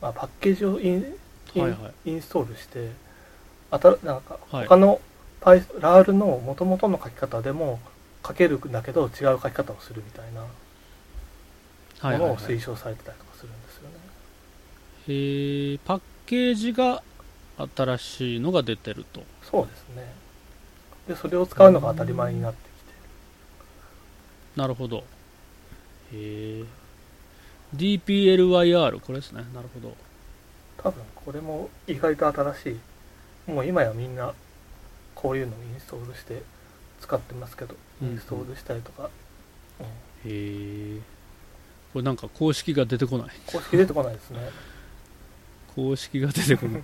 [SPEAKER 2] まあ、パッケージをインイン,、
[SPEAKER 1] はいはい。
[SPEAKER 2] インストールしてあたなんか
[SPEAKER 1] はい。
[SPEAKER 2] 他の Py RAR の元々の書き方でも書けるんだけど違う書き方をするみたいな
[SPEAKER 1] はいはい、はい。
[SPEAKER 2] ものを推奨されてたりとかするんですよね。
[SPEAKER 1] えー。パッケージが新しいのが出てると。
[SPEAKER 2] そうですね。で、それを使うのが当たり前になってきて。
[SPEAKER 1] なるほど。へえ。DPLYR これですね。なるほど。
[SPEAKER 2] 多分これも意外と新しい。もう今やみんなこういうのをインストールして使ってますけど、イ
[SPEAKER 1] うん。
[SPEAKER 2] ンストールしたりとか、うん。
[SPEAKER 1] へえ。これなんか公式が出てこない。
[SPEAKER 2] 公式出てこないですね。
[SPEAKER 1] 公式が出てこない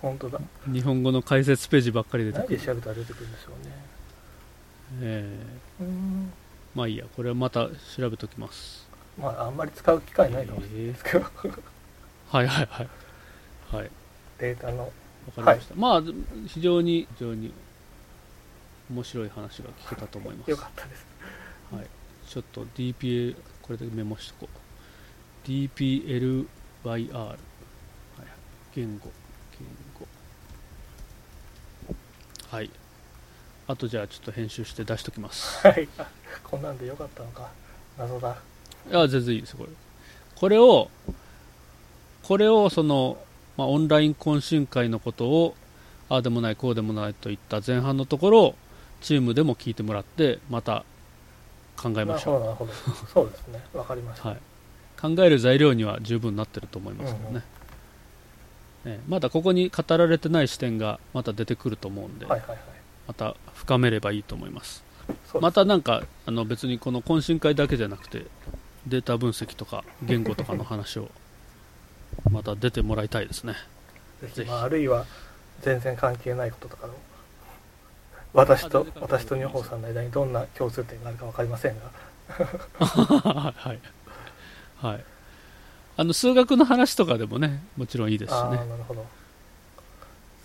[SPEAKER 2] 本当だ。
[SPEAKER 1] 日本語の解説ページばっかり出て
[SPEAKER 2] 何
[SPEAKER 1] くる。
[SPEAKER 2] で調べたら出てくるんでしょうね。
[SPEAKER 1] え
[SPEAKER 2] うー
[SPEAKER 1] まあいいやこれはまた調べときます。
[SPEAKER 2] まあ、あんまり使う機会ないかもしれないですけど、
[SPEAKER 1] はいはいはい。はい。
[SPEAKER 2] データの、
[SPEAKER 1] わかりました、まあ非常に非常に面白い話が聞けたと思います。
[SPEAKER 2] よかったです。
[SPEAKER 1] はい、ちょっと DPA これでメモしとこう。DPLYR、はい。言語はいあとじゃあちょっと編集して出しときます
[SPEAKER 2] はい。あ こんなんでよかったのか。謎だ。
[SPEAKER 1] いや全然いいですよこれこれをこれをその、まあ、オンライン懇親会のことをああでもないこうでもないといった前半のところをチームでも聞いてもらってまた考えましょう
[SPEAKER 2] ほど、なるほど。そうですね。わかりました。
[SPEAKER 1] はい、考える材料には十分なってると思いますけどね、ええまだここに語られてない視点がまた出てくると思うんで、
[SPEAKER 2] はいはいはい。
[SPEAKER 1] また深めればいいと思います。
[SPEAKER 2] そう
[SPEAKER 1] またなんかあの別にこの懇親会だけじゃなくてデータ分析とか言語とかの話を また出てもらいたいですね。
[SPEAKER 2] ぜひまあ、あるいは全然関係ないこととかの私と私と女房さんの間にどんな共通点があるか分かりませんが。
[SPEAKER 1] はい。はいあの数学の話とかでもねもちろんいいですし
[SPEAKER 2] ああ
[SPEAKER 1] ね
[SPEAKER 2] なるほど。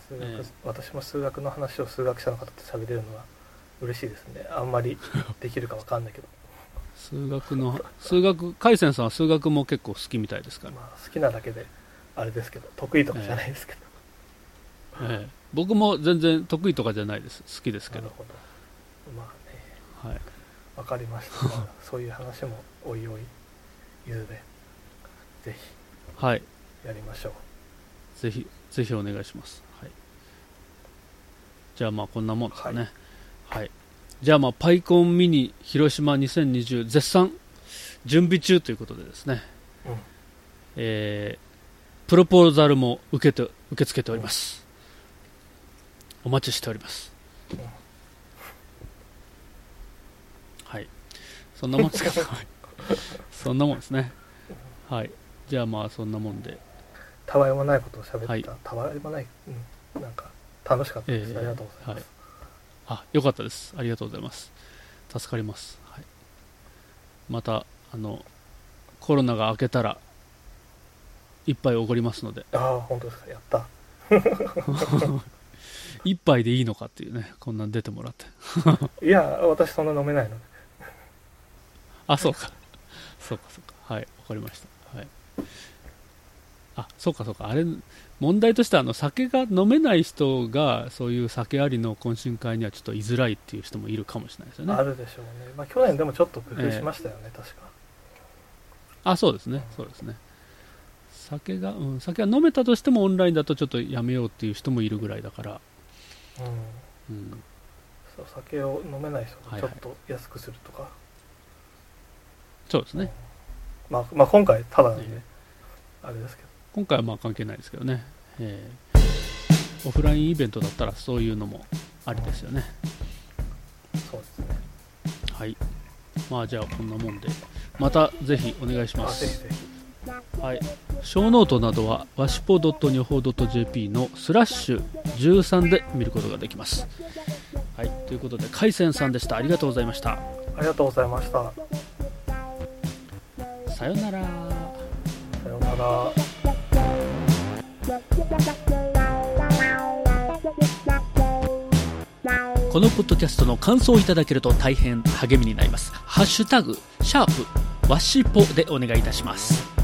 [SPEAKER 2] 数学、
[SPEAKER 1] ええ。
[SPEAKER 2] 私も数学の話を数学者の方と喋れるのは嬉しいですね。あんまりできるか分かんないけど、
[SPEAKER 1] 数学の数学海鮮さんは数学も結構好きみたいですから。
[SPEAKER 2] まあ、好きなだけであれですけど得意とかじゃないですけど、
[SPEAKER 1] ええ。僕も全然得意とかじゃないです。好きですけど。
[SPEAKER 2] なる、ほど。まあね。
[SPEAKER 1] はい、
[SPEAKER 2] 分かりました、ま あそういう話もおいおいいずれぜ
[SPEAKER 1] はい、
[SPEAKER 2] ひやりましょう
[SPEAKER 1] ぜひぜひお願いします、はい、じゃあまあこんなもんですかね。はい、じゃあまあパイコンミニ広島2020絶賛。準備中ということでですね、
[SPEAKER 2] うん。
[SPEAKER 1] えープロポーザルも受けて受け付けております、お待ちしております、
[SPEAKER 2] うん。
[SPEAKER 1] はい。そんなもんですか？そんなもんですね。はいじゃあまあそんなもんで。
[SPEAKER 2] たわいもないことを喋った、
[SPEAKER 1] はい。
[SPEAKER 2] たわいもない、うん、なんか楽しかったです、
[SPEAKER 1] ええ。
[SPEAKER 2] ありがとうございます、
[SPEAKER 1] あよかったです。ありがとうございます。助かります、はい、またあのコロナが明けたら一杯おごりますので。
[SPEAKER 2] ああ本当ですか。やった。
[SPEAKER 1] 一杯でいいのかっていうねこんなん出てもらって。
[SPEAKER 2] いや私そんな飲めないので。
[SPEAKER 1] あそうか。そうかそうか。はいわかりました。はいあそうかそうか。あれ問題としてはあの酒が飲めない人がそういう酒ありの懇親会にはちょっと居づらいっていう人もいるかもしれないですよね。
[SPEAKER 2] あるでしょうね、まあ、去年でもちょっと工夫しましたよね、確か。
[SPEAKER 1] あそうですね。そうですね。酒が、うん、酒が飲めたとしてもオンラインだとちょっとやめようっていう人もいるぐらいだから、
[SPEAKER 2] うん。
[SPEAKER 1] うん、
[SPEAKER 2] そう酒を飲めない人
[SPEAKER 1] はいはい。
[SPEAKER 2] がちょっと安くするとか、
[SPEAKER 1] そうですね。
[SPEAKER 2] まあ、まあ今回ただなんで、
[SPEAKER 1] え。
[SPEAKER 2] あれですけど
[SPEAKER 1] 今回はまあ関係ないですけどね、えーオフラインイベントだったらそういうのもありですよね。
[SPEAKER 2] そうですね。
[SPEAKER 1] はい。まあじゃあこんなもんで。またぜひお願いしま
[SPEAKER 2] あぜひ
[SPEAKER 1] す
[SPEAKER 2] ぜひ。
[SPEAKER 1] はい。 show note などはわしぽ .nyoho.jp のスラッシュ13で見ることができます。はい。ということで海鮮さんでした。ありがとうございました。
[SPEAKER 2] ありがとうございました。
[SPEAKER 1] さよなら。
[SPEAKER 2] さようなら
[SPEAKER 1] このポッドキャストの感想をいただけると大変励みになります。ハッシュタグ、シャープ、わしぽでお願いいたします。